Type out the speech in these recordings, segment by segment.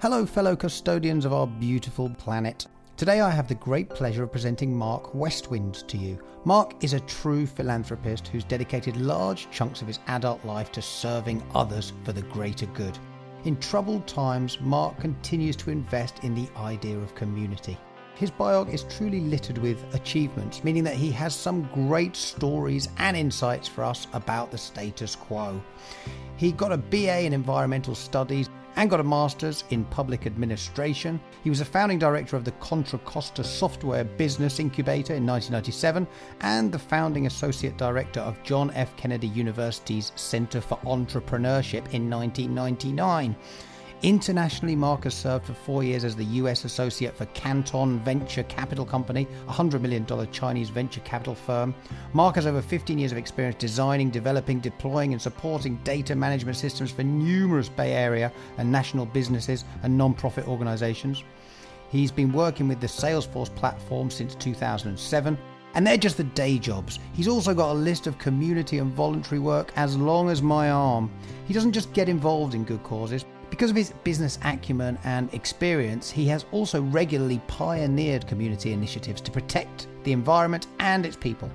Hello, fellow custodians of our beautiful planet. Today I have the great pleasure of presenting Mark Westwind to you. Mark is a true philanthropist who's dedicated large chunks of his adult life to serving others for the greater good. In troubled times, Mark continues to invest in the idea of community. His biog is truly littered with achievements, meaning that he has some great stories and insights for us about the status quo. He got a BA in environmental studies and got a master's in public administration. He was a founding director of the Contra Costa Software Business Incubator in 1997 and the founding associate director of John F. Kennedy University's Center for Entrepreneurship in 1999. Internationally, Mark has served for four years as the US associate for Canton Venture Capital Company, a $100 million Chinese venture capital firm. Mark has over 15 years of experience designing, developing, deploying, and supporting data management systems for numerous Bay Area and national businesses and non-profit organizations. He's been working with the Salesforce platform since 2007 and they're just the day jobs. He's also got a list of community and voluntary work as long as my arm. He doesn't just get involved in good causes, because of his business acumen and experience, he has also regularly pioneered community initiatives to protect the environment and its people.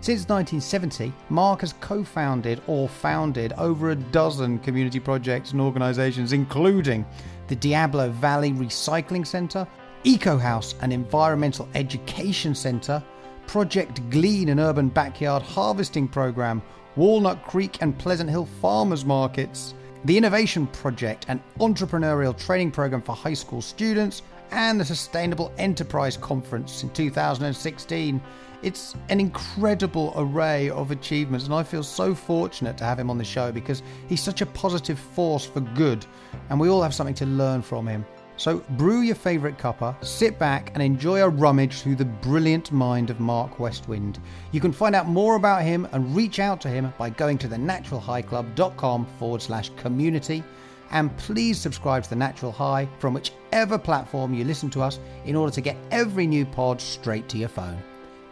Since 1970, Mark has co founded or founded over a dozen community projects and organisations, including the Diablo Valley Recycling Centre, Eco House, an environmental education centre, Project Glean, an urban backyard harvesting programme, Walnut Creek and Pleasant Hill farmers markets, the Innovation Project, an entrepreneurial training program for high school students, and the Sustainable Enterprise Conference in 2016. It's an incredible array of achievements, and I feel so fortunate to have him on the show because he's such a positive force for good, and we all have something to learn from him. So brew your favourite cuppa, sit back and enjoy a rummage through the brilliant mind of Mark Westwind. You can find out more about him and reach out to him by going to thenaturalhighclub.com forward slash community. And please subscribe to The Natural High from whichever platform you listen to us in order to get every new pod straight to your phone.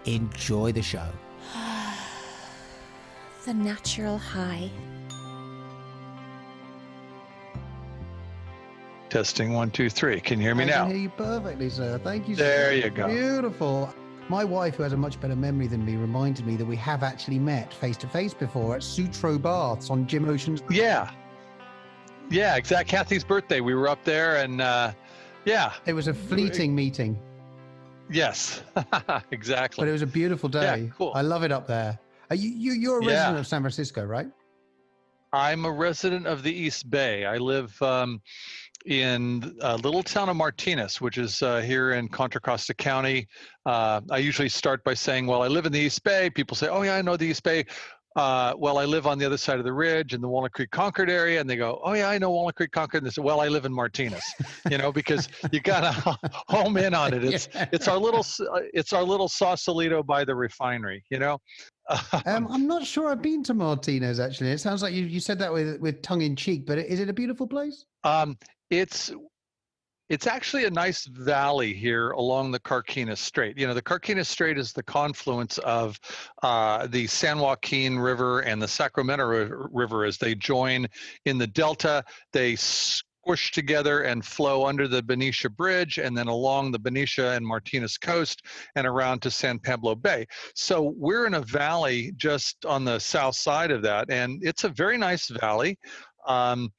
Enjoy the show. the Natural High. Testing one, two, three. Can you hear me I now? can hear you perfectly, sir. Thank you. There sir. you go. Beautiful. My wife, who has a much better memory than me, reminded me that we have actually met face to face before at Sutro Baths on Jim Ocean's. Yeah. Yeah, exact. Kathy's birthday. We were up there and uh, yeah. It was a fleeting meeting, Yes. exactly. but it was a beautiful day. Yeah, cool. I love it up there. Are you, you you're a Yeah. resident of San Francisco, right? I'm a resident of the East Bay. I live um, in a little town of Martinez, which is uh, here in Contra Costa County. Uh, I usually start by saying, "Well, I live in the East Bay." People say, "Oh yeah, I know the East Bay." Uh, well, I live on the other side of the ridge in the Walnut Creek Concord area, and they go, "Oh yeah, I know Walnut Creek Concord." And they say, "Well, I live in Martinez," you know, because you gotta home in on it. It's Yeah. it's our little uh, it's our little Sausalito by the refinery, you know. Um, I'm not sure I've been to Martinez actually. It sounds like you, you said that with with tongue in cheek, but is it a beautiful place? Um, it's it's actually a nice valley here along the Carquinez Strait. You know, the Carquinez Strait is the confluence of uh, the San Joaquin River and the Sacramento River as they join in the delta. They squish together and flow under the Benicia Bridge and then along the Benicia and Martinez coast and around to San Pablo Bay. So we're in a valley just on the south side of that, and it's a very nice valley. Um,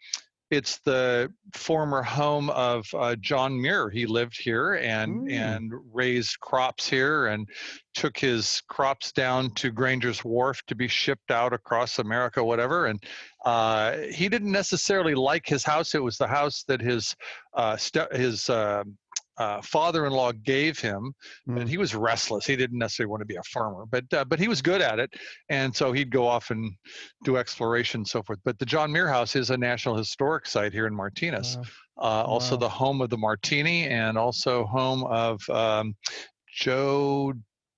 it's the former home of uh, John Muir. He lived here and Mm. and raised crops here and took his crops down to Granger's Wharf to be shipped out across America, whatever. And uh, he didn't necessarily like his house. It was the house that his uh, ste- his uh, father-in-law gave him, and Mm. he was restless. He didn't necessarily want to be a farmer, but uh, but he was good at it, and so he'd go off and do exploration and so forth. But the John Muir House is a National Historic Site here in Martinez. Wow. Uh, also Wow. the home of the Martini, and also home of um, Joe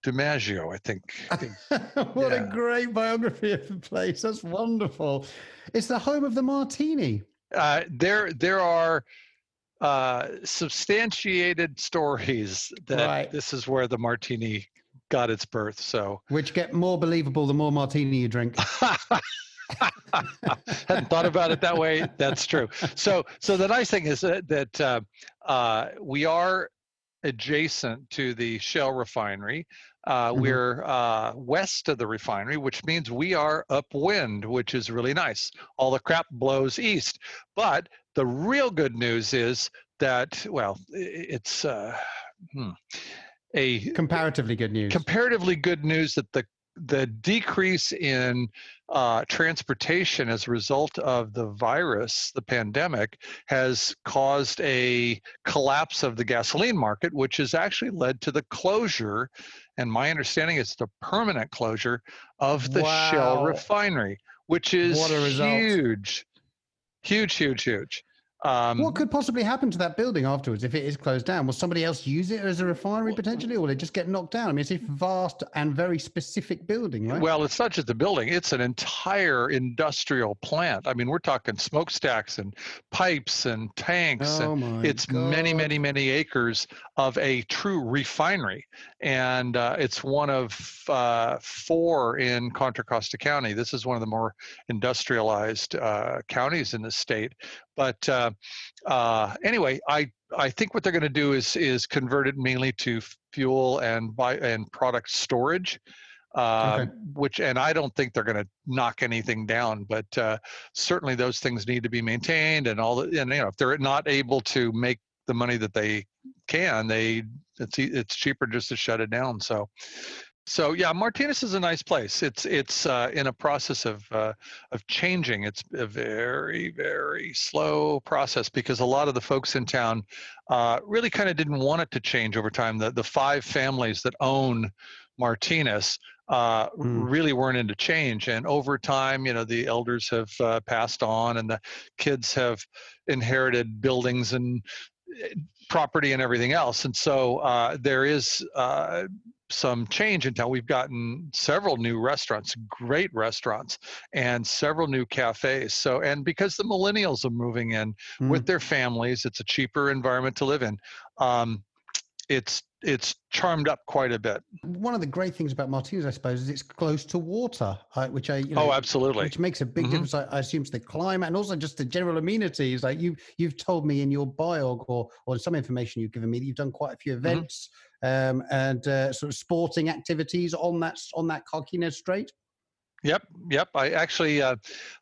DiMaggio, I think. what a great biography of the place. That's wonderful. It's the home of the martini. Uh, there there are uh, substantiated stories that Right. this is where the Martini got its birth. So which get more believable the more martini you drink. Hadn't thought about it that way. That's true. So, so the nice thing is that, that uh, uh, we are adjacent to the Shell refinery. Uh, mm-hmm. We're uh, west of the refinery, which means we are upwind, which is really nice. All the crap blows east. But the real good news is that, well, it's uh, hmm, a comparatively good news. Comparatively good news that the the decrease in uh, transportation as a result of the virus, the pandemic, has caused a collapse of the gasoline market, which has actually led to the closure, and my understanding is the permanent closure of the wow. Shell refinery, which is huge, huge, huge, huge. Um, what could possibly happen to that building afterwards if it is closed down? Will somebody else use it as a refinery potentially, or will it just get knocked down? I mean, it's a vast and very specific building, right? Well, it's not just a building; it's an entire industrial plant. I mean, we're talking smokestacks and pipes and tanks, oh and it's God. many, many, many acres of a true refinery, and uh, it's one of uh, four in Contra Costa County. This is one of the more industrialized uh, counties in the state but uh, uh, anyway, I I think what they're going to do is is convert it mainly to fuel and buy and product storage. Uh, okay. which and I don't think they're going to knock anything down, but uh, certainly those things need to be maintained and all. The, and you know, if they're not able to make the money that they can, they it's it's cheaper just to shut it down. So, so yeah, Martinez is a nice place. It's it's uh, in a process of uh, of changing. It's a very very slow process because a lot of the folks in town uh, really kind of didn't want it to change over time. The the five families that own Martinez uh, mm. really weren't into change, and over time, you know, the elders have uh, passed on, and the kids have inherited buildings and eh, property and everything else, and so uh, there is some change town. We've gotten several new restaurants, great restaurants, and several new cafes. So, and because the millennials are moving in mm. with their families, it's a cheaper environment to live in. Um, it's it's charmed up quite a bit. One of the great things about Martinez, I suppose, is it's close to water, uh, which I you know, oh absolutely, which makes a big mm-hmm. difference. I, I, assume to the climate and also just the general amenities. Like you you've told me in your biog or or some information you've given me that you've done quite a few mm-hmm. events mm-hmm. Um, and uh, sort of sporting activities on that on that Carquinez Strait. Yep, yep. I actually uh,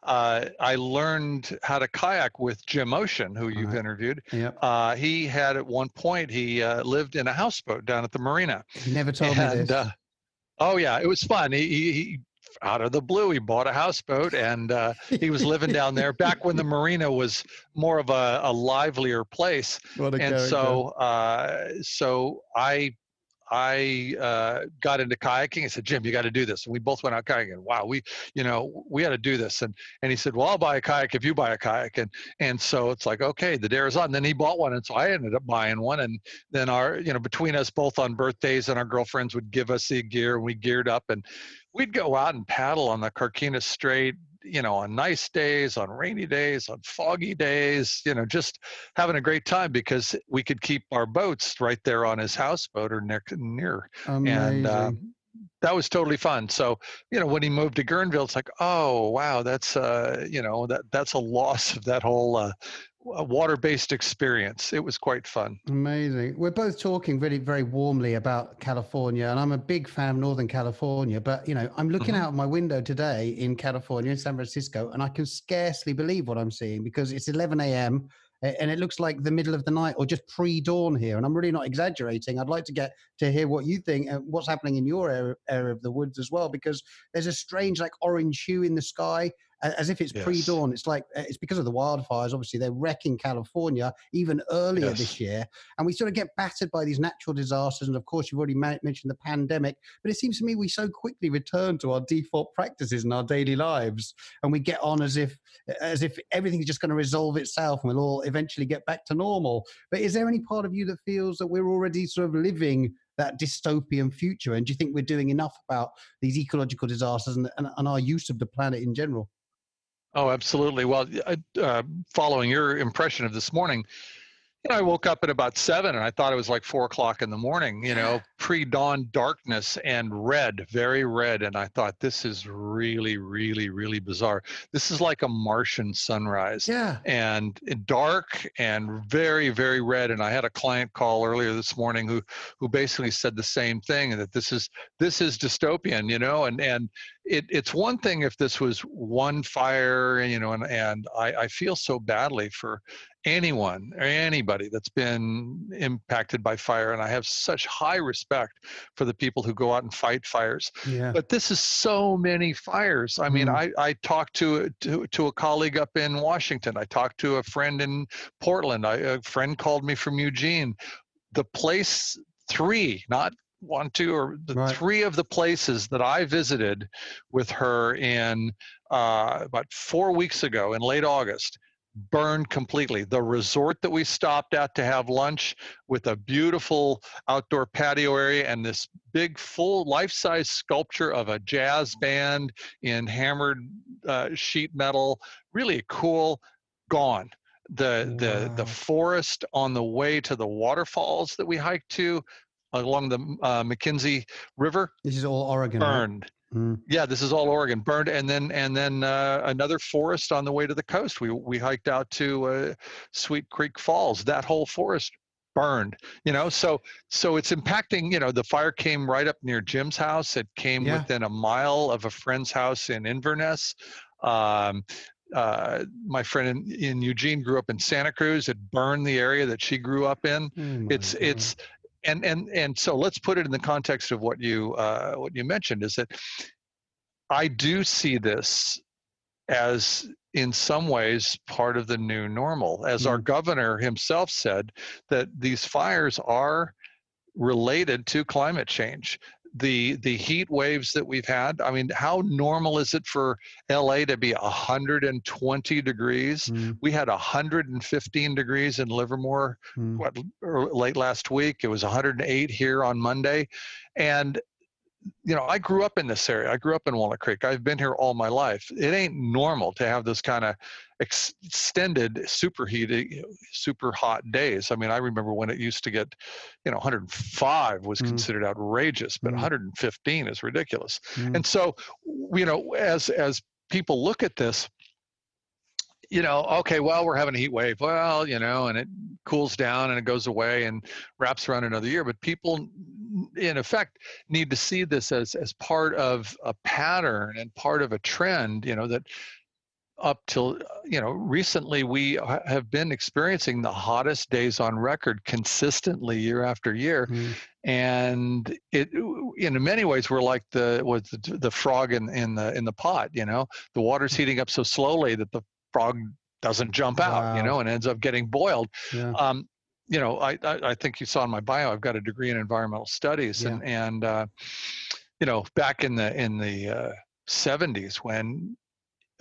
uh, I learned how to kayak with Jim Ocean, who you've right. interviewed. Yep. Uh, he had at one point he uh, lived in a houseboat down at the marina. He never told and, me this. Uh, oh yeah, it was fun. He, he, out of the blue he bought a houseboat and uh, he was living down there back when the marina was more of a, a livelier place. and character. so so I I uh, got into kayaking. I said, Jim, you got to do this. And we both went out kayaking. Wow, we, you know, we had to do this. And and he said, Well, I'll buy a kayak if you buy a kayak. And and so it's like, okay, the dare is on. And then he bought one, and so I ended up buying one. And then our, you know, between us both on birthdays, and our girlfriends would give us the gear, and we geared up, and we'd go out and paddle on the Carquinez Strait you know, on nice days, on rainy days, on foggy days, you know, just having a great time because we could keep our boats right there on his houseboat or near. near. And uh, that was totally fun. So, you know, when he moved to Guerneville, it's like, oh wow, that's uh, you know, that that's a loss of that whole uh, a water-based experience. It was quite fun. Amazing. We're both talking very, very warmly about California, and I'm a big fan of Northern California. But you know, I'm looking mm-hmm. out of my window today in California, in San Francisco, and I can scarcely believe what I'm seeing because it's 11 a.m. and it looks like the middle of the night or just pre-dawn here. And I'm really not exaggerating. I'd like to get to hear what you think and what's happening in your area, area of the woods as well, because there's a strange like orange hue in the sky as if it's yes. pre-dawn. It's like uh, it's because of the wildfires. Obviously, they're wrecking California even earlier yes. this year, and we sort of get battered by these natural disasters. And of course, you've already mentioned the pandemic. But it seems to me we so quickly return to our default practices in our daily lives, and we get on as if as if everything's just going to resolve itself, and we'll all eventually get back to normal. But is there any part of you that feels that we're already sort of living that dystopian future? And do you think we're doing enough about these ecological disasters and, and, and, our use of the planet in general? Oh, absolutely. Well, uh, following your impression of this morning, you know, I woke up at about seven and I thought it was like four o'clock in the morning, you know, pre-dawn darkness and red, very red. And I thought, this is really, really, really bizarre. This is like a Martian sunrise. Yeah. And dark and very, very red. And I had a client call earlier this morning who who basically said the same thing, and that this is this is dystopian, you know, and and it, it's one thing if this was one fire, you know, and, and I, I feel so badly for anyone or anybody that's been impacted by fire and i have such high respect for the people who go out and fight fires yeah. but this is so many fires i mean mm. I, I talked to, to to a colleague up in washington i talked to a friend in portland I, a friend called me from eugene the place three not one, two, or the right. three of the places that I visited with her in uh, about four weeks ago in late August burned completely. The resort that we stopped at to have lunch with a beautiful outdoor patio area and this big full life-size sculpture of a jazz band in hammered uh, sheet metal, really cool, gone. The wow. the the forest on the way to the waterfalls that we hiked to along the uh, McKenzie River. This is all Oregon. Burned. Right? Mm. Yeah, this is all Oregon. Burned, and then and then uh, another forest on the way to the coast. We we hiked out to uh, Sweet Creek Falls. That whole forest burned. You know, so so it's impacting. You know, the fire came right up near Jim's house. It came yeah. within a mile of a friend's house in Inverness. Um, uh, my friend in, in, Eugene grew up in Santa Cruz. It burned the area that she grew up in. Oh it's God. it's and and and so let's put it in the context of what you uh, what you mentioned is that I do see this as in some ways part of the new normal as mm. our governor himself said that these fires are related to climate change the the heat waves that we've had i mean how normal is it for la to be 120 degrees mm. we had 115 degrees in livermore mm. what, late last week it was 108 here on monday and you know, I grew up in this area. I grew up in Walnut Creek. I've been here all my life. It ain't normal to have this kind of extended superheated, super hot days. I mean, I remember when it used to get, you know, 105 was mm. considered outrageous, but mm. 115 is ridiculous. Mm. And so, you know, as as people look at this, you know, okay, well, we're having a heat wave. Well, you know, and it cools down and it goes away and wraps around another year. But people in effect need to see this as as part of a pattern and part of a trend you know that up till you know recently we have been experiencing the hottest days on record consistently year after year mm. and it in many ways we're like the was the, the frog in in the in the pot you know the water's mm. heating up so slowly that the frog doesn't jump out wow. you know and ends up getting boiled yeah. um, you know, I, I, I, think you saw in my bio, I've got a degree in environmental studies, yeah. and and uh, you know, back in the in the uh, 70s when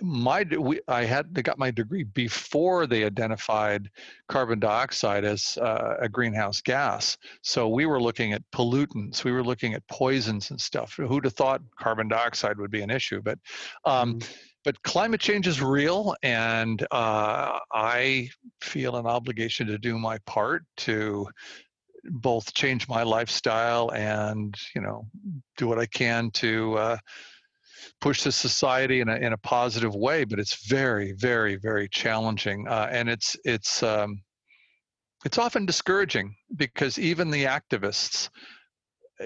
my we, I had got my degree before they identified carbon dioxide as uh, a greenhouse gas. So we were looking at pollutants, we were looking at poisons and stuff. Who'd have thought carbon dioxide would be an issue? But um, mm but climate change is real, and uh, I feel an obligation to do my part to both change my lifestyle and you know do what I can to uh, push the society in a in a positive way. But it's very, very, very challenging, uh, and it's it's um, it's often discouraging because even the activists,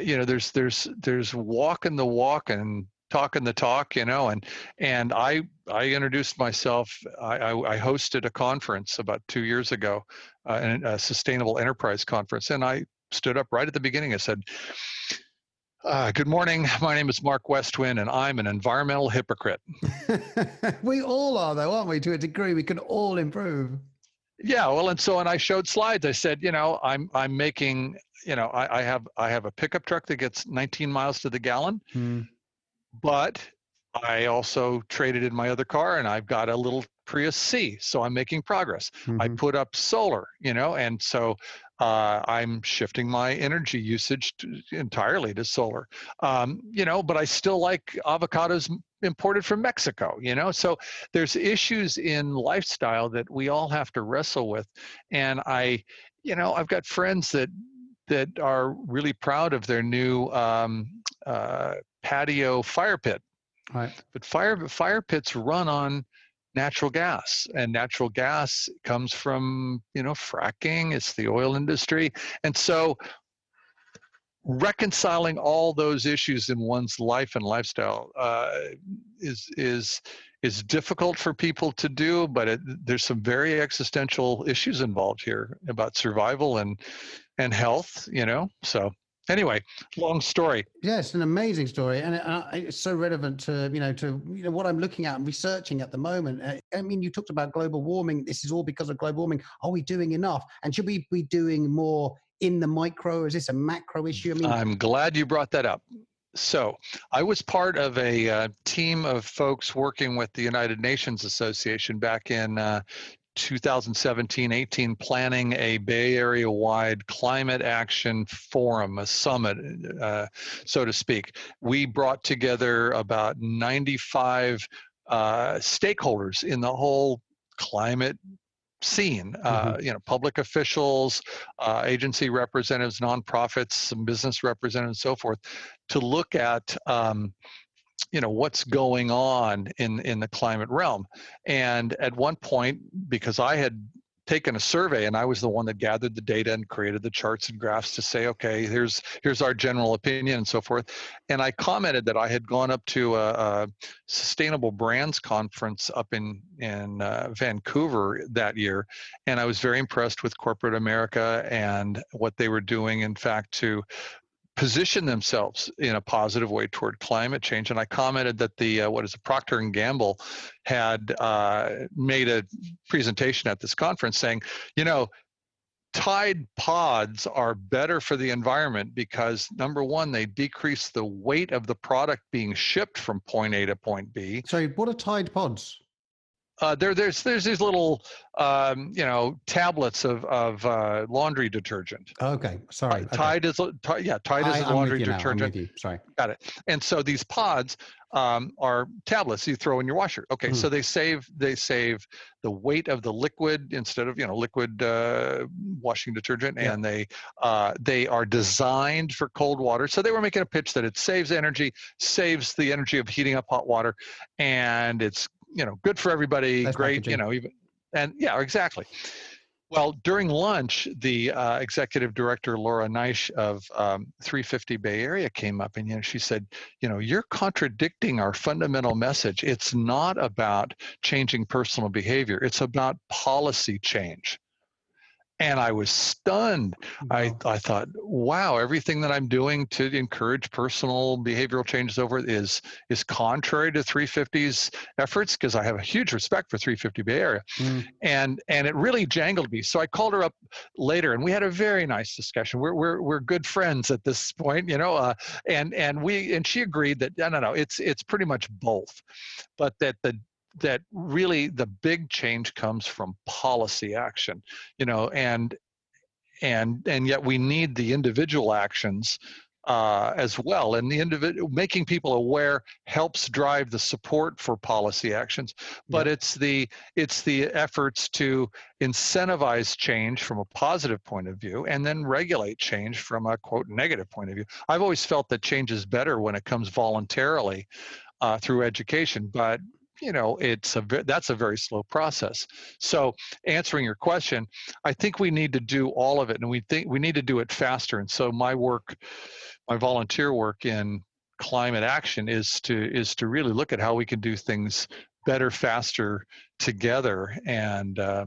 you know, there's there's there's walking the walk and talking the talk, you know, and and I I introduced myself. I, I, I hosted a conference about two years ago, uh, a sustainable enterprise conference, and I stood up right at the beginning. I said. Uh, good morning. My name is Mark Westwind, and I'm an environmental hypocrite. we all are, though, aren't we? To a degree, we can all improve. Yeah, well, and so and I showed slides. I said, you know, I'm I'm making, you know, I, I have I have a pickup truck that gets 19 miles to the gallon. Hmm but I also traded in my other car and I've got a little Prius C, so I'm making progress. Mm-hmm. I put up solar, you know, and so uh, I'm shifting my energy usage to, entirely to solar. Um, you know, but I still like avocados imported from Mexico, you know. So there's issues in lifestyle that we all have to wrestle with, and I, you know, I've got friends that that are really proud of their new um, uh, patio fire pit. Right. But fire fire pits run on natural gas, and natural gas comes from you know fracking. It's the oil industry, and so reconciling all those issues in one's life and lifestyle uh, is is is difficult for people to do but it, there's some very existential issues involved here about survival and and health you know so anyway long story yeah it's an amazing story and it, uh, it's so relevant to you know to you know what i'm looking at and researching at the moment uh, i mean you talked about global warming this is all because of global warming are we doing enough and should we be doing more in the micro? Is this a macro issue? I mean, I'm glad you brought that up. So, I was part of a uh, team of folks working with the United Nations Association back in uh, 2017 18, planning a Bay Area wide climate action forum, a summit, uh, so to speak. We brought together about 95 uh, stakeholders in the whole climate scene uh, mm-hmm. you know public officials uh, agency representatives nonprofits some business representatives and so forth to look at um, you know what's going on in in the climate realm and at one point because i had taken a survey and I was the one that gathered the data and created the charts and graphs to say, okay, here's here's our general opinion and so forth. And I commented that I had gone up to a, a sustainable brands conference up in in uh, Vancouver that year, and I was very impressed with corporate America and what they were doing. In fact, to position themselves in a positive way toward climate change. And I commented that the uh, what is it, Procter and Gamble had uh, made a presentation at this conference saying, you know, Tide pods are better for the environment because number one, they decrease the weight of the product being shipped from point A to point B. So, what are Tide pods? Uh, there, there's there's these little um, you know tablets of of uh, laundry detergent. Okay, sorry. Uh, Tide okay. is Tide, yeah, Tide is I, a laundry detergent. Sorry, got it. And so these pods um, are tablets you throw in your washer. Okay, mm. so they save they save the weight of the liquid instead of you know liquid uh, washing detergent, yeah. and they uh, they are designed for cold water. So they were making a pitch that it saves energy, saves the energy of heating up hot water, and it's you know good for everybody That's great you know even and yeah exactly. Well during lunch the uh, executive director laura neish of um, 350 bay area came up and you know she said you know you're contradicting our fundamental message. It's not about changing personal behavior. It's about policy change and I was stunned. Wow. I, I thought, wow, everything that I'm doing to encourage personal behavioral changes over is is contrary to 350's efforts because I have a huge respect for 350 Bay Area, mm. and and it really jangled me. So I called her up later, and we had a very nice discussion. We're we're we're good friends at this point, you know, uh, and and we and she agreed that no no no, it's it's pretty much both, but that the that really the big change comes from policy action you know and and and yet we need the individual actions uh, as well and the individual making people aware helps drive the support for policy actions but yeah. it's the it's the efforts to incentivize change from a positive point of view and then regulate change from a quote negative point of view i've always felt that change is better when it comes voluntarily uh, through education but you know it's a that's a very slow process. So answering your question i think we need to do all of it and we think we need to do it faster and so my work my volunteer work in climate action is to is to really look at how we can do things better faster together and uh,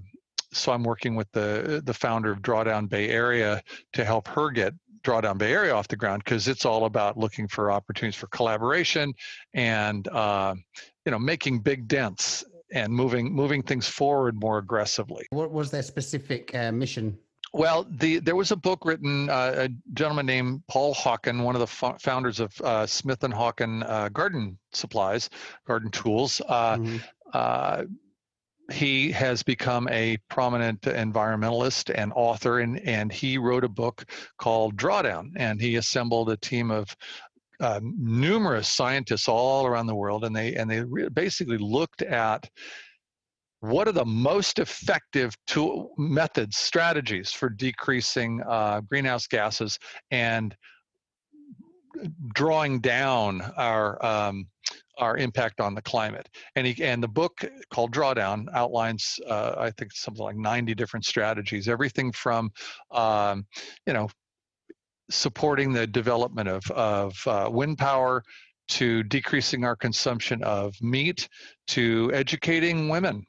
so i'm working with the the founder of drawdown bay area to help her get drawdown bay area off the ground because it's all about looking for opportunities for collaboration and uh, you know making big dents and moving moving things forward more aggressively. What was their specific uh, mission? Well, the there was a book written uh, a gentleman named Paul Hawken, one of the founders of uh, Smith and Hawken uh, Garden Supplies, Garden Tools. Uh, mm-hmm. He has become a prominent environmentalist and author, and, and he wrote a book called Drawdown. And he assembled a team of uh, numerous scientists all around the world, and they and they re- basically looked at what are the most effective tool methods strategies for decreasing uh, greenhouse gases and drawing down our um, our impact on the climate. And he, and the book called Drawdown outlines uh, I think something like 90 different strategies, everything from um, you know supporting the development of of uh, wind power to decreasing our consumption of meat to educating women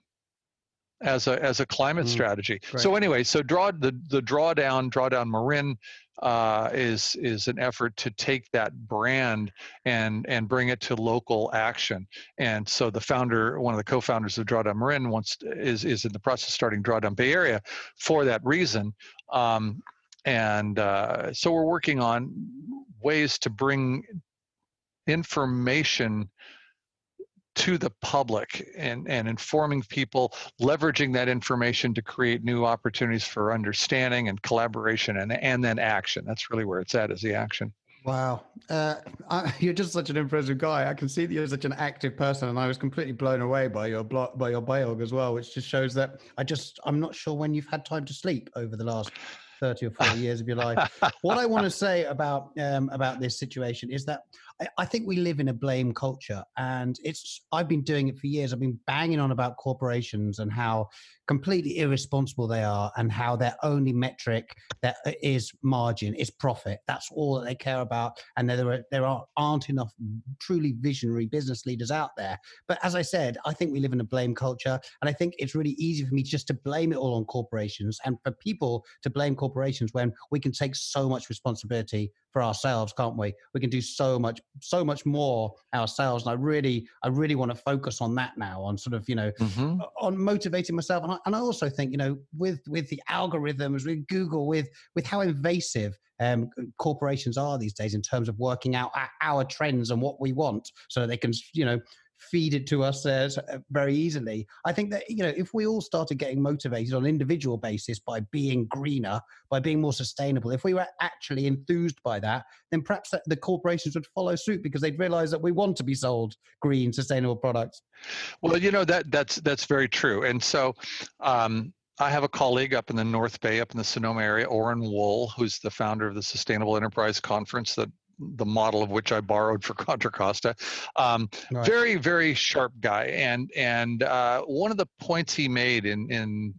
as a as a climate mm, strategy. Right. So anyway, so draw the the drawdown drawdown Marin uh, is is an effort to take that brand and and bring it to local action. And so the founder, one of the co-founders of Drawdown Marin, wants is is in the process of starting Drawdown Bay Area for that reason. Um, and uh, so we're working on ways to bring information to the public and, and informing people, leveraging that information to create new opportunities for understanding and collaboration and, and then action. That's really where it's at is the action. Wow. Uh, I, you're just such an impressive guy. I can see that you're such an active person and I was completely blown away by your blog, by your biog as well, which just shows that I just, I'm not sure when you've had time to sleep over the last 30 or 40 years of your life. what I want to say about um, about this situation is that I, I, think we live in a blame culture, and it's I've been doing it for years. I've been banging on about corporations and how completely irresponsible they are, and how their only metric that uh, margin is profit. That's all that they care about, and there are, there are, aren't enough truly visionary business leaders out there. But as I said, I think we live in a blame culture, and I think it's really easy for me just to blame it all on corporations, and for people to blame corporations when we can take so much responsibility for ourselves, can't we? We can do so much, so much more ourselves. And I really, I really want to focus on that now, on sort of, you know, mm-hmm. on motivating myself. And I, and I also think, you know, with with the algorithms, with Google, with with how invasive um, corporations are these days in terms of working out our trends and what we want, so they can, you know, feed it to us uh, very easily. I think that you know if we all started getting motivated on an individual basis by being greener, by being more sustainable, if we were actually enthused by that, then perhaps the corporations would follow suit because they'd realize that we want to be sold green, sustainable products. Well, you know that that's that's very true, and so. Um, I have a colleague up in the North Bay, up in the Sonoma area, Oren Wool, who's the founder of the Sustainable Enterprise Conference that the model of which I borrowed for Contra Costa. Um, right. Very, very sharp guy, and and uh, one of the points he made in in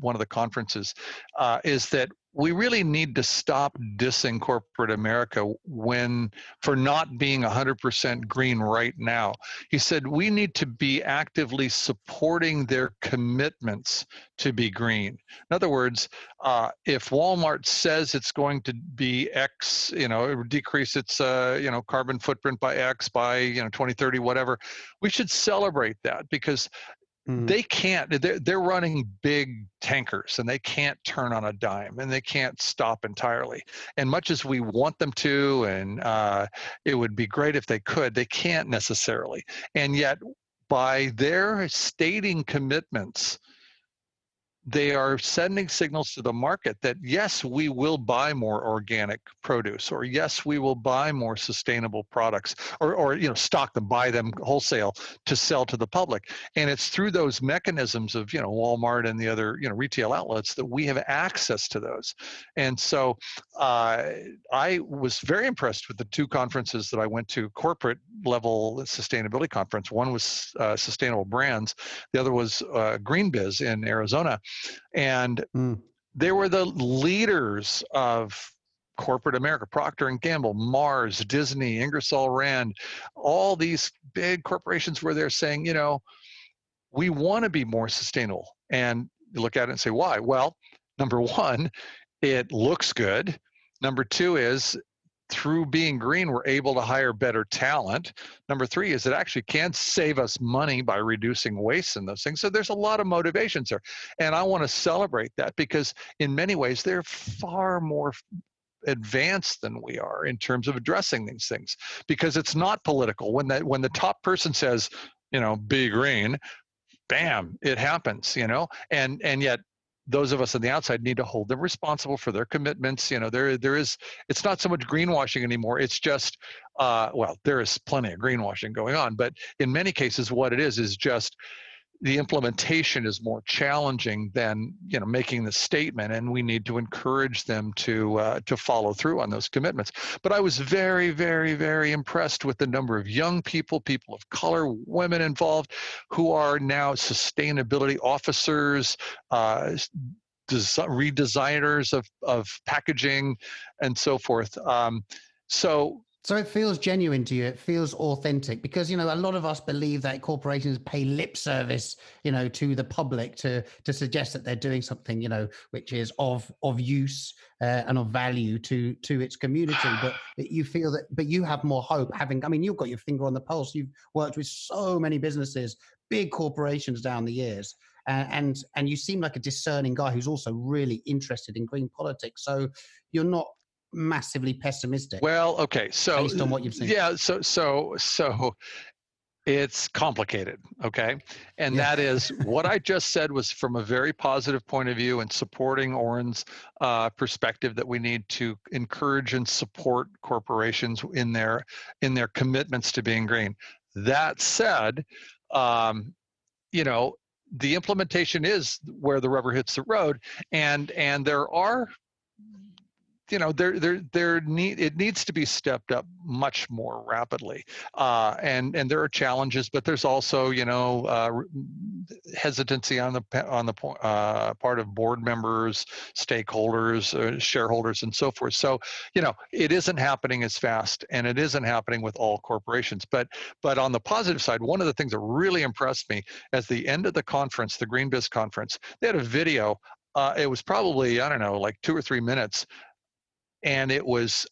one of the conferences uh, is that we really need to stop dissing corporate America when for not being 100% green right now. He said we need to be actively supporting their commitments to be green. In other words, uh, if Walmart says it's going to be X, you know, decrease its uh, you know carbon footprint by X by you know 2030, whatever, we should celebrate that because Mm. They can't. They're, they're running big tankers, and they can't turn on a dime, and they can't stop entirely. And much as we want them to, and uh, it would be great if they could, they can't necessarily. And yet, by their stating commitments they are sending signals to the market that yes, we will buy more organic produce, or yes, we will buy more sustainable products, or, or you know, stock them, buy them wholesale to sell to the public. And it's through those mechanisms of you know Walmart and the other you know retail outlets that we have access to those. And so uh, I was very impressed with the two conferences that I went to, corporate level sustainability conference. One was uh, Sustainable Brands, the other was uh, Green Biz in Arizona and mm. they were the leaders of corporate America, Procter and Gamble, Mars, Disney, Ingersoll Rand, all these big corporations where they're saying, you know, we want to be more sustainable. And you look at it and say, why? Well, number one, it looks good. Number two is through being green, we're able to hire better talent. Number three is it actually can save us money by reducing waste and those things. So there's a lot of motivations there. And I want to celebrate that because in many ways they're far more advanced than we are in terms of addressing these things because it's not political. When that when the top person says, you know, be green, bam, it happens, you know, and and yet those of us on the outside need to hold them responsible for their commitments. You know, there there is it's not so much greenwashing anymore. It's just uh, well, there is plenty of greenwashing going on, but in many cases, what it is is just the implementation is more challenging than you know making the statement and we need to encourage them to uh, to follow through on those commitments. But i was very very very impressed with the number of young people people of color women involved who are now sustainability officers uh, redesigners of, of packaging and so forth. Um, so so it feels genuine to you. It feels authentic because you know a lot of us believe that corporations pay lip service, you know, to the public to to suggest that they're doing something, you know, which is of of use uh, and of value to to its community. But you feel that, but you have more hope. Having, I mean, you've got your finger on the pulse. You've worked with so many businesses, big corporations down the years. Uh, and and you seem like a discerning guy who's also really interested in green politics. So you're not massively pessimistic. Well, okay, so based on what you've seen, yeah. So so so it's complicated okay and yeah. that is what i just said was from a very positive point of view and supporting oren's uh, perspective that we need to encourage and support corporations in their in their commitments to being green that said um, you know the implementation is where the rubber hits the road and and there are you know there there there need it needs to be stepped up much more rapidly. Uh, and and there are challenges but there's also you know uh, hesitancy on the on the uh, part of board members stakeholders uh, shareholders and so forth. So you know it isn't happening as fast and it isn't happening with all corporations. But but on the positive side one of the things that really impressed me as the end of the conference the green biz conference they had a video uh, it was probably i don't know like two or three minutes and it was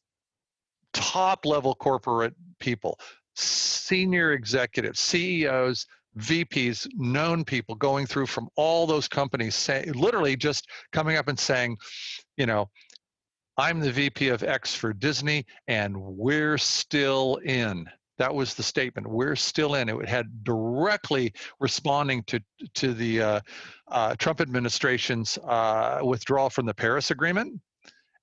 top level corporate people, senior executives, CEOs, VPs, known people going through from all those companies, say, literally just coming up and saying, you know, I'm the VP of X for Disney, and we're still in. That was the statement. We're still in. It had directly responding to to the uh, uh, Trump administration's uh, withdrawal from the Paris Agreement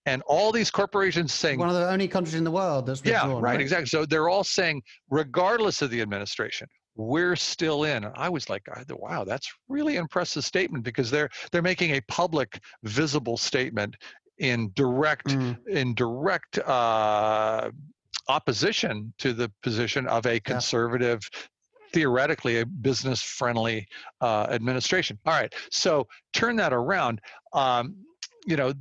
and all these corporations saying one of the only countries in the world that's yeah right, right exactly so they're all saying regardless of the administration we're still in And i was like wow that's really impressive statement because they're they're making a public visible statement in direct mm. in direct uh, opposition to the position of a conservative yeah theoretically a business friendly uh, administration. All right, so turn that around. Um, you know,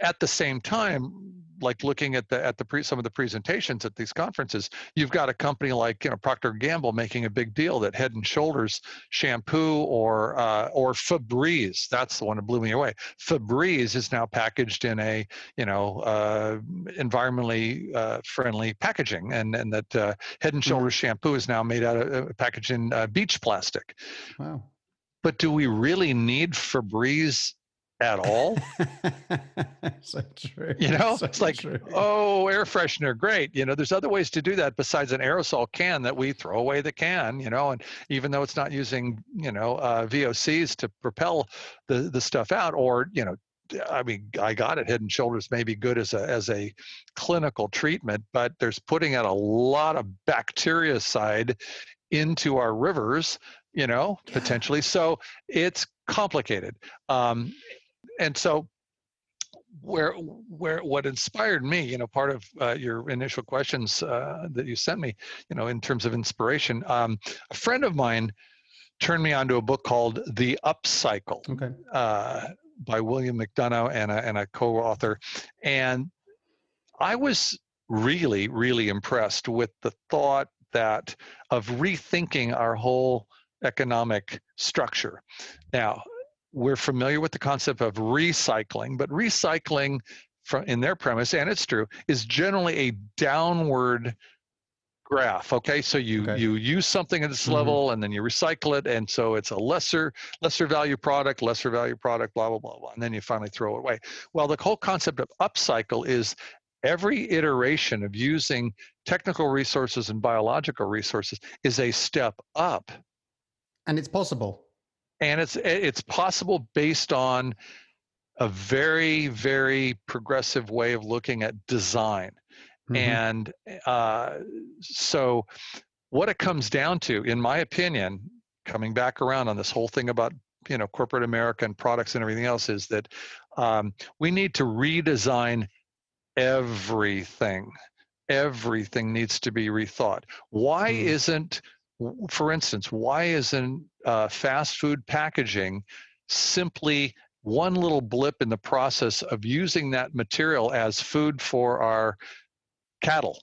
at the same time like looking at the at the pre, some of the presentations at these conferences you've got a company like you know procter gamble making a big deal that head and shoulders shampoo or uh, or febreze that's the one that blew me away febreze is now packaged in a you know uh, environmentally uh, friendly packaging and and that uh, head and mm-hmm. shoulders mm-hmm. shampoo is now made out of uh, packaged in uh, beach plastic wow but do we really need febreze at all. so true. You know, so it's like, true. oh, air freshener, great. You know, there's other ways to do that besides an aerosol can that we throw away the can. You know, and even though it's not using, you know, uh, VOCs to propel the the stuff out, or you know. I mean, I got it. Head and Shoulders may be good as a as a clinical treatment, but there's putting out a lot of bactericide into our rivers you know potentially so it's complicated um, and so where where what inspired me you know part of uh, your initial questions uh, that you sent me you know in terms of inspiration um, a friend of mine turned me onto a book called the upcycle okay. uh, by william mcdonough and a, and a co-author and i was really really impressed with the thought that of rethinking our whole economic structure now we're familiar with the concept of recycling, but recycling from in their premise, and it's true, is generally a downward graph okay so you okay. you use something at this mm-hmm. level and then you recycle it and so it's a lesser lesser value product lesser value product blah blah blah blah and then you finally throw it away well the whole concept of upcycle is every iteration of using technical resources and biological resources is a step up and it's possible and it's it's possible based on a very very progressive way of looking at design mm-hmm. and uh, so what it comes down to in my opinion coming back around on this whole thing about you know corporate America and products and everything else is that um, we need to redesign everything. Everything needs to be rethought. Why mm. isn't, for instance, why isn't uh, fast food packaging simply one little blip in the process of using that material as food for our cattle?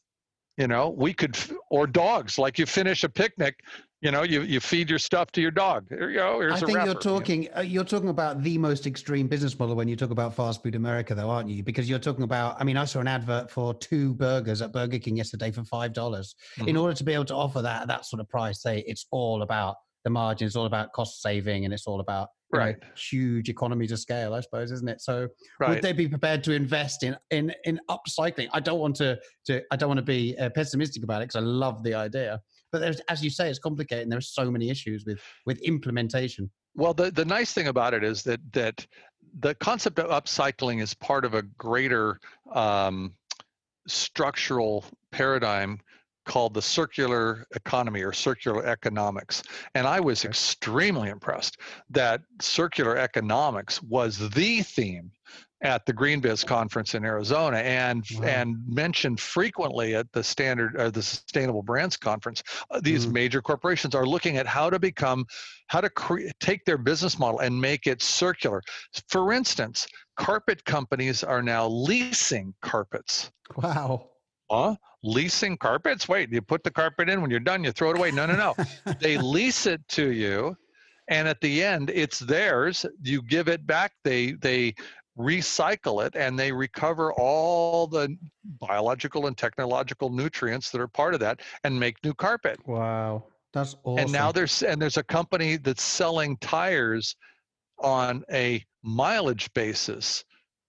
You know, we could, or dogs, like you finish a picnic, you know you, you feed your stuff to your dog there you go i think you're talking uh, you're talking about the most extreme business model when you talk about fast food america though aren't you because you're talking about i mean i saw an advert for two burgers at burger king yesterday for five dollars mm-hmm. in order to be able to offer that that sort of price say it's all about the margin is all about cost saving and it's all about right know, huge economies of scale i suppose isn't it so right. would they be prepared to invest in in in upcycling i don't want to to i don't want to be uh, pessimistic about it because i love the idea but there's, as you say, it's complicated. And there's so many issues with with implementation. Well, the the nice thing about it is that that the concept of upcycling is part of a greater um, structural paradigm called the circular economy or circular economics. And I was extremely impressed that circular economics was the theme at the GreenBiz conference in Arizona and wow. and mentioned frequently at the standard or the Sustainable Brands conference. Uh, these mm. major corporations are looking at how to become, how to cre- take their business model and make it circular. For instance, carpet companies are now leasing carpets. Wow. Huh? Leasing carpets? Wait, you put the carpet in when you're done, you throw it away. No, no, no. they lease it to you and at the end it's theirs you give it back they they recycle it and they recover all the biological and technological nutrients that are part of that and make new carpet. Wow. That's awesome. And now there's and there's a company that's selling tires on a mileage basis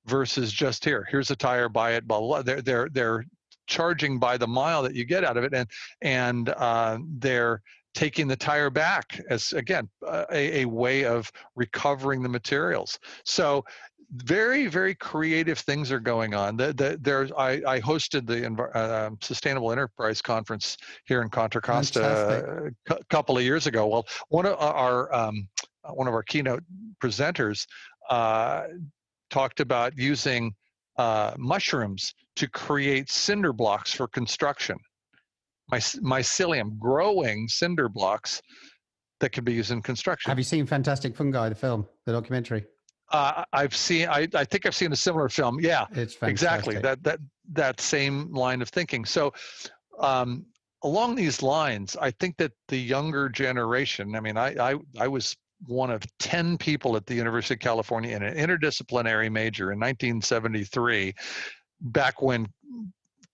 versus just here. Here's a tire, buy it, blah blah. blah. They're they're they're charging by the mile that you get out of it, and and uh, they're taking the tire back as again a, a way of recovering the materials. So very very creative things are going on. The, the, there's I, I hosted the uh, sustainable enterprise conference here in contra costa a couple of years ago. Well one of our um, one of our keynote presenters uh, talked about using uh, mushrooms to create cinder blocks for construction My, mycelium growing cinder blocks that can be used in construction have you seen fantastic fungi the film the documentary uh, I've seen. I, I think I've seen a similar film. Yeah, it's fantastic. exactly that that that same line of thinking. So, um, along these lines, I think that the younger generation. I mean, I I, I was one of 10 people at the University of California in an interdisciplinary major in 1973, back when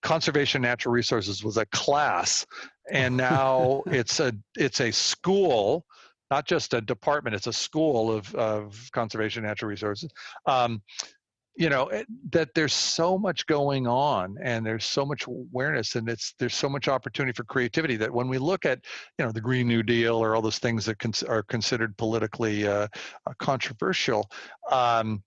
conservation natural resources was a class and now it's a it's a school not just a department, it's a school of, of conservation natural resources. Um, you know eh, that there's so much going on and there's so much awareness and it's there's so much opportunity for creativity that when we look at you know the green new deal or all those things that cons- are considered politically uh, uh controversial um,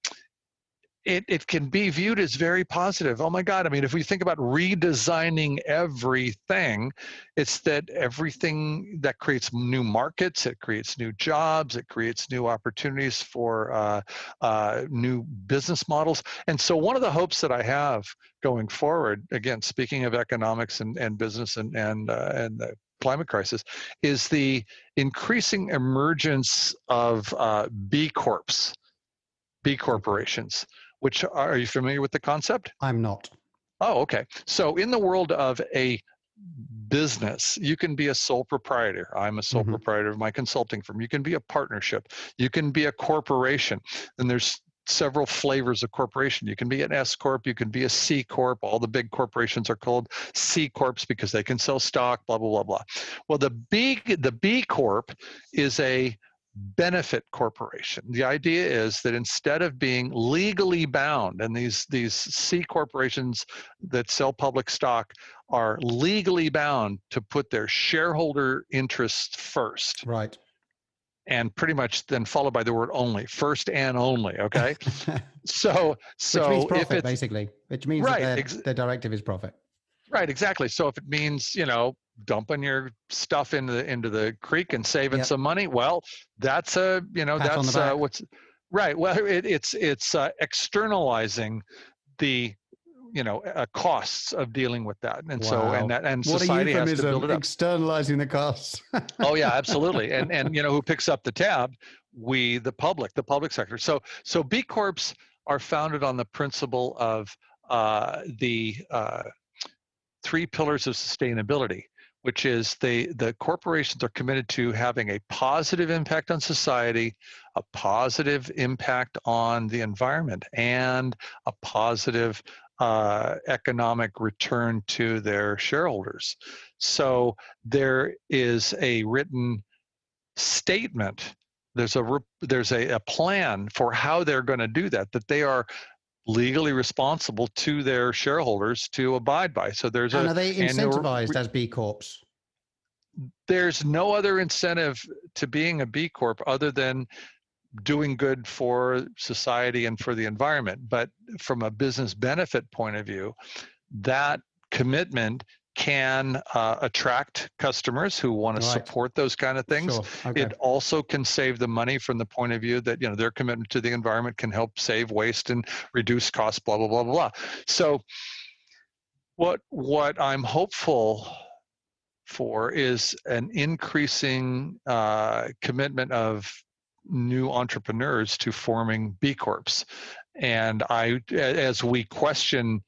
it, it can be viewed as very positive. Oh my God. I mean, if we think about redesigning everything, it's that everything that creates new markets, it creates new jobs, it creates new opportunities for uh, uh, new business models. And so, one of the hopes that I have going forward, again, speaking of economics and, and business and, and, uh, and the climate crisis, is the increasing emergence of uh, B Corps. B corporations, which are you familiar with the concept? I'm not. Oh, okay. So in the world of a business, you can be a sole proprietor. I'm a sole mm-hmm. proprietor of my consulting firm. You can be a partnership. You can be a corporation. And there's several flavors of corporation. You can be an S corp, you can be a C corp. All the big corporations are called C corps because they can sell stock. Blah blah blah blah. Well, the B the B corp is a benefit corporation. The idea is that instead of being legally bound, and these these C corporations that sell public stock are legally bound to put their shareholder interests first. Right. And pretty much then followed by the word only, first and only. Okay. so so which means profit, basically, which means right, ex- their directive is profit. Right, exactly. So if it means, you know, dumping your stuff into the into the creek and saving Yep. some money, well, that's a, you know, that's uh, what's right. Well, it, it's it's uh, externalizing the you know uh, costs of dealing with that, and so and that and What a society has to build it up. externalizing the costs. oh yeah absolutely and and you know who picks up the tab we the public the public sector so so b corps are founded on the principle of uh, the uh, three pillars of sustainability which is they the corporations are committed to having a positive impact on society a positive impact on the environment and a positive uh, economic return to their shareholders. So there is a written statement there's a there's a, a plan for how they're going to do that that they are legally responsible to their shareholders to abide by so there's and a are they incentivized as B Corps? there's no other incentive to being a b corp other than doing good for society and for the environment but from a business benefit point of view that commitment can uh, attract customers who want to Right. support those kind of things Sure. Okay. it also can save the money from the point of view that you know their commitment to the environment can help save waste and reduce costs blah blah blah blah blah so what what i'm hopeful for is an increasing uh, commitment of new entrepreneurs to forming b corps and I as we question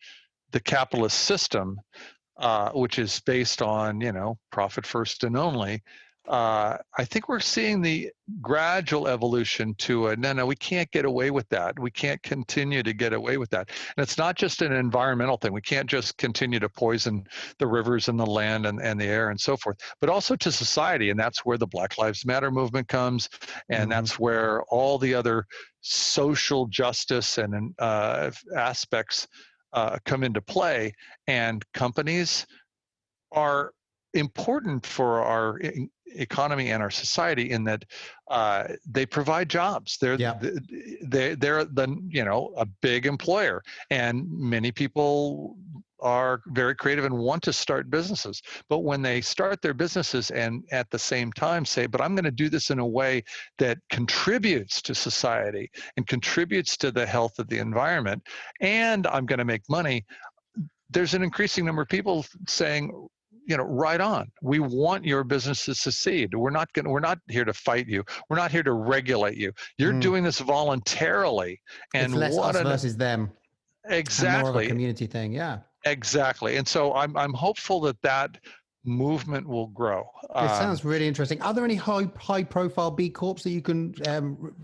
the capitalist system uh, which is based on you know profit first and only uh, I think we're seeing the gradual evolution to a no, no, we can't get away with that. We can't continue to get away with that. And it's not just an environmental thing. We can't just continue to poison the rivers and the land and, and the air and so forth, but also to society. And that's where the Black Lives Matter movement comes. And Mhm. that's where all the other social justice and uh, aspects uh, come into play. And companies are important for our economy and our society in that uh, they provide jobs. They're Yeah. th- they they're the you know a big employer, and many people are very creative and want to start businesses. But when they start their businesses and at the same time say, "But I'm going to do this in a way that contributes to society and contributes to the health of the environment, and I'm going to make money," there's an increasing number of people saying you know right on we want your business to succeed we're not going we're not here to fight you we're not here to regulate you you're Mm. doing this voluntarily and it's less what us an, versus them. And more of a exactly community thing. Yeah. Exactly and so i'm i'm hopeful that that movement will grow It Um, sounds really interesting. Are there any high high profile B Corps that you can um,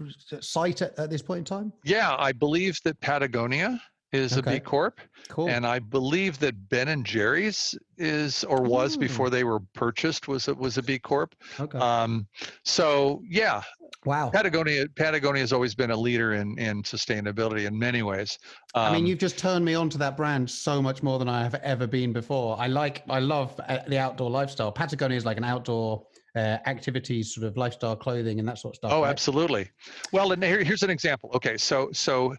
cite at, at this point in time? yeah i believe that patagonia is a Okay. b corp Cool. and i believe that ben and jerry's is or was Ooh. before they were purchased was a, was a b corp okay. um, so yeah wow. Patagonia Patagonia has always been a leader in in sustainability in many ways. Um, I mean, you've just turned me on to that brand so much more than I have ever been before. I like, I love uh, the outdoor lifestyle. Patagonia is like an outdoor uh, activities, sort of lifestyle clothing and that sort of stuff. oh, right? absolutely. Well, and here, here's an example. Okay, so so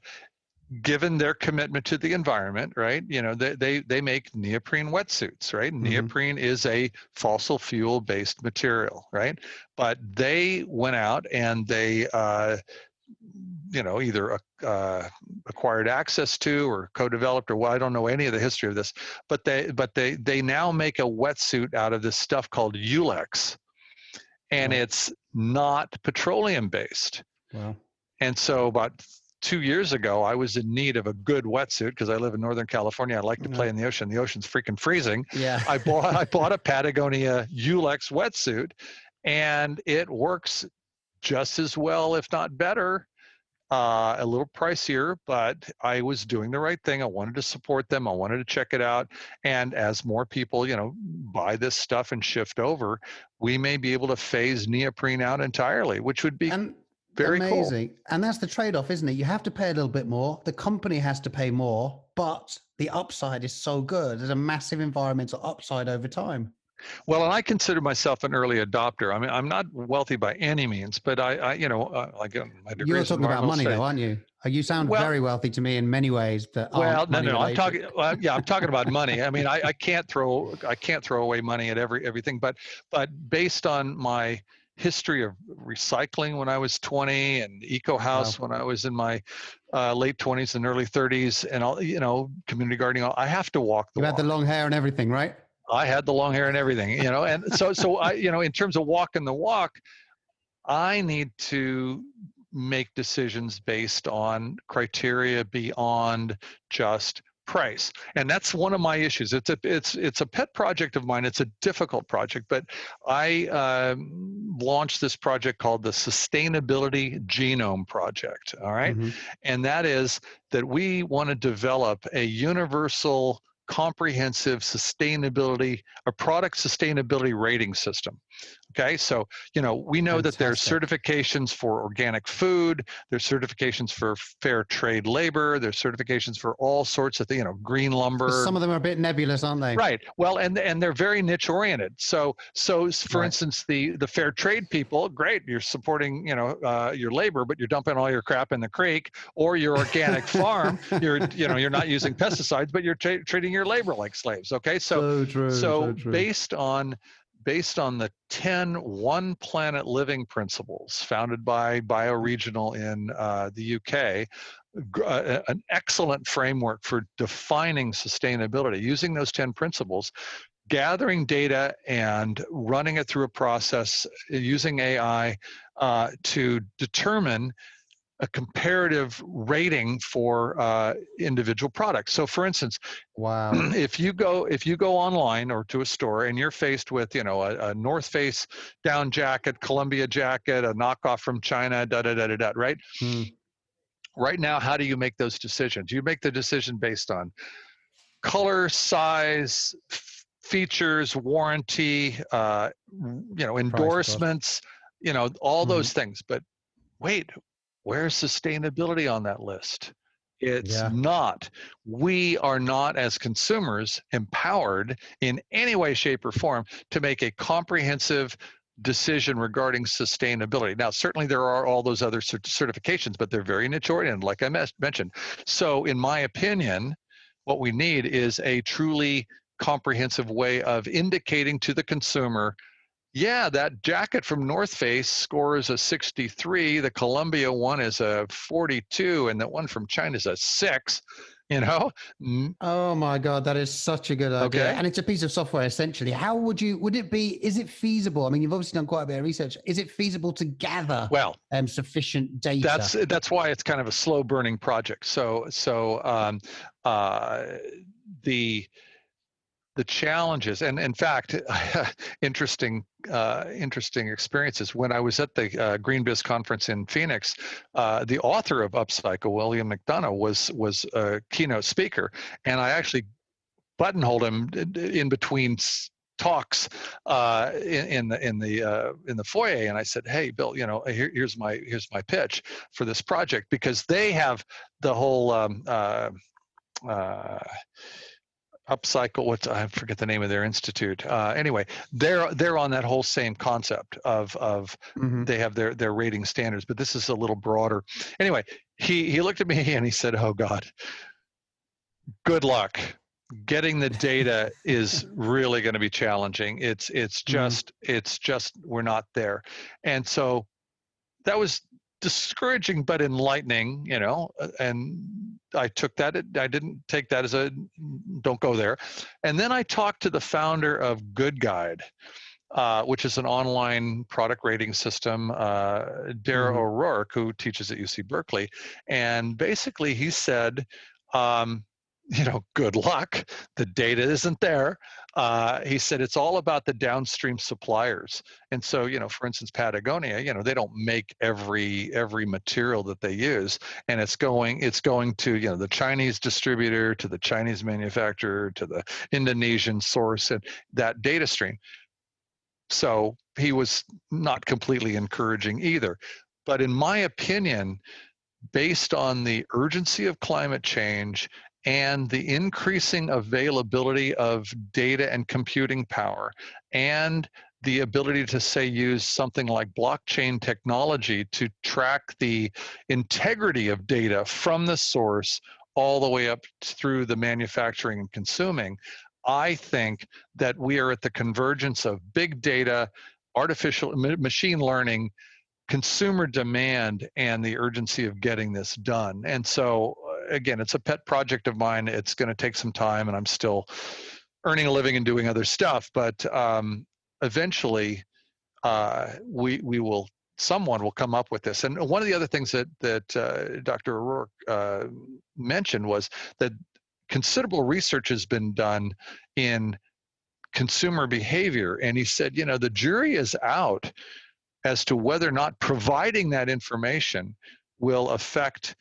given their commitment to the environment, right? You know, they they they make neoprene wetsuits, right? Mhm. Neoprene is a fossil fuel based material, right? But they went out and they uh, you know either uh, acquired access to or co-developed or well i don't know any of the history of this but they but they they now make a wetsuit out of this stuff called Yulex and it's not petroleum based Wow. and so about two years ago i was in need of a good wetsuit because i live in northern california i like to play in the ocean the ocean's freaking freezing Yeah. I bought I bought a Patagonia Yulex wetsuit, and it works just as well, if not better. Uh, a little pricier, but I was doing the right thing. I wanted to support them. I wanted to check it out. And as more people, you know, buy this stuff and shift over, we may be able to phase neoprene out entirely, which would be very cool. amazing. And that's the trade-off, isn't it? You have to pay a little bit more. The company has to pay more, but the upside is so good. There's a massive environmental upside over time. Well, and I consider myself an early adopter. I mean, I'm not wealthy by any means, but I, I you know, uh, like my degree. You're talking about money, though, aren't you? Uh, you sound well, very wealthy to me in many ways. That well, no, no. I'm talking. Well, yeah, I'm talking about money. I mean, I, I can't throw, I can't throw away money at every everything, but, but based on my history of recycling when I was 20 and Eco House wow. when I was in my uh, late 20s and early 30s, and all you know, community gardening. I have to walk the. You walk. had the long hair and everything, right? I had the long hair and everything, you know, and so so I, you know, in terms of walking the walk, I need to make decisions based on criteria beyond just price and that's one of my issues it's a it's it's a pet project of mine it's a difficult project but i uh, launched this project called the sustainability genome project all right? mm-hmm. and that is that we want to develop a universal comprehensive sustainability a product sustainability rating system Okay, so you know we know Fantastic. that there's certifications for organic food, there's certifications for fair trade labor, there's certifications for all sorts of things, you know, green lumber. Some of them are a bit nebulous, aren't they? Right. Well, and and they're very niche oriented. So so for right. instance, the the fair trade people, great, you're supporting you know uh, your labor, but you're dumping all your crap in the creek, or your organic farm, you're you know you're not using pesticides, but you're tra- treating your labor like slaves. Okay, so so, true, so, so based on based on the 10 one planet living principles founded by bioregional in uh, the uk uh, an excellent framework for defining sustainability. Using those 10 principles gathering data and running it through a process using ai uh, to determine a comparative rating for uh, individual products. So, for instance, wow, if you go if you go online or to a store and you're faced with you know a, a North Face down jacket, Columbia jacket, a knockoff from China, da da da da da, right? Hmm. Right now, how do you make those decisions? You make the decision based on color, size, f- features, warranty, uh, you know, endorsements, you know, all mm-hmm. those things. But wait, Where's sustainability on that list? It's yeah. not. We are not, as consumers, empowered in any way, shape, or form to make a comprehensive decision regarding sustainability. Now, certainly there are all those other certifications, but they're very niche oriented, like I mentioned. So, in my opinion, what we need is a truly comprehensive way of indicating to the consumer yeah, that jacket from North Face scores a 63. The Columbia one is a 42, and the one from China is a six. You know? Oh my God, that is such a good idea. Okay. And it's a piece of software essentially. How would you? Would it be? Is it feasible? I mean, you've obviously done quite a bit of research. Is it feasible to gather well um, sufficient data? That's that's why it's kind of a slow burning project. So so um, uh, the the challenges and in fact interesting uh, interesting experiences. When i was at the uh, GreenBiz conference in phoenix uh, the author of upcycle william mcdonough was was a keynote speaker and i actually buttonholed him in between talks uh, in, in, the in the uh, in the foyer, and I said, "Hey, Bill, you know, here, here's my here's my pitch for this project because they have the whole um, uh, uh upcycle what i forget the name of their institute uh, anyway they're they're on that whole same concept of of mm-hmm. they have their their rating standards but this is a little broader anyway he he looked at me and he said oh god good luck getting the data is really going to be challenging it's it's mm-hmm. just mm-hmm. it's just we're not there and so that was discouraging but enlightening you know uh, and i took that i didn't take that as a don't go there and then i talked to the founder of GoodGuide uh, which is an online product rating system uh, dara mm-hmm. o'rourke who teaches at uc berkeley and basically he said um, you know, good luck. The data isn't there. Uh, he said it's all about the downstream suppliers. And so, you know, for instance, Patagonia, you know, they don't make every every material that they use, and it's going it's going to you know the Chinese distributor, to the Chinese manufacturer, to the Indonesian source, and that data stream. So he was not completely encouraging either. But in my opinion, based on the urgency of climate change and the increasing availability of data and computing power and the ability to say use something like blockchain technology to track the integrity of data from the source all the way up through the manufacturing and consuming i think that we are at the convergence of big data artificial machine learning consumer demand and the urgency of getting this done. And so again it's a pet project of mine it's going to take some time and i'm still earning a living and doing other stuff but um, eventually uh, we we will someone will come up with this. And one of the other things that that uh, Dr. O'Rourke uh, mentioned was that considerable research has been done in consumer behavior, and he said, you know, the jury is out as to whether or not providing that information will affect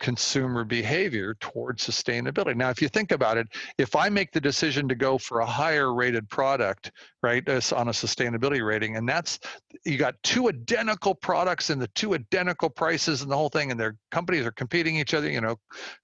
consumer behavior towards sustainability. Now, if you think about it, if I make the decision to go for a higher rated product, right, on a sustainability rating, and that's you got two identical products and the two identical prices and the whole thing, and their companies are competing each other, you know,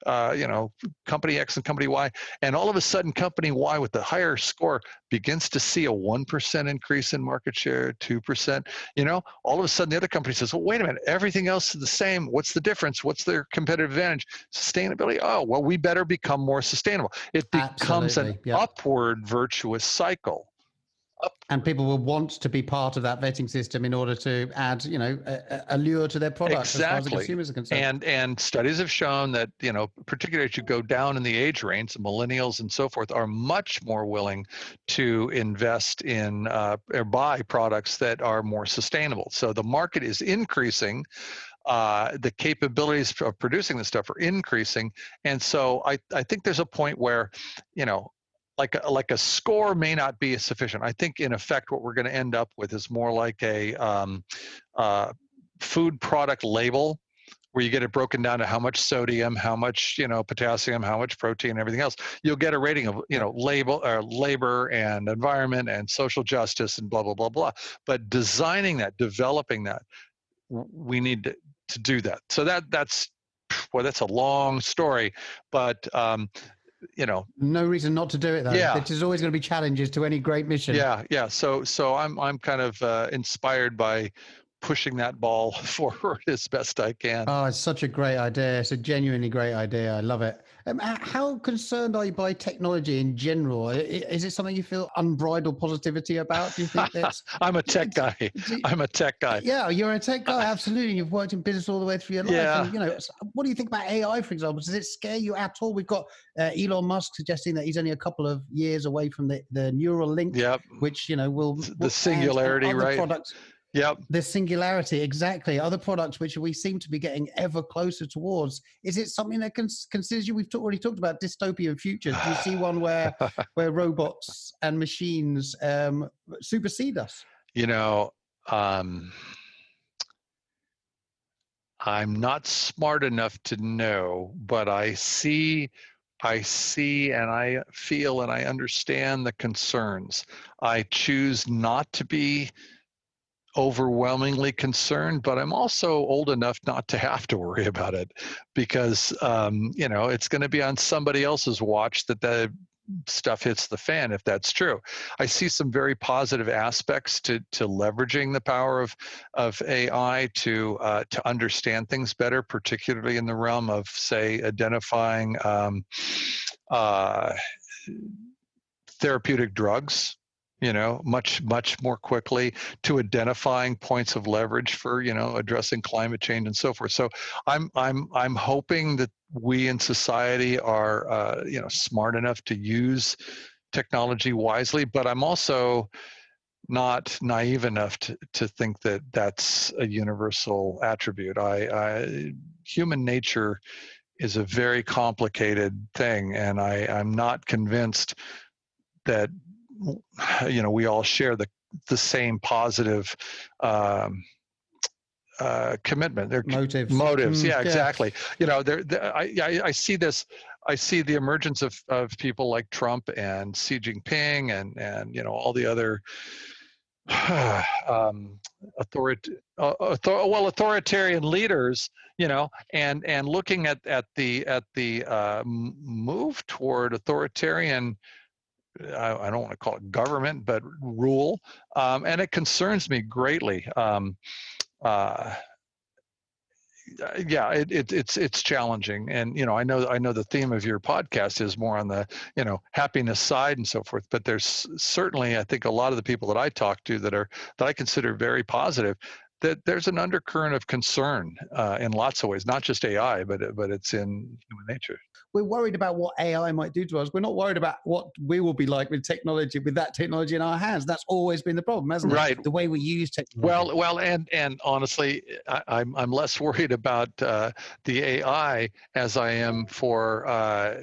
uh, you know, company X and company Y, and all of a sudden, company Y with the higher score begins to see a one percent increase in market share, two percent, you know, all of a sudden the other company says, well, wait a minute, everything else is the same. What's the difference? What's their competitive competitive advantage. Sustainability, oh, well, we better become more sustainable. It becomes Absolutely. an yep. upward virtuous cycle. And people will want to be part of that vetting system in order to add, you know, a, a lure to their product exactly. as far as the consumers are concerned. And and studies have shown that, you know, particularly as you go down in the age range, millennials and so forth are much more willing to invest in uh, or buy products that are more sustainable. So the market is increasing uh, the capabilities of producing this stuff are increasing. And so I, I think there's a point where, you know, like a, like a score may not be sufficient. I think in effect what we're going to end up with is more like a um, uh, food product label where you get it broken down to how much sodium, how much you know potassium, how much protein, everything else. You'll get a rating of you know label or labor and environment and social justice and blah blah blah blah. But designing that, developing that, we need to, to do that. So that that's well, that's a long story, but um, you know, no reason not to do it. Though. Yeah, there's always going to be challenges to any great mission. Yeah, yeah. So so I'm I'm kind of uh, inspired by pushing that ball forward as best I can. Oh, it's such a great idea. It's a genuinely great idea. I love it. Um, how concerned are you by technology in general? Is it something you feel unbridled positivity about? Do you think that's? I'm a tech guy. I'm a tech guy. Yeah, you're a tech guy. Absolutely. You've worked in business all the way through your life. Yeah. And, you know, what do you think about AI, for example? Does it scare you at all? We've got uh, Elon Musk suggesting that he's only a couple of years away from the, the Neuralink, yep. which you know will the singularity, right? Products Yep. The singularity, exactly. Other products which we seem to be getting ever closer towards. Is it something that cons- considers you? We've talk, already talked about dystopian futures. Do you see one where where robots and machines um, supersede us? You know, um, I'm not smart enough to know, but I see I see and I feel and I understand the concerns. I choose not to be overwhelmingly concerned, but I'm also old enough not to have to worry about it because, um, you know, it's going to be on somebody else's watch that the stuff hits the fan if that's true. I see some very positive aspects to to leveraging the power of of AI to uh, to understand things better, particularly in the realm of say identifying um, uh, therapeutic drugs you know much much more quickly to identifying points of leverage for you know addressing climate change and so forth. So i'm i'm i'm hoping that we in society are uh, you know smart enough to use technology wisely but i'm also not naive enough to, to think that that's a universal attribute. I, I human nature is a very complicated thing and i i'm not convinced that you know we all share the the same positive um, uh, commitment. Their motives. Motives. Mm, yeah, exactly. You know, there. I, I, I see this. I see the emergence of of people like Trump and Xi Jinping and and you know all the other um, authority, uh, author, well, authoritarian leaders, you know, and and looking at at the at the uh, move toward authoritarian. I, I, don't want to call it government, but rule, um, and it concerns me greatly. Um, uh, uh, yeah, it, it, it's it's challenging, and you know, I know I know the theme of your podcast is more on the you know happiness side and so forth. But there's certainly, I think, a lot of the people that I talk to that are that I consider very positive. That there's an undercurrent of concern uh, in lots of ways, not just AI, but but it's in human nature we're worried about what AI might do to us. We're not worried about what we will be like with technology, with that technology in our hands. That's always been the problem, hasn't it? Right. The way we use technology. Well, well, and and honestly, I, am I'm, I'm less worried about uh, the AI as I am for. Uh,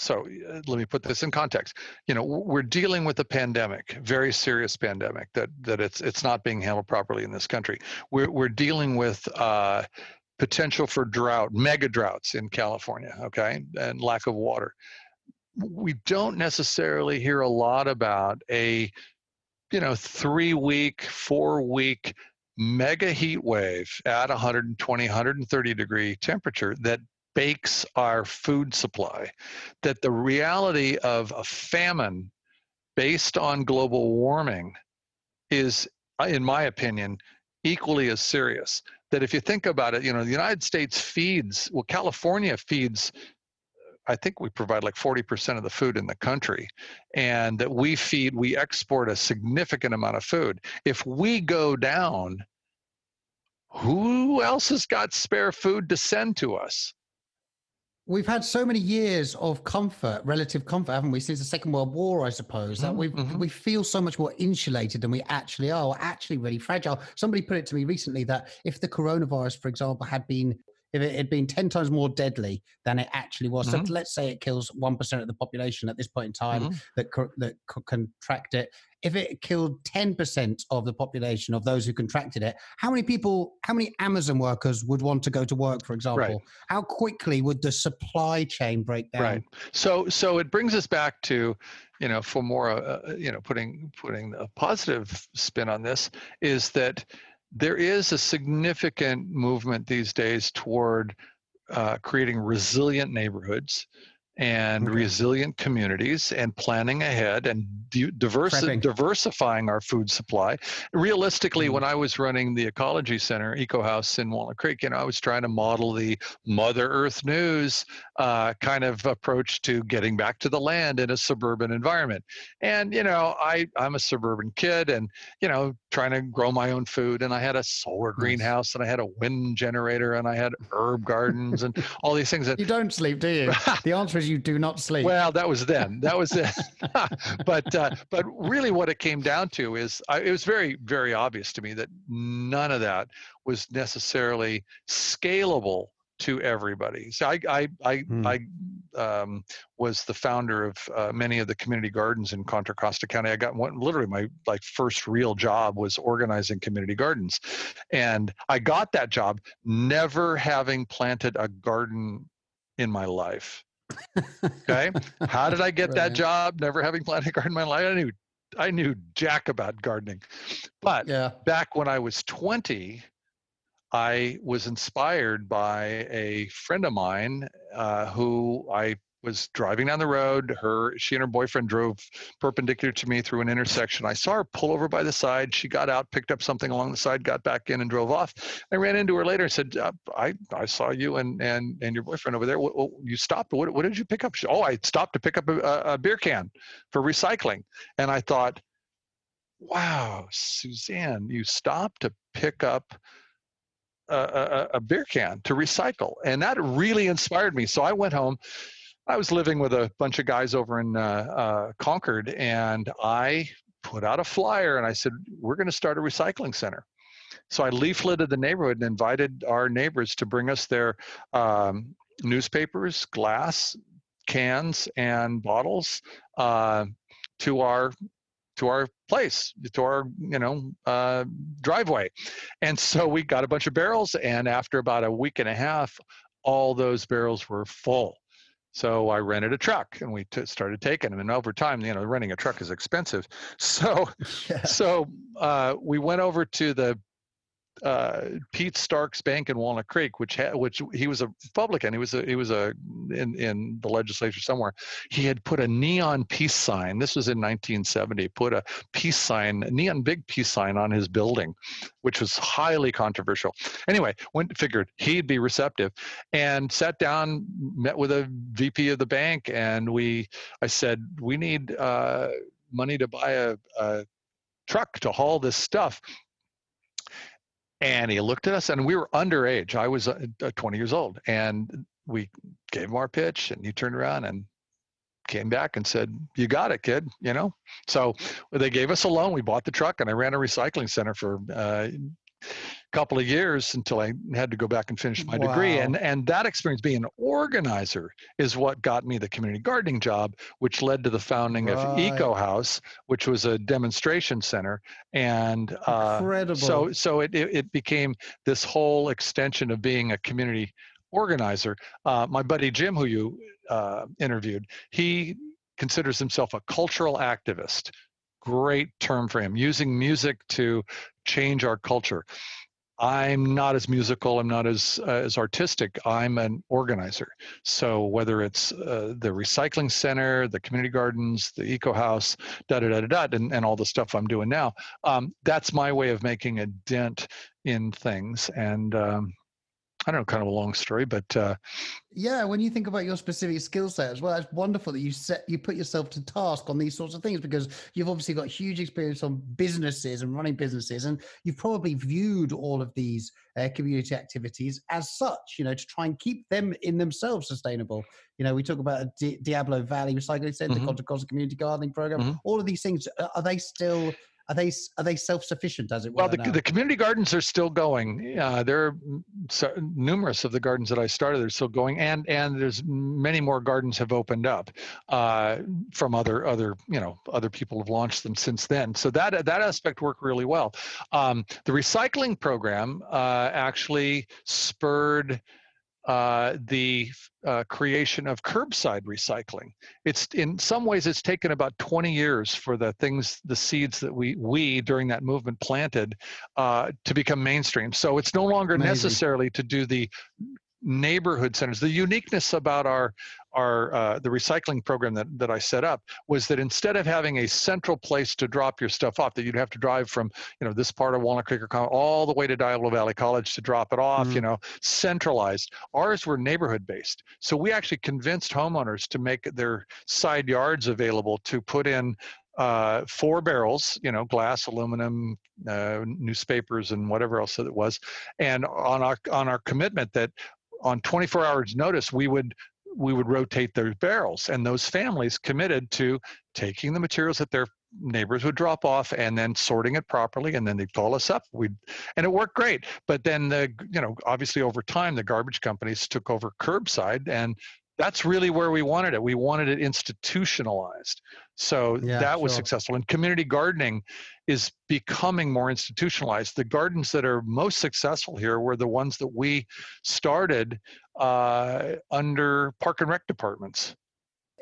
so uh, let me put this in context you know we're dealing with a pandemic very serious pandemic that that it's it's not being handled properly in this country we're we're dealing with uh, potential for drought, mega droughts in California, okay, and lack of water. We don't necessarily hear a lot about a, you know, three week, four week mega heat wave at 120, 130 degree temperature that bakes our food supply. That the reality of a famine based on global warming is, uh, in my opinion, equally as serious that if you think about it, you know, the United States feeds, well, California feeds, I think we provide like 40% of the food in the country, and that we feed, we export a significant amount of food. If we go down, who else has got spare food to send to us? We've had so many years of comfort, relative comfort, haven't we, since the Second World War, I suppose, that we mm-hmm. we feel so much more insulated than we actually are. We're actually really fragile. Somebody put it to me recently that if the coronavirus, for example, had been if it had been 10 times more deadly than it actually was. Mm-hmm. So let's say it kills 1% of the population at this point in time mm-hmm. that, that contract it if it killed 10% of the population of those who contracted it, how many people, how many Amazon workers would want to go to work, for example? Right. How quickly would the supply chain break down? Right. So, so it brings us back to, you know, for more, uh, uh you know, putting putting a positive spin on this is that there is a significant movement these days toward uh, creating resilient neighborhoods and okay. resilient communities and planning ahead and diversi- diversifying our food supply. Realistically, mm-hmm. when I was running the Ecology Center, Eco House in Walnut Creek, you know, I was trying to model the Mother Earth News uh, kind of approach to getting back to the land in a suburban environment. And, you know, I, I'm a suburban kid and, you know, trying to grow my own food. And I had a solar greenhouse and I had a wind generator and I had herb gardens and all these things. That, you don't sleep, do you? the answer is you do not sleep. Well, that was then. That was it. but uh, but really, what it came down to is I, it was very very obvious to me that none of that was necessarily scalable to everybody. So I I I, hmm. I um, was the founder of uh, many of the community gardens in Contra Costa County. I got one literally my like first real job was organizing community gardens, and I got that job never having planted a garden in my life. Okay, how did I get that job? Never having planted a garden in my life. I knew I knew jack about gardening, but yeah. back when I was twenty I was inspired by a friend of mine uh, who I was driving down the road. Her, she and her boyfriend drove perpendicular to me through an intersection. I saw her pull over by the side. She got out, picked up something along the side, got back in, and drove off. I ran into her later and said, uh, "I I saw you and and and your boyfriend over there. What, what, you stopped. What what did you pick up?" She, oh, I stopped to pick up a, a beer can for recycling. And I thought, "Wow, Suzanne, you stopped to pick up." a, a, beer can to recycle. And that really inspired me. So I went home. I was living with a bunch of guys over in uh, uh, Concord, and I put out a flyer and I said, We're going to start a recycling center. So I leafleted the neighborhood and invited our neighbors to bring us their um, newspapers, glass, cans, and bottles uh, to our to our place, to our you know uh, driveway, and so we got a bunch of barrels. And after about a week and a half, all those barrels were full. So I rented a truck and we t- started taking them. And over time, you know, renting a truck is expensive. So, yeah. so uh, we went over to the uh, Pete Stark's bank in Walnut Creek, which had, which he was a Republican. He was a he was a in in the legislature somewhere. He had put a neon peace sign. This was in 1970. Put a peace sign, neon big peace sign on his building, which was highly controversial. Anyway, went figured he'd be receptive, and sat down, met with a VP of the bank, and we I said we need uh, money to buy a, a truck to haul this stuff and he looked at us, and we were underage. I was uh, 20 years old, and we gave him our pitch, and he turned around and came back and said, "You got it, kid." You know. So they gave us a loan. We bought the truck, and I ran a recycling center for uh, couple of years until I had to go back and finish my wow. degree. And and that experience being an organizer is what got me the community gardening job, which led to the founding right. of Eco House, which was a demonstration center. And uh, Incredible. so so it, it, it became this whole extension of being a community organizer. Uh, my buddy Jim, who you uh, interviewed, he considers himself a cultural activist great term for him using music to change our culture I'm not as musical. I'm not as uh, as artistic. I'm an organizer. So whether it's uh, the recycling center, the community gardens, the eco house, da da da da da, and, and all the stuff I'm doing now, um, that's my way of making a dent in things. And um, I don't know, kind of a long story, but uh, yeah, when you think about your specific skill set as well, it's wonderful that you set you put yourself to task on these sorts of things because you've obviously got huge experience on businesses and running businesses, and you've probably viewed all of these uh, community activities as such, you know, to try and keep them in themselves sustainable. You know, we talk about a Di- Diablo Valley Recycling Center, mm-hmm. Contra Costa Community Gardening Program. Mm-hmm. All of these things are they still are they are they self sufficient as it were? Well, the, the community gardens are still going. Uh, there are so, numerous of the gardens that I started are still going, and and there's many more gardens have opened up uh, from other other you know other people have launched them since then. So that that aspect worked really well. Um, the recycling program uh, actually spurred uh, the uh, creation of curbside recycling. It's in some ways it's taken about 20 years for the things, the seeds that we we during that movement planted uh, to become mainstream. So it's no longer Amazing. necessarily to do the neighborhood centers. The uniqueness about our our uh, the recycling program that, that I set up was that instead of having a central place to drop your stuff off, that you'd have to drive from you know this part of Walnut Creek or all the way to Diablo Valley College to drop it off, mm-hmm. you know, centralized. Ours were neighborhood based, so we actually convinced homeowners to make their side yards available to put in uh, four barrels, you know, glass, aluminum, uh, newspapers, and whatever else that it was, and on our on our commitment that on 24 hours notice we would we would rotate those barrels and those families committed to taking the materials that their neighbors would drop off and then sorting it properly and then they'd call us up. We and it worked great. But then the you know obviously over time the garbage companies took over curbside and that's really where we wanted it we wanted it institutionalized so yeah, that was sure. successful. And community gardening is becoming more institutionalized. The gardens that are most successful here were the ones that we started uh, under park and rec departments.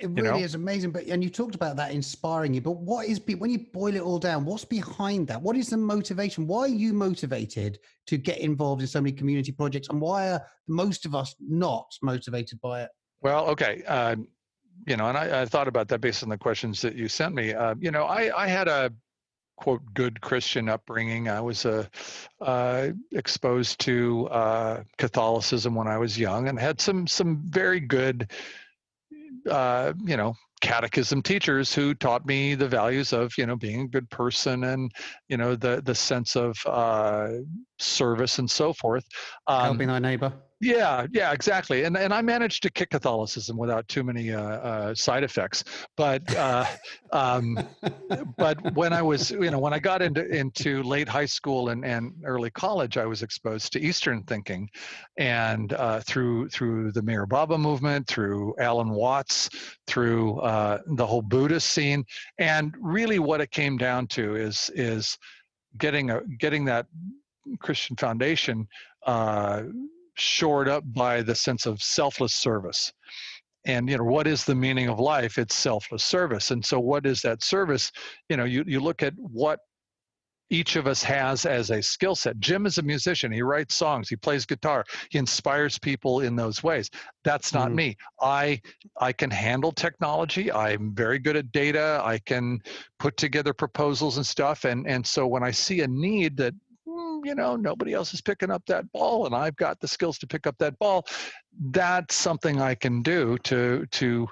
It really you know? is amazing. But and you talked about that inspiring you. But what is when you boil it all down? What's behind that? What is the motivation? Why are you motivated to get involved in so many community projects? And why are most of us not motivated by it? Well, okay. Uh, you know, and I, I, thought about that based on the questions that you sent me. Uh, you know, I, I had a quote good Christian upbringing. I was uh, uh, exposed to uh, Catholicism when I was young, and had some some very good, uh, you know, catechism teachers who taught me the values of you know being a good person and you know the the sense of uh, service and so forth. Um, Helping our neighbor. Yeah, yeah, exactly. And and I managed to kick Catholicism without too many uh, uh, side effects. But uh, um, but when I was you know when I got into into late high school and, and early college, I was exposed to Eastern thinking, and uh, through through the Meher Baba movement, through Alan Watts, through uh, the whole Buddhist scene, and really what it came down to is is getting a getting that Christian foundation uh, shored up by the sense of selfless service. and you know what is the meaning of life it's selfless service and so what is that service you know you, you look at what each of us has as a skill set. Jim is a musician. He writes songs. He plays guitar. He inspires people in those ways. That's not mm. me. I I can handle technology. I'm very good at data. I can put together proposals and stuff. And and so when I see a need that you know nobody else is picking up that ball and I've got the skills to pick up that ball, that's something I can do to to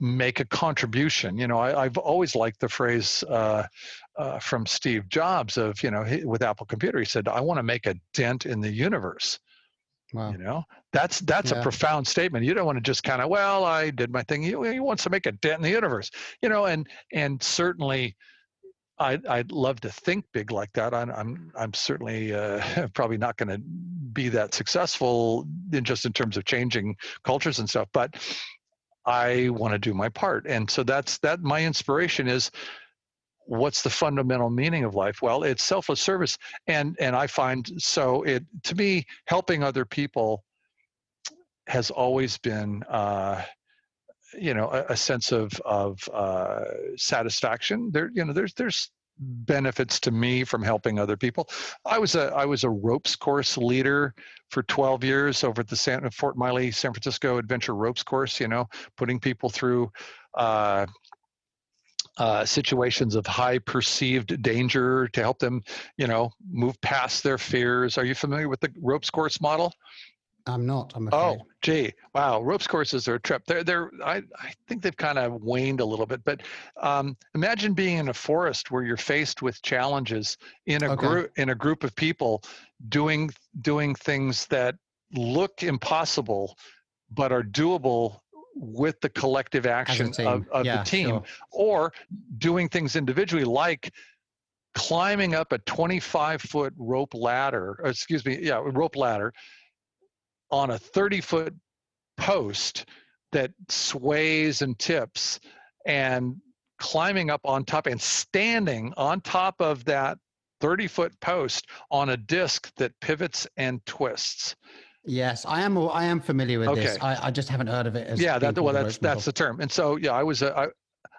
make a contribution. You know, I, have always liked the phrase uh, uh, from Steve Jobs of, you know, he, with Apple Computer, he said, "I want to make a dent in the universe." Wow. You know, that's that's yeah. a profound statement. You don't want to just kind of, well, I did my thing. He, he wants to make a dent in the universe. You know, and and certainly. I'd, I'd love to think big like that. I'm I'm, I'm certainly uh, probably not going to be that successful in just in terms of changing cultures and stuff. But I want to do my part. And so that's that my inspiration is what's the fundamental meaning of life? Well, it's selfless service. And and I find so it to me, helping other people has always been uh, you know a, a, sense of of uh, satisfaction there you know there's there's benefits to me from helping other people. I was a I was a ropes course leader for 12 years over at the San, Fort Miley San Francisco Adventure Ropes course. You know, putting people through. Uh, uh, situations of high perceived danger to help them, you know, move past their fears. Are you familiar with the ropes course model? I'm not. I'm afraid. Oh, gee, wow! Ropes courses are a trip. They're they're. I I think they've kind of waned a little bit. But um, imagine being in a forest where you're faced with challenges in a okay. group in a group of people doing doing things that look impossible, but are doable with the collective action of, of yeah, the team, sure. or doing things individually like climbing up a 25 foot rope ladder excuse me yeah rope ladder on a 30 foot post that sways and tips and climbing up on top and standing on top of that 30 foot post on a disc that pivots and twists. Yes, I am. I am familiar with okay. this. I, I, just haven't heard of it. As yeah, that well, that's that's the term. And so, yeah, I was a, I,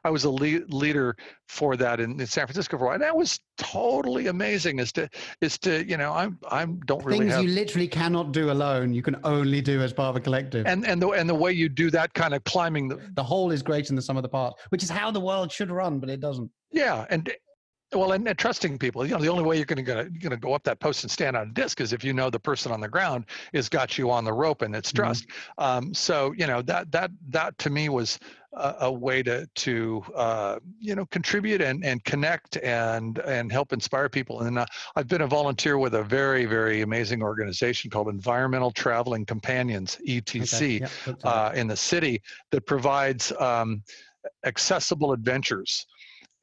I was a lead, leader for that in, in, San Francisco for a while. And that was totally amazing. Is to is to you know I'm I'm don't really things have, you literally cannot do alone. You can only do as part of a collective. And and the and the way you do that kind of climbing the the whole is greater than the sum of the parts, which is how the world should run, but it doesn't. Yeah, and well, and, and, trusting people. You know, the only way you're going to going to go up that post and stand on a disc is if you know the person on the ground has got you on the rope and it's mm-hmm. trust. Mm-hmm. Um, so you know that that that to me was a, a way to to uh, you know contribute and and connect and and help inspire people. And uh, I've been a volunteer with a very very amazing organization called Environmental Traveling Companions (ETC) okay. yep. uh, in the city that provides um, accessible adventures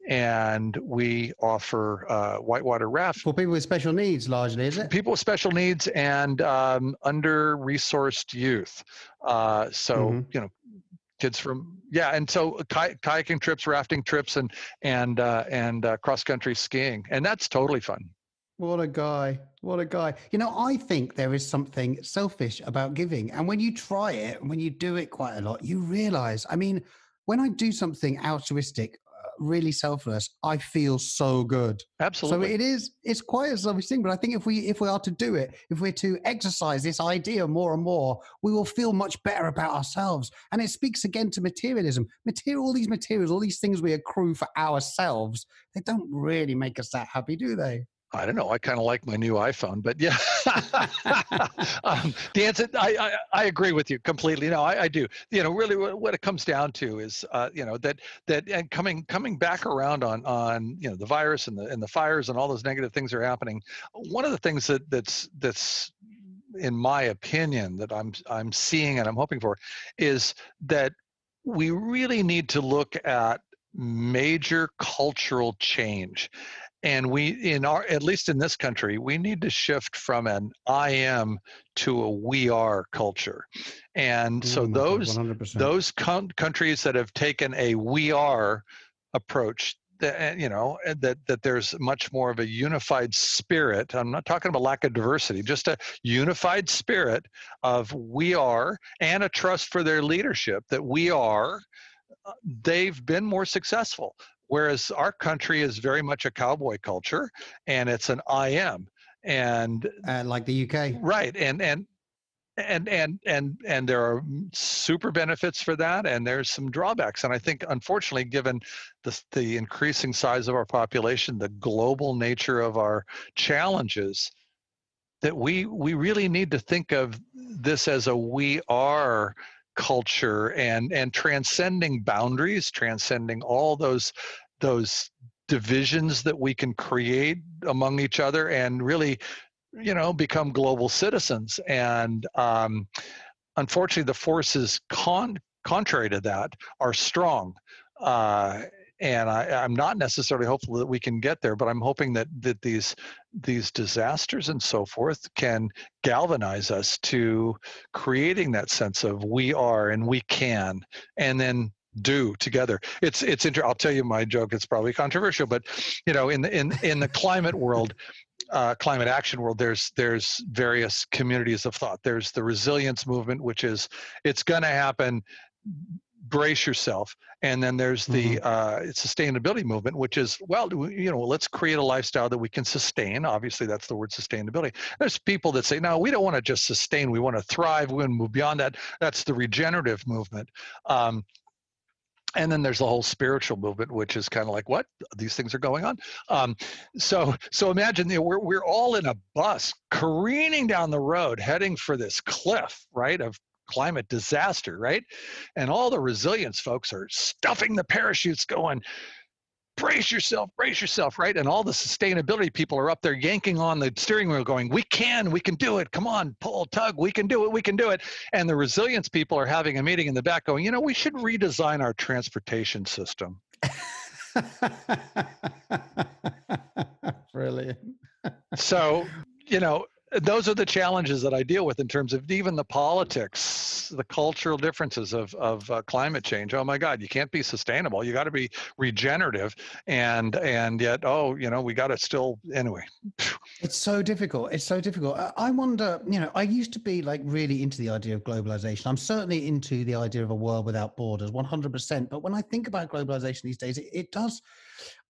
and we offer uh, whitewater raft. For people with special needs largely is it? People with special needs and um, under resourced youth. Uh, so mm-hmm. you know kids from yeah and so kay- kayaking trips rafting trips and and uh, and uh, cross country skiing and that's totally fun. What a guy what a guy. You know i think there is something selfish about giving and when you try it when you do it quite a lot you realize i mean when I do something altruistic, really selfless, I feel so good. Absolutely. So it is. It's quite a selfish thing, but I think if we if we are to do it, if we're to exercise this idea more and more, we will feel much better about ourselves. And it speaks again to materialism. Material, all these materials, all these things we accrue for ourselves, they don't really make us that happy, do they? I don't know. I kind of like my new iPhone, but yeah. um, the answer, I, I, I, agree with you completely. No, I, I do. You know, really, what, what, it comes down to is, uh, you know, that that and coming coming back around on on you know the virus and the and the fires and all those negative things are happening. One of the things that that's that's in my opinion that I'm I'm seeing and I'm hoping for is that we really need to look at major cultural change and we in our at least in this country we need to shift from an i am to a we are culture and so mm, those 100%. those countries that have taken a we are approach that you know that that there's much more of a unified spirit i'm not talking about lack of diversity just a unified spirit of we are and a trust for their leadership that we are uh, they've been more successful whereas our country is very much a cowboy culture and it's an i am and uh, like the uk right and and and and and and there are super benefits for that and there's some drawbacks and i think unfortunately given the, the increasing size of our population the global nature of our challenges that we we really need to think of this as a we are culture and and transcending boundaries transcending all those those divisions that we can create among each other and really you know become global citizens. And um, unfortunately the forces con- contrary to that are strong. Uh, and I, am not necessarily hopeful that we can get there, but I'm hoping that that these these disasters and so forth can galvanize us to creating that sense of we are and we can, and then do together. It's it's inter- I'll tell you my joke. It's probably controversial, but you know, in the in in the climate world, uh, climate action world, there's there's various communities of thought. There's the resilience movement, which is it's going to happen. Brace yourself, and then there's the mm-hmm. uh, sustainability movement, which is well, you know, let's create a lifestyle that we can sustain. Obviously, that's the word sustainability. There's people that say, no, we don't want to just sustain. We want to thrive. We want to move beyond that. That's the regenerative movement. Um, and then there's the whole spiritual movement which is kind of like what these things are going on um, so so imagine you know, we're, we're all in a bus careening down the road heading for this cliff right of climate disaster right and all the resilience folks are stuffing the parachutes going brace yourself, brace yourself, right? And all the sustainability people are up there yanking on the steering wheel going, we can, we can do it. Come on, pull, tug, we can do it, we can do it. And the resilience people are having a meeting in the back going, you know, we should redesign our transportation system. Brilliant. so, you know, those are the challenges that I deal with in terms of even the politics, the cultural differences of of uh, climate change. Oh my God, you can't be sustainable. You got to be regenerative, and and yet, oh, you know, we got to still anyway. It's so difficult. It's so difficult. I wonder, you know, I used to be like really into the idea of globalization. I'm certainly into the idea of a world without borders, 100%. But when I think about globalization these days, it, it does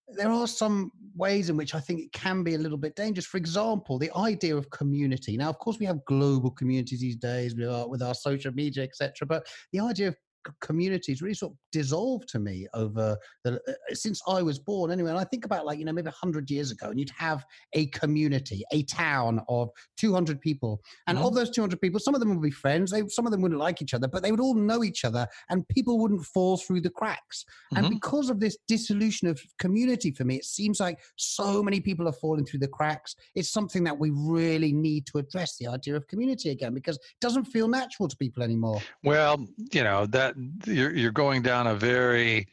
there are some ways in which I think it can be a little bit dangerous. For example, the idea of community. Now, of course, we have global communities these days with our, with our social media, etc. But the idea of communities really sort of dissolved to me over the uh, since I was born anyway. And I think about like you know maybe hundred years ago, and you'd have a community, a town of two hundred people, and mm-hmm. of those two hundred people, some of them would be friends. They some of them wouldn't like each other, but they would all know each other, and people wouldn't fall through the cracks. Mm-hmm. And because of this dissolution of community, for me, it seems like so many people are falling through the cracks. It's something that we really need to address the idea of community again because it doesn't feel natural to people anymore. Well, you know that you're you're going down a very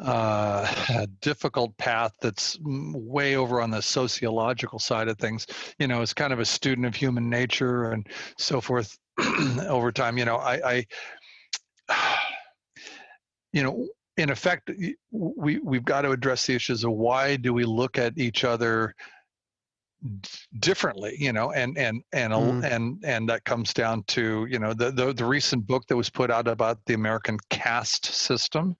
uh, difficult path that's way over on the sociological side of things. You know, as kind of a student of human nature and so forth over time. You know, I, I you know, in effect, we we've got to address the issues of why do we look at each other differently you know and and and mm. and and that comes down to you know the, the the recent book that was put out about the american caste system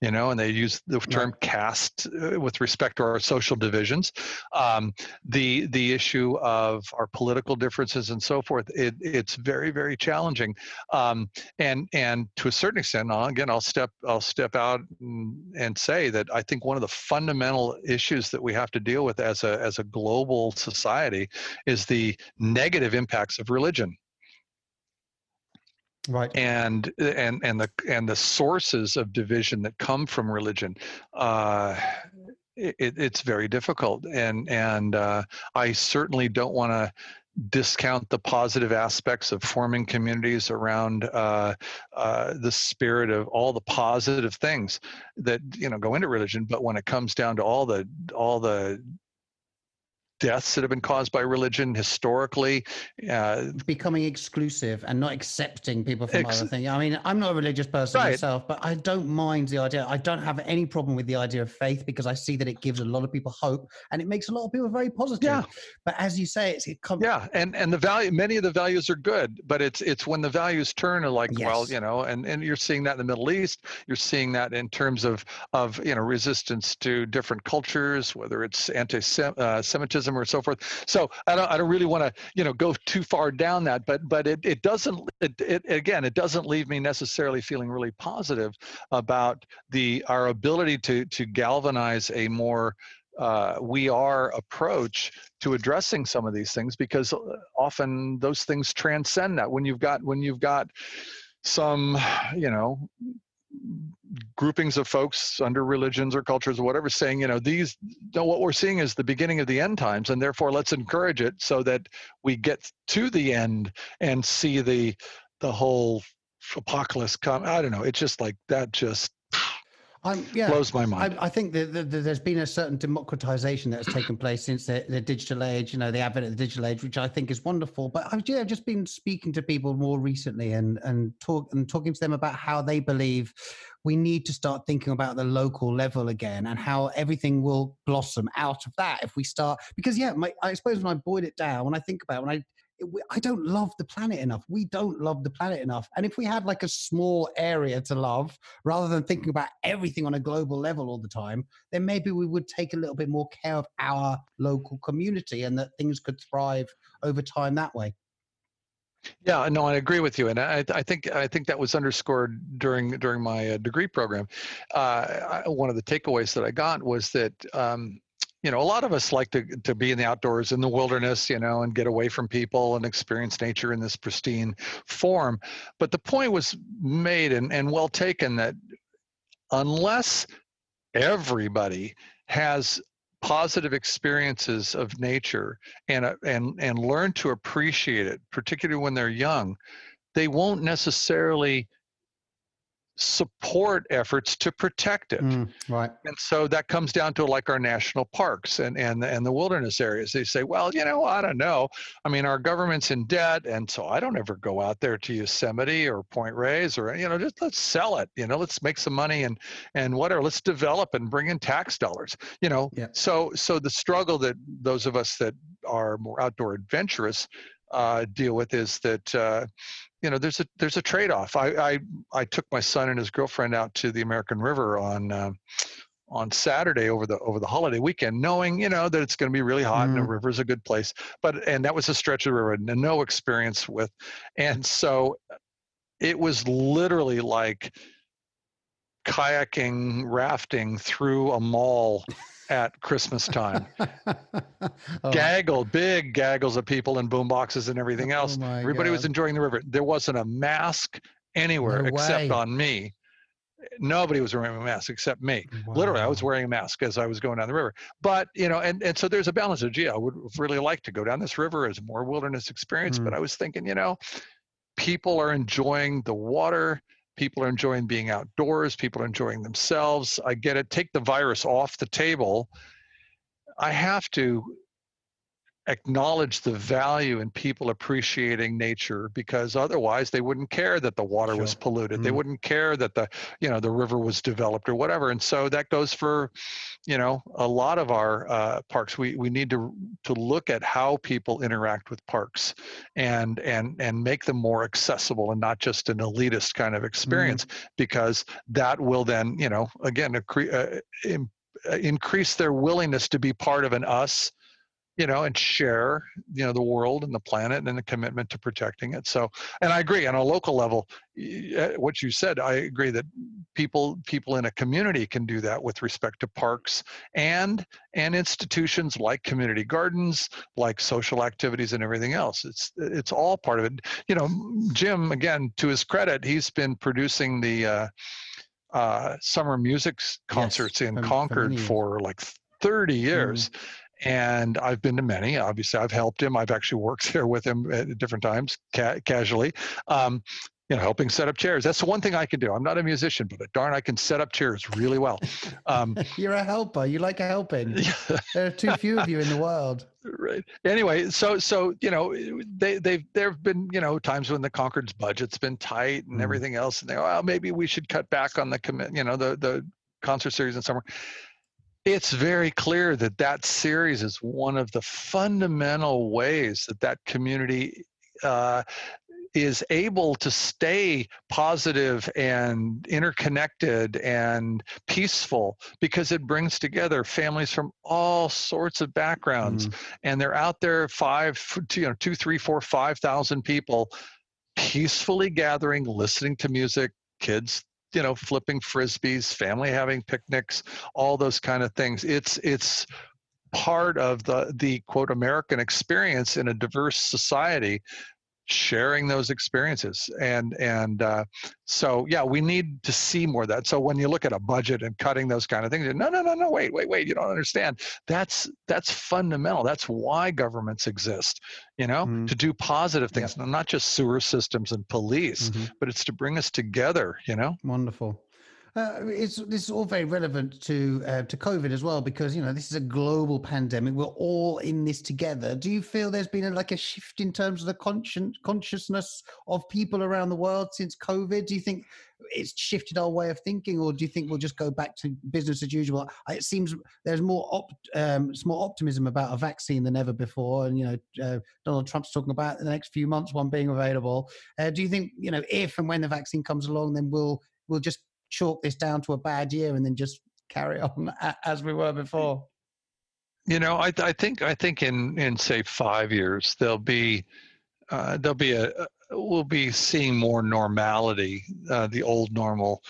you know, and they use the term caste uh, with respect to our social divisions. Um, the the issue of our political differences and so forth. It, it's very very challenging, um, and and to a certain extent, I'll, again, I'll step I'll step out and, and say that I think one of the fundamental issues that we have to deal with as a as a global society is the negative impacts of religion right. and and and the and the sources of division that come from religion uh, it, it's very difficult. And and uh, i certainly don't want to discount the positive aspects of forming communities around uh, uh, the spirit of all the positive things that you know go into religion. But when it comes down to all the all the deaths that have been caused by religion historically. Uh, Becoming exclusive and not accepting people from ex- other things. I mean, I'm not a religious person right. myself, but I don't mind the idea. I don't have any problem with the idea of faith because I see that it gives a lot of people hope and it makes a lot of people very positive. Yeah. But as you say, it's it comes. Yeah, and and the value, many of the values are good, but it's it's when the values turn are like, yes. well, you know, and and you're seeing that in the Middle East. You're seeing that in terms of of you know resistance to different cultures, whether it's anti-Semitism uh, or so forth. So I don't I don't really want to you know go too far down that, but but it it doesn't it, it again it doesn't leave me necessarily feeling really positive about the our ability to to galvanize a more uh, we are approach to addressing some of these things because uh, often those things transcend that when you've got when you've got some you know groupings of folks under religions or cultures or whatever saying you know these no, what we're seeing is the beginning of the end times and therefore let's encourage it so that we get to the end and see the the whole apocalypse come i don't know it's just like that just I'm, yeah, blows my mind. I, I think that, that, that, there's been a certain democratization that has taken place since the, the, digital age, you know, the advent of the digital age, which I think is wonderful. But I've, yeah, I've just been speaking to people more recently and and talk and talking to them about how they believe we need to start thinking about the local level again and how everything will blossom out of that if we start because yeah my, i suppose when i boil it down when i think about it, when i I don't love the planet enough. We don't love the planet enough. And if we had like a small area to love rather than thinking about everything on a global level all the time, then maybe we would take a little bit more care of our local community and that things could thrive over time that way. Yeah, no, I agree with you, and I, I think I think that was underscored during during my uh, degree program. Uh, I, one of the takeaways that I got was that um, you know, a lot of us like to to be in the outdoors, in the wilderness, you know, and get away from people and experience nature in this pristine form. But the point was made and, and well taken that unless everybody has positive experiences of nature and uh, and and learn to appreciate it, particularly when they're young, they won't necessarily support efforts to protect it. Mm, right. And so that comes down to like our national parks and, and, and the wilderness areas. They say, well, you know, I don't know. I mean, our government's in debt. And so I don't ever go out there to Yosemite or Point Reyes or, you know, just let's sell it, you know, let's make some money and, and whatever, let's develop and bring in tax dollars, you know? Yeah. So, so the struggle that those of us that are more outdoor adventurous uh, deal with is that uh, you know there's a there's a trade-off. I, I I took my son and his girlfriend out to the American River on uh, on Saturday over the over the holiday weekend, knowing you know that it's going to be really hot mm. and the mm. river's a good place. But and that was a stretch of the river and no experience with, and so it was literally like kayaking rafting through a mall at Christmas time. oh. Gaggle, big gaggles of people and boom boxes and everything oh else. Oh Everybody God. was enjoying the river. There wasn't a mask anywhere no except on me. Nobody was wearing a mask except me. Wow. Literally, I was wearing a mask as I was going down the river. But you know, and, and so there's a balance of gee, I would really like to go down this river as more wilderness experience. Mm. But I was thinking, you know, people are enjoying the water People are enjoying being outdoors. People are enjoying themselves. I get it. Take the virus off the table. I have to acknowledge the value in people appreciating nature because otherwise they wouldn't care that the water sure. was polluted. Mm. They wouldn't care that the you know the river was developed or whatever. And so that goes for you know a lot of our uh, parks. We we need to to look at how people interact with parks and and and make them more accessible and not just an elitist kind of experience mm. because that will then you know again accre- uh, uh, increase their willingness to be part of an us you know, and share, you know, the world and the planet and the commitment to protecting it. So, and I agree on a local level, uh, what you said, I agree that people people in a community can do that with respect to parks and and institutions like community gardens, like social activities and everything else. It's it's all part of it. You know, Jim, again, to his credit, he's been producing the uh, uh, summer music concerts yes, in Concord for like 30 years. Mm and I've been to many. Obviously, I've helped him. I've actually worked there with him at different times, ca- casually. Um, you know, helping set up chairs. That's the one thing I can do. I'm not a musician, but darn, I can set up chairs really well. Um, You're a helper. You like helping. there are too few of you in the world. Right. Anyway, so so you know, they they've there have been you know times when the Concord's budget's been tight and mm. everything else, and they go, well, maybe we should cut back on the commit, you know, the the concert series in summer. It's very clear that that series is one of the fundamental ways that that community uh, is able to stay positive and interconnected and peaceful because it brings together families from all sorts of backgrounds mm. and they're out there five you know two three four five thousand people peacefully gathering listening to music kids you know flipping frisbees family having picnics all those kind of things. It's it's part of the the quote american experience in a diverse society sharing those experiences and and uh, so yeah we need to see more of that so when you look at a budget and cutting those kind of things no no no no wait wait wait you don't understand that's that's fundamental that's why governments exist you know mm-hmm. to do positive things yep. not just sewer systems and police mm-hmm. but it's to bring us together you know wonderful uh, it's this is all very relevant to uh, to COVID as well because you know this is a global pandemic. We're all in this together. Do you feel there's been a, like a shift in terms of the conscience consciousness of people around the world since COVID? Do you think it's shifted our way of thinking, or do you think we'll just go back to business as usual? It seems there's more op, um, more optimism about a vaccine than ever before, and you know uh, Donald Trump's talking about the next few months one being available. Uh, do you think you know if and when the vaccine comes along, then we'll we'll just chalk this down to a bad year and then just carry on as we were before? You know, I, I think I think in in say five years there'll be uh, there'll be a we'll be seeing more normality, uh, the old normal,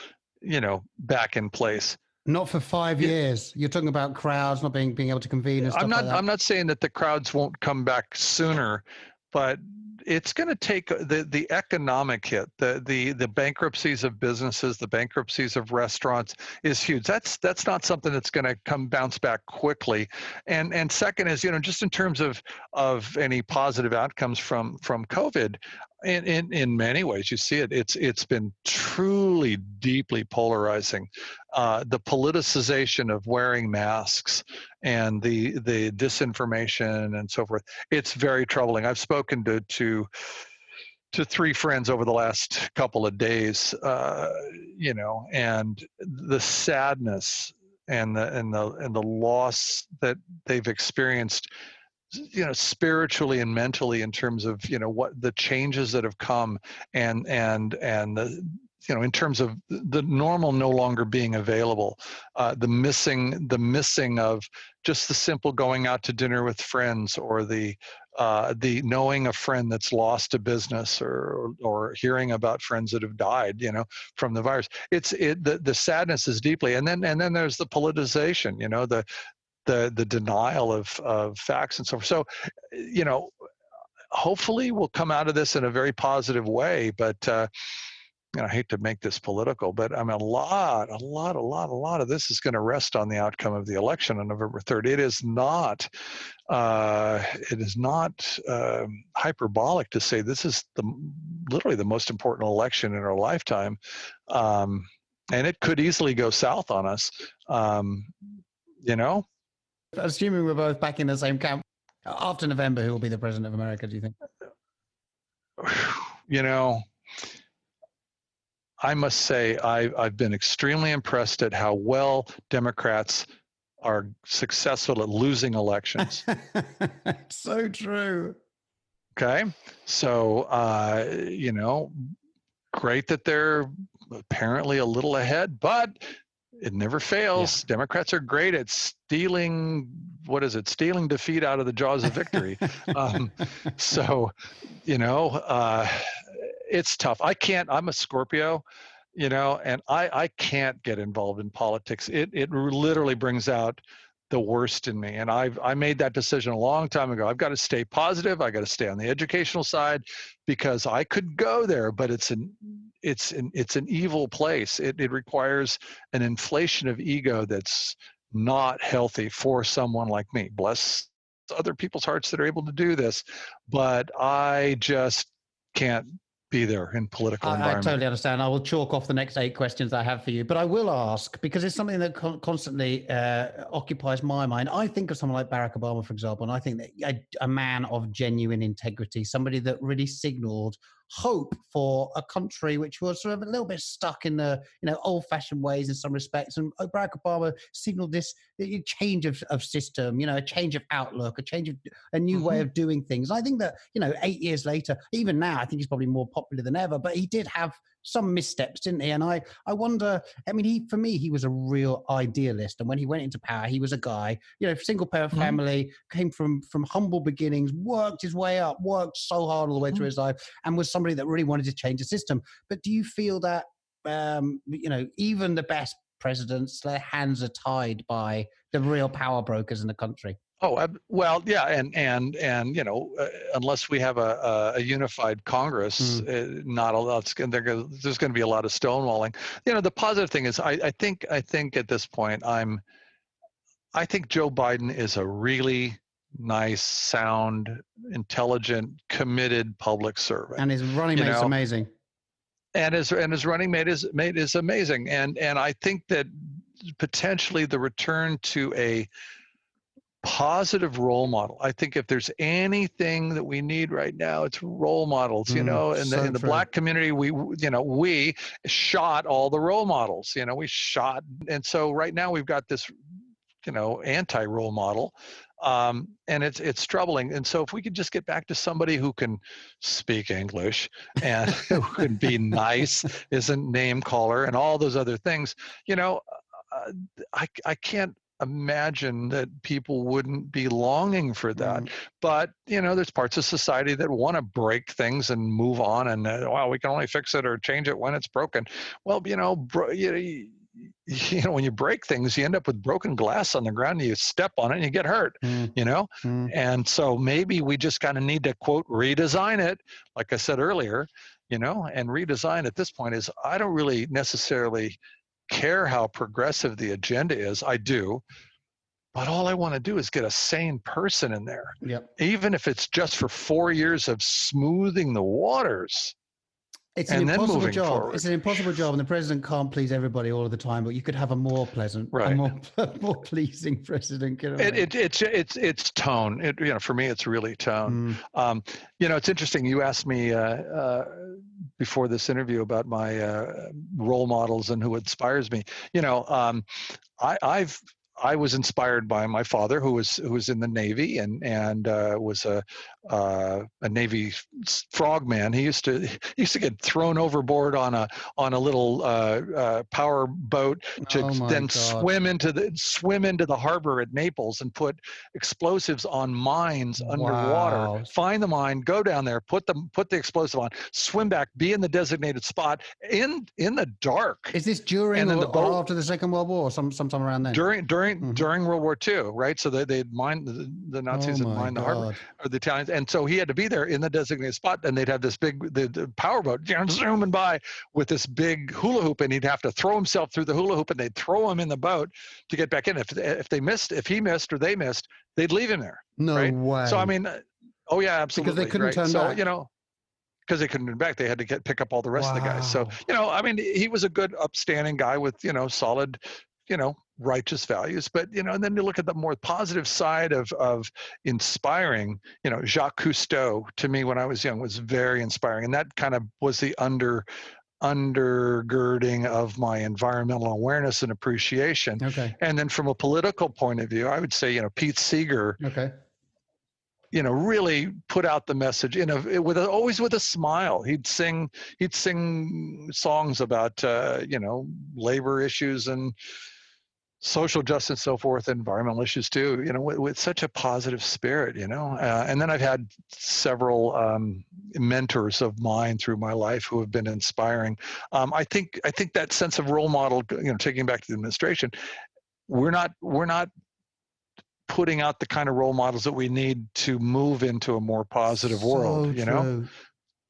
you know, back in place. Not for five years. You're talking about crowds not being being able to convene. I'm not. Like I'm not saying that the crowds won't come back sooner, but it's going to take the the economic hit, the the the bankruptcies of businesses, the bankruptcies of restaurants is huge. That's that's not something that's going to come bounce back quickly. And and second is you know just in terms of of any positive outcomes from from COVID, in, in, in many ways you see it. It's it's been truly deeply polarizing. Uh, the politicization of wearing masks and the the disinformation and so forth it's very troubling. I've spoken to to to three friends over the last couple of days uh, you know and the sadness and the and the and the loss that they've experienced you know spiritually and mentally in terms of you know what the changes that have come and and and the you know in terms of the normal no longer being available uh, the missing the missing of just the simple going out to dinner with friends or the uh, the knowing a friend that's lost a business or or hearing about friends that have died you know from the virus. It's it the, the sadness is deeply and then and then there's the politicization you know the the the denial of of facts and so forth. So, you know, hopefully we'll come out of this in a very positive way. But uh, you know, I hate to make this political, but I mean, a lot, a lot, a lot, a lot of this is going to rest on the outcome of the election on November 3rd. It is not, uh, it is not uh, hyperbolic to say this is the literally the most important election in our lifetime, um, and it could easily go south on us. Um, you know, Assuming we're both back in the same camp after November, who will be the president of America? Do you think? You know, I must say I, I've been extremely impressed at how well Democrats are successful at losing elections. so true. Okay, so uh, you know, great that they're apparently a little ahead, but it never fails. Yeah. Democrats are great at stealing what is it? Stealing defeat out of the jaws of victory. um, so, you know, uh, it's tough. I can't. I'm a Scorpio, you know, and I I can't get involved in politics. It it literally brings out the worst in me and i've i made that decision a long time ago i've got to stay positive i got to stay on the educational side because i could go there but it's an it's an it's an evil place. It it requires an inflation of ego that's not healthy for someone like me. Bless other people's hearts that are able to do this, but I just can't be there in political I, environment. I totally understand. I will chalk off the next eight questions I have for you, but I will ask because it's something that con- constantly uh, occupies my mind. I think of someone like Barack Obama, for example, and I think that a, a man of genuine integrity, somebody that really signaled hope for a country which was sort of a little bit stuck in the you know old-fashioned ways in some respects. And Barack Obama signaled this change of, of system, you know, a change of outlook, a change of a new mm-hmm. way of doing things. I think that you know, eight years later, even now, I think he's probably more popular than ever. But he did have some missteps, didn't he? And I, I wonder. I mean, he for me, he was a real idealist. And when he went into power, he was a guy, you know, single parent mm-hmm. family, came from from humble beginnings, worked his way up, worked so hard all the way mm-hmm. through his life, and was somebody that really wanted to change the system. But do you feel that, um, you know, even the best presidents, their hands are tied by the real power brokers in the country? Oh well, yeah, and and and you know, uh, unless we have a, a, unified Congress, mm. uh, not a lot. There's going to be a lot of stonewalling. You know, the positive thing is, I, I think I think at this point, I'm, I think Joe Biden is a really nice, sound, intelligent, committed public servant. And his running mate's know? amazing. And his and his running mate is mate is amazing. And and I think that potentially the return to a positive role model. I think if there's anything that we need right now, it's role models. You mm, know, in the in the black community, we you know we shot all the role models. You know, we shot, and so right now we've got this you know anti role model um, and it's it's troubling. And so if we could just get back to somebody who can speak English and who can be nice, isn't name caller, and all those other things, you know, uh, I I can't imagine that people wouldn't be longing for that. Mm. But you know, there's parts of society that want to break things and move on, and uh, well, we can only fix it or change it when it's broken. Well, you know, bro, you, you know when you break things you end up with broken glass on the ground and you step on it and you get hurt mm. you know mm. and so maybe we just kind of need to quote redesign it like i said earlier you know and redesign at this point is i don't really necessarily care how progressive the agenda is i do but all I want to do is get a sane person in there. Yep. Even if it's just for four years of smoothing the waters. It's an impossible job. Forward. It's an impossible job, and the president can't please everybody all of the time. But you could have a more pleasant, right. a more more pleasing president. You know it, it, it's it's it's tone. It, you know, for me, it's really tone. Mm. Um, you know, it's interesting. You asked me uh, uh, before this interview about my uh, role models and who inspires me. You know, um, I, I've I was inspired by my father, who was who was in the Navy and and uh, was a uh, a Navy frogman. He used to he used to get thrown overboard on a on a little uh, uh power boat to oh then God. swim into the swim into the harbor at Naples and put explosives on mines underwater. Wow. Find the mine, go down there, put them put the explosive on, swim back, be in the designated spot in in the dark. Is this during or, the boat, after the Second World War, or some sometime around then? During during mm-hmm. during World War II, right? So they they'd mine the, the Nazis oh had mined the harbor or the Italians and so he had to be there in the designated spot and they'd have this big the, the powerboat zooming by with this big hula hoop and he'd have to throw himself through the hula hoop and they'd throw him in the boat to get back in if if they missed if he missed or they missed they'd leave him there no right? way so i mean oh yeah absolutely because they couldn't right? turn so back. you know because they couldn't turn back they had to get pick up all the rest wow. of the guys so you know i mean he was a good upstanding guy with you know solid you know righteous values but you know and then you look at the more positive side of of inspiring you know jacques cousteau to me when i was young was very inspiring and that kind of was the under undergirding of my environmental awareness and appreciation. Okay. And then from a political point of view i would say you know pete seeger okay. you know really put out the message in a with a, always with a smile. He'd sing he'd sing songs about uh, you know labor issues and social justice so forth environmental issues too you know with, with such a positive spirit you know uh, and then i've had several um, mentors of mine through my life who have been inspiring. Um, i think i think that sense of role model you know taking back to the administration we're not we're not putting out the kind of role models that we need to move into a more positive so world you know? true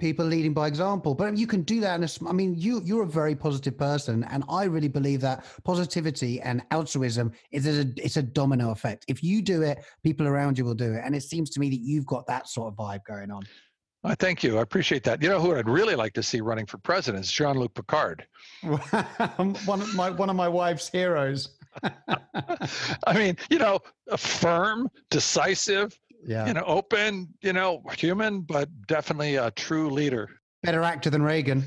people leading by example but you can do that in a i mean you you're a very positive person and i really believe that positivity and altruism is a it's a domino effect if you do it people around you will do it and it seems to me that you've got that sort of vibe going on I thank you. I appreciate that. You know who I'd really like to see running for president is Jean-Luc Picard. one of my one of my wife's heroes. I mean, you know, a firm, decisive, yeah. you know, open, you know, human, but definitely a true leader. Better actor than Reagan.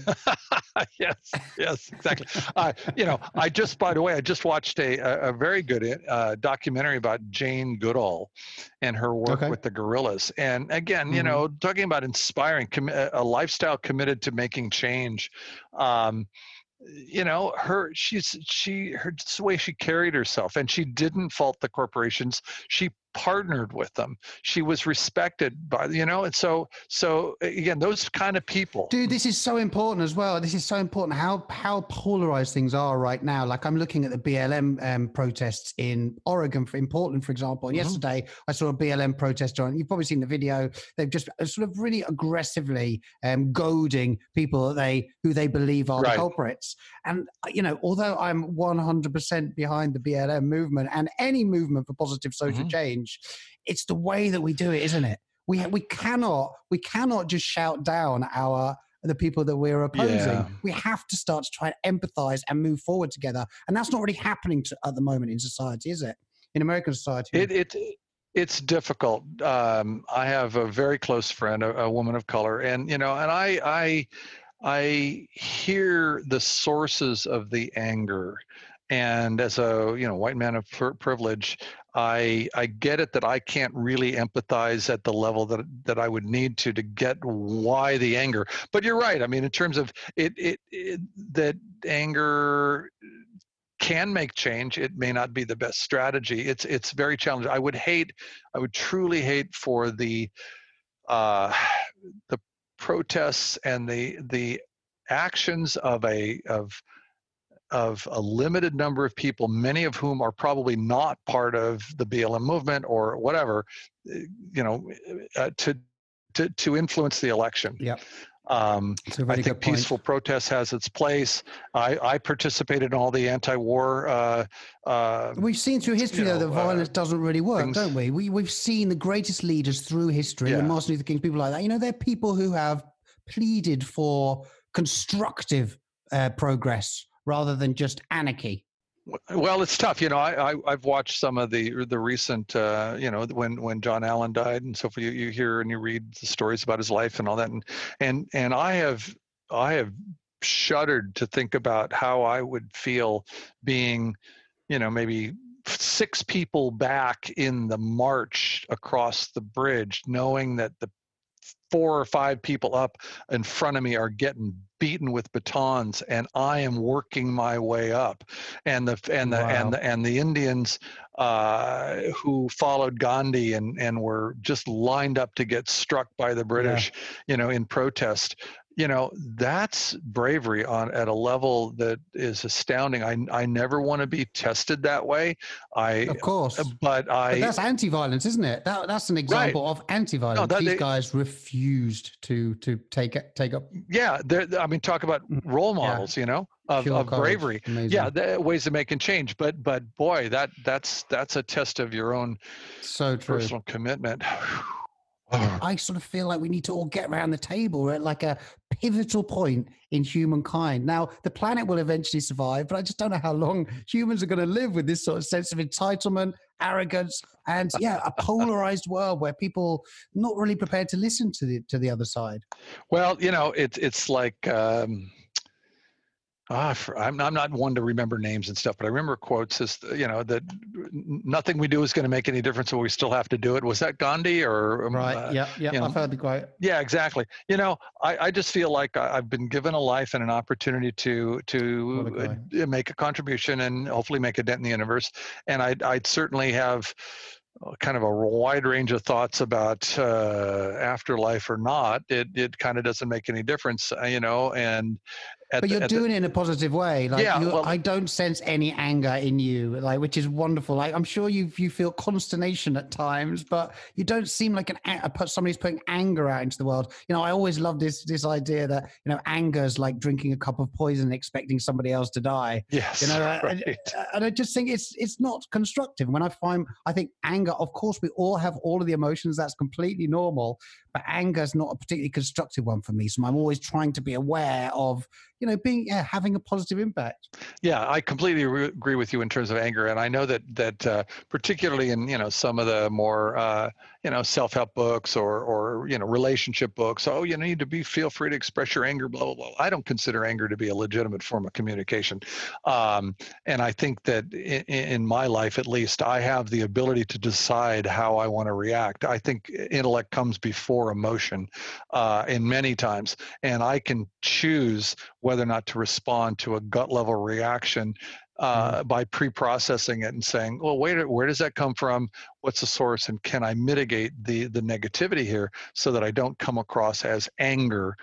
yes, yes, exactly. uh, you know, I just, by the way, I just watched a a, very good uh, documentary about Jane Goodall and her work okay. with the gorillas. And again, mm-hmm. you know, talking about inspiring com- a lifestyle committed to making change. Um, you know her she's she her the way she carried herself and she didn't fault the corporations she partnered with them. She was respected by you know and so so again those kind of people. Dude this is so important as well. This is so important. How how polarized things are right now. Like i'm looking at the blm um, protests in oregon for in portland for example and mm-hmm. yesterday i saw a blm protest on you've probably seen the video. They've just uh, sort of really aggressively um, goading people that they who they believe are right. the culprits. And uh, you know although i'm 100% behind the blm movement and any movement for positive social mm-hmm. change change. It's the way that we do it, isn't it? We we cannot we cannot just shout down our the people that we're opposing. Yeah. We have to start to try and empathize and move forward together, and that's not really happening to, at the moment in society, is it? In American society, it, it it's difficult. Um, I have a very close friend, a, a, woman of color, and you know, and I I I hear the sources of the anger and as a you know white man of privilege i i get it that i can't really empathize at the level that that i would need to to get why the anger. But you're right i mean in terms of it it, it that anger can make change it may not be the best strategy. It's it's very challenging. I would hate i would truly hate for the uh the protests and the the actions of a of of a limited number of people, many of whom are probably not part of the BLM movement or whatever, eh, you know, uh, to to to influence the election. Yeah. Um, I think peaceful protest has its place. I, I participated in all the anti-war. Uh, uh, we've seen through history know, though that uh, violence doesn't really work, things, don't we? We we've seen the greatest leaders through history, yeah. and Martin Luther King, people like that. You know, they're people who have pleaded for constructive uh, progress rather than just anarchy? Well, it's tough. You know, I, I have watched some of the the recent, uh, you know, when when John Allen died and so forth. You, you hear and you read the stories about his life and all that, and and and I have I have shuddered to think about how I would feel being, you know, maybe six people back in the march across the bridge, knowing that the four or five people up in front of me are getting beaten with batons and i am working my way up and the and the wow. and the and the indians uh, who followed gandhi and and were just lined up to get struck by the british yeah. you know in protest you know that's bravery on at a level that is astounding i i never want to be tested that way i of course but i but that's anti-violence isn't it that that's an example right. of anti-violence no, that, these they, guys refused to to take take up yeah there. i mean talk about mm, role models yeah. you know of, of bravery Amazing. yeah the, ways of making change but but boy that that's that's a test of your own so true. personal commitment I sort of feel like we need to all get around the table. at like a pivotal point in humankind. Now, the planet will eventually survive, but I just don't know how long humans are going to live with this sort of sense of entitlement, arrogance, and yeah, a polarized world where people not really prepared to listen to the to the other side. Well, you know, it's it's like. Um Ah, for, I'm, I'm not one to remember names and stuff, but I remember quotes as you know that nothing we do is going to make any difference, but we still have to do it. Was that Gandhi or um, right? Uh, yeah, yeah, you know, I've heard the quote. Yeah, exactly. You know, I, I just feel like I've been given a life and an opportunity to to uh, make a contribution and hopefully make a dent in the universe, and I'd I'd certainly have kind of a wide range of thoughts about uh, afterlife or not, it it kind of doesn't make any difference, uh, you know. And but you're doing the, it in a positive way. Like, yeah, well, I don't sense any anger in you, like which is wonderful. Like I'm sure you you feel consternation at times, but you don't seem like an somebody's putting anger out into the world. You know, I always love this this idea that you know anger is like drinking a cup of poison, expecting somebody else to die. Yes, you know, right. and, and I just think it's it's not constructive. When I find, I think anger. Of course, we all have all of the emotions. That's completely normal. But anger is not a particularly constructive one for me. So I'm always trying to be aware of, you know, being yeah, having a positive impact. Yeah, I completely re- agree with you in terms of anger, and I know that that uh, particularly in you know some of the more uh, you know self-help books or or you know relationship books. Oh, you need to be feel free to express your anger. Blah blah blah. I don't consider anger to be a legitimate form of communication, um, and I think that in, in my life at least, I have the ability to decide how I want to react. I think intellect comes before emotion, uh, in many times, and I can choose whether or not to respond to a gut level reaction uh, mm-hmm. by pre-processing it and saying, "Well, wait, where does that come from? What's the source? And can I mitigate the the negativity here so that I don't come across as anger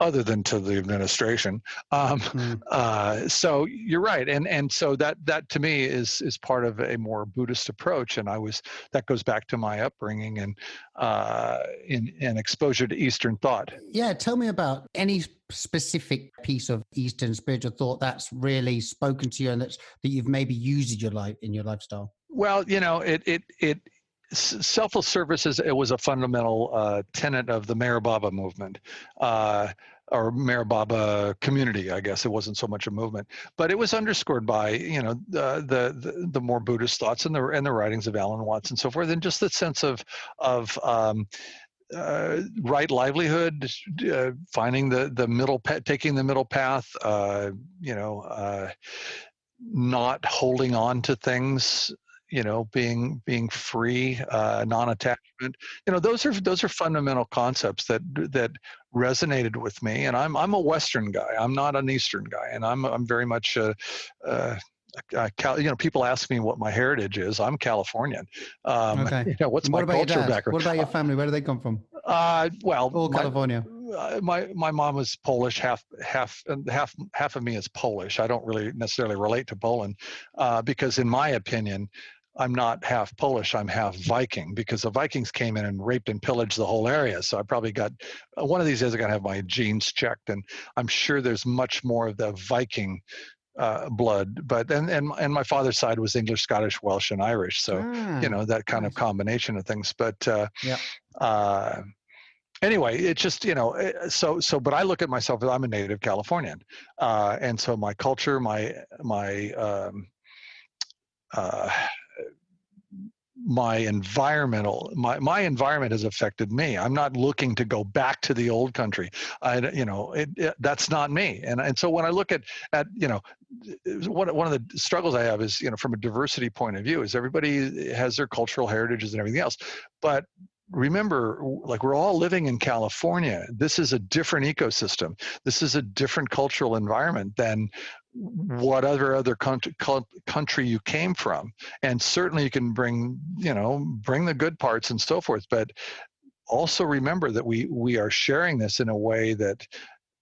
other than to the administration. Um, mm. uh, so you're right, and and so that that to me is is part of a more Buddhist approach, and I was that goes back to my upbringing and uh, in and exposure to Eastern thought. Yeah, tell me about any specific piece of Eastern spiritual thought that's really spoken to you and that's that you've maybe used in your life in your lifestyle. Well, you know, it it it selfless services it was a fundamental uh, tenet of the Meher Baba movement. Uh, or Meher Baba community, I guess it wasn't so much a movement, but it was underscored by you know the the, the more Buddhist thoughts and the and the writings of Alan Watts and so forth, and just the sense of of um, uh, right livelihood, uh, finding the the middle, taking the middle path, uh, you know, uh, not holding on to things you know being being free uh, non-attachment you know those are those are fundamental concepts that that resonated with me and i'm i'm a western guy i'm not an eastern guy and i'm i'm very much uh, uh, you know, people ask me what my heritage is. I'm Californian. Um, okay. You know, what's what my culture background? What about your family? Where do they come from? Uh, well, California. Uh, my my mom was Polish. Half half half half of me is Polish. I don't really necessarily relate to Poland uh, because, in my opinion, I'm not half Polish, I'm half Viking because the Vikings came in and raped and pillaged the whole area. So I probably got uh, one of these days, I got to have my genes checked. And I'm sure there's much more of the Viking uh, blood. But, and, and, and my father's side was English, Scottish, Welsh, and Irish. So, you know, that kind of combination of things. But, uh, yeah. Uh, anyway it's just you know eh, so so but i look at myself as i'm a native californian uh, and so my culture my my um, uh, my environmental my my environment has affected me. I'm not looking to go back to the old country. I you know it, it, that's not me. And and so when i look at at you know one, one of the struggles i have is you know from a diversity point of view is everybody has their cultural heritages and everything else. But remember like we're all living in california. This is a different ecosystem. This is a different cultural environment than whatever other country, country you came from. And certainly you can bring you know bring the good parts and so forth but also remember that we we are sharing this in a way that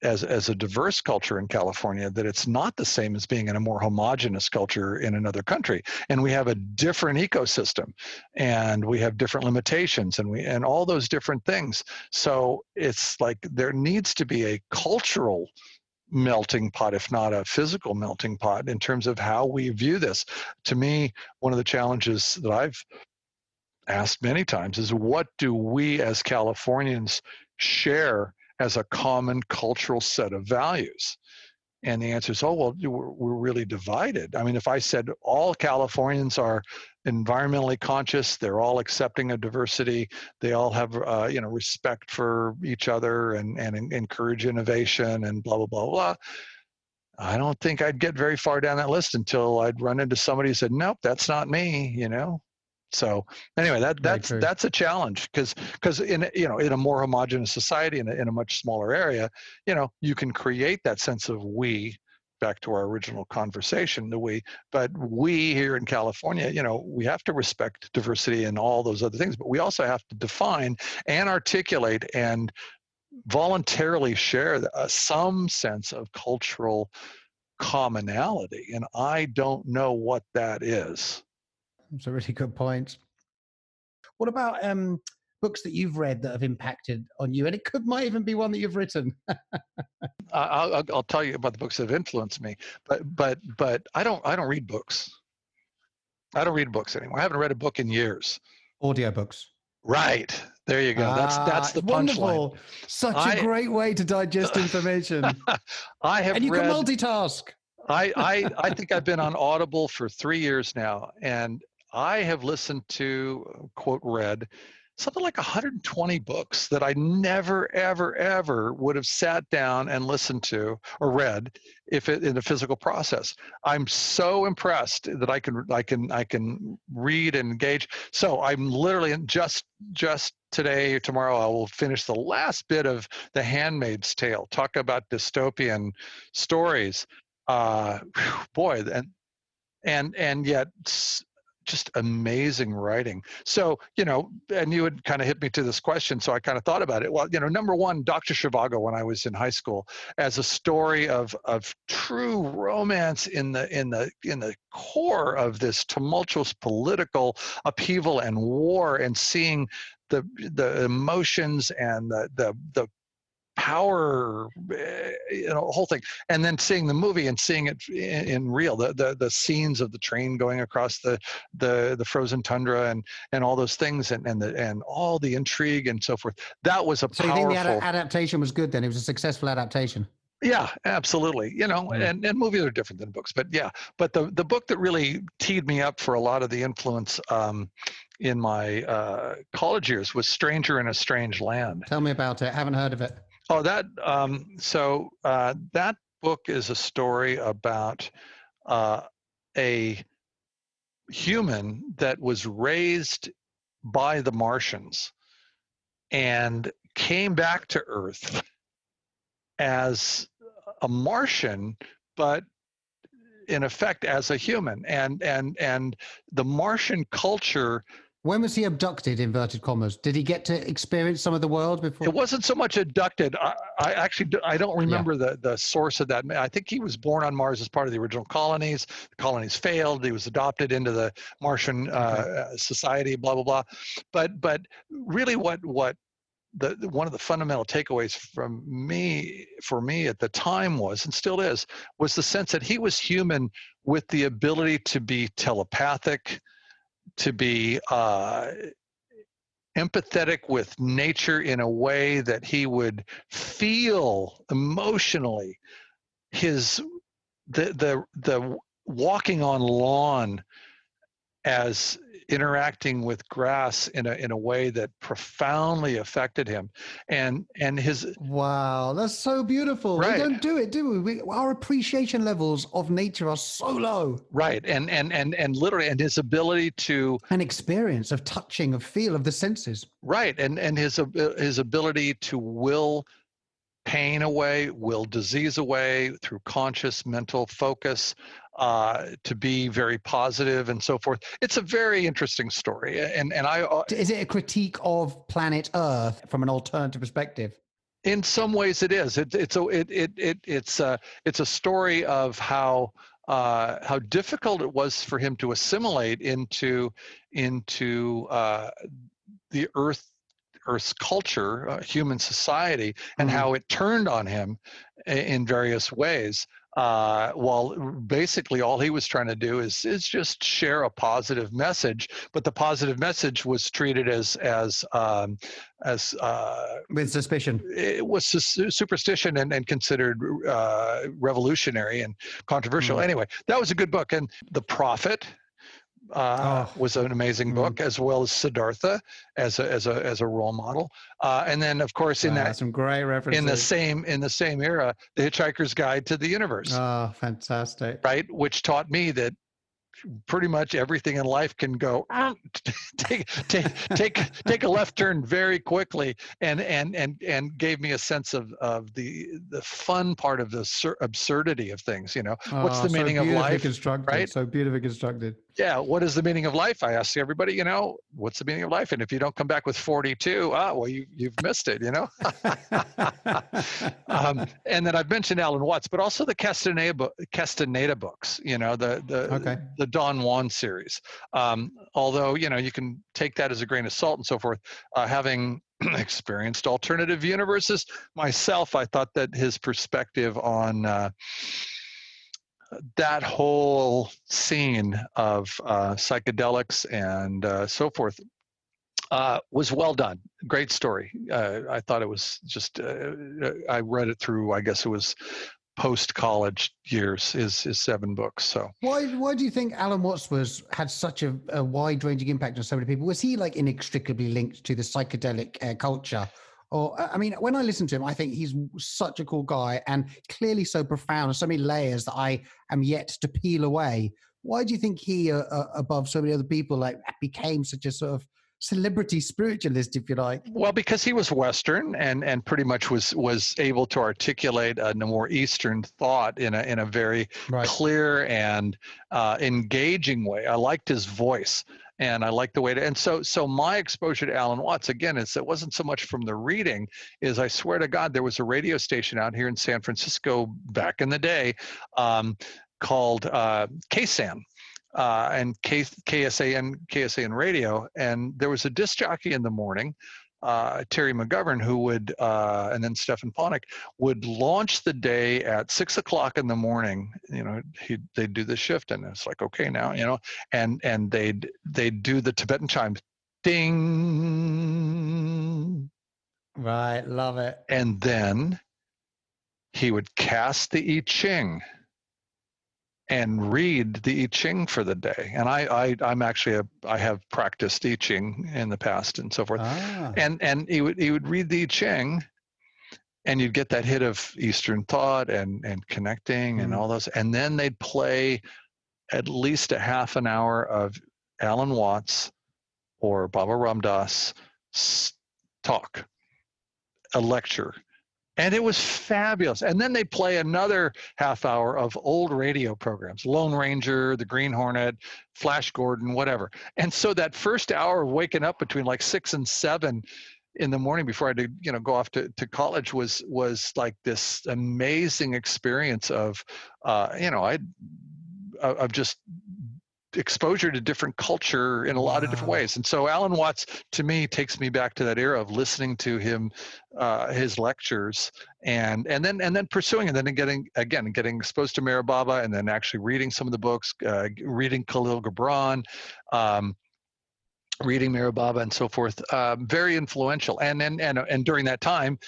as as a diverse culture in California that it's not the same as being in a more homogenous culture in another country. And we have a different ecosystem and we have different limitations and we and all those different things. So it's like there needs to be a cultural melting pot, if not a physical melting pot, in terms of how we view this. To me, one of the challenges that I've asked many times is what do we as Californians share as a common cultural set of values? And the answer is, oh, well, we're, really divided. I mean, if I said all Californians are environmentally conscious, they're all accepting of diversity, they all have, uh, you know, respect for each other and, and encourage innovation and blah, blah, blah, blah. I don't think I'd get very far down that list until I'd run into somebody who said, nope, that's not me, you know? So anyway, that that's that's a challenge because because in you know in a more homogenous society in a, in a much smaller area, you know you can create that sense of we. Back to our original conversation, the we, but we here in California, you know, we have to respect diversity and all those other things, but we also have to define and articulate and voluntarily share uh, some sense of cultural commonality. And I don't know what that is. It's a really good point. What about um, books that you've read that have impacted on you? And it could might even be one that you've written. I'll, I'll tell you about the books that have influenced me, but but but I don't I don't read books. I don't read books anymore. I haven't read a book in years. Audiobooks. Right. There you go. That's that's Ah, the punchline. wonderful. Such a I- great way to digest information. I have and you read. can multitask. I, I I think I've been on Audible for three years now, and I have listened to quote read something like 120 books that I never ever ever would have sat down and listened to or read if it in a physical process. I'm so impressed that I can I can I can read and engage. So I'm literally just just today or tomorrow I will finish the last bit of The Handmaid's Tale. Talk about dystopian stories uh boy and and and yet just amazing writing. So you know and you had kind of hit me to this question so i kind of thought about it. Well you know number one dr Zhivago when i was in high school as a story of of true romance in the in the in the core of this tumultuous political upheaval and war and seeing the the emotions and the the the power eh, you know whole thing and then seeing the movie and seeing it in, in real the, the the scenes of the train going across the the the frozen tundra and and all those things and and the and all the intrigue and so forth that was a So you think the ad- adaptation was good then? It was a successful adaptation. yeah, absolutely. You know, and, and movies are different than books, but yeah. But the the book that really teed me up for a lot of the influence um, in my uh, college years was Stranger in a Strange Land. Tell me about it. I haven't heard of it. Oh, that um, so uh, that book is a story about uh, a human that was raised by the Martians and came back to Earth as a Martian, but in effect as a human. And and and the Martian culture When was he abducted? Inverted commas. Did he get to experience some of the world before? it wasn't so much abducted. I, I actually I don't remember the the source of that. I think he was born on Mars as part of the original colonies. The colonies failed. He was adopted into the Martian uh, society. Blah blah blah. But but really, what what the- one of the fundamental takeaways from me for me at the time was and still is was the sense that he was human with the ability to be telepathic to be uh, empathetic with nature in a way that he would feel emotionally his the the the walking on lawn as interacting with grass in a in a way that profoundly affected him and and his Wow, that's so beautiful. Right. We don't do it, do we? we? Our appreciation levels of nature are so low. right and and and and literally and his ability to An experience of touching, of feel, of the senses. right and and his his ability to will pain away will disease away through conscious mental focus uh, to be very positive and so forth it's a very interesting story and and i uh, Is it a critique of planet Earth from an alternative perspective? in some ways it is it, it's a it, it, it it's a it's a story of how uh, how difficult it was for him to assimilate into into uh, the earth earth's culture uh, human society and Mhm. how it turned on him in various ways uh, while basically all he was trying to do is is just share a positive message but the positive message was treated as as um, as uh, With suspicion. it was sus- superstition and, and considered uh, revolutionary and controversial. Mm. Anyway, that was a good book. And The Prophet uh, Oh. was an amazing Mm. book, as well as Siddhartha as a as a as a role model. Uh, and then, of course, in Wow, that some great references. in the same in the same era, The Hitchhiker's Guide to the Universe, Oh, fantastic. right, which taught me that pretty much everything in life can go take take take take a left turn very quickly and and and and gave me a sense of of the the fun part of the absurdity of things you know What's Oh, the so meaning of life, right? So beautifully constructed. Yeah what is the meaning of life i ask everybody you know what's the meaning of life and if you don't come back with 42 ah well you you've missed it you know um, and then I've mentioned Alan Watts, but also the Castaneda, Castaneda books. You know, the the Okay. the Don Juan series. Um, although you know you can take that as a grain of salt and so forth. Uh, having experienced alternative universes myself, I thought that his perspective on uh, that whole scene of uh, psychedelics and uh, so forth uh, was well done. Great story. Uh, I thought it was just. Uh, I read it through. I guess it was post college years. His his seven books. So why why do you think Alan Watts was had such a, a wide ranging impact on so many people? Was he like inextricably linked to the psychedelic uh, culture? Or I mean, when I listen to him, I think he's such a cool guy and clearly so profound, so many layers that I am yet to peel away. Why do you think he, uh, uh above so many other people, like became such a sort of celebrity spiritualist, if you like? Well, because he was Western and and pretty much was was able to articulate a more Eastern thought in a in a very right. clear and uh, engaging way. I liked his voice and I like the way to. And so, so my exposure to Alan Watts again is it wasn't so much from the reading. Is I swear to God, there was a radio station out here in San Francisco back in the day um, called uh, KSAN, uh, and K, KSAN, KSAN radio. And there was a disc jockey in the morning, uh, Terry McGovern, who would, uh, and then Stefan Ponek would launch the day at six o'clock in the morning. You know, he they'd do the shift, and it's like, okay, now, you know, and and they'd they'd do the Tibetan chimes, ding. Right, love it. And then he would cast the I Ching and read the I Ching for the day. And I, I am actually a I have practiced I Ching in the past and so forth. Ah. And and he would he would read the I Ching and you'd get that hit of Eastern thought and and connecting mm. and all those. And then they'd play at least a half an hour of Alan Watts or Baba Ram Dass talk, a lecture and it was fabulous. And then they play another half hour of old radio programs, Lone Ranger, The Green Hornet, Flash Gordon, whatever. And so that first hour of waking up between like six and seven in the morning before I to, you know, go off to, to college was was like this amazing experience of, uh, you know, I of just exposure to different culture in a lot wow. of different ways. And so Alan Watts, to me, takes me back to that era of listening to him, uh, his lectures, and and then and then pursuing, and then getting again getting exposed to Meher Baba, and then actually reading some of the books, uh, reading Kahlil Gibran. Um, reading Meher Baba and so forth, uh, very influential. And, and and and during that time,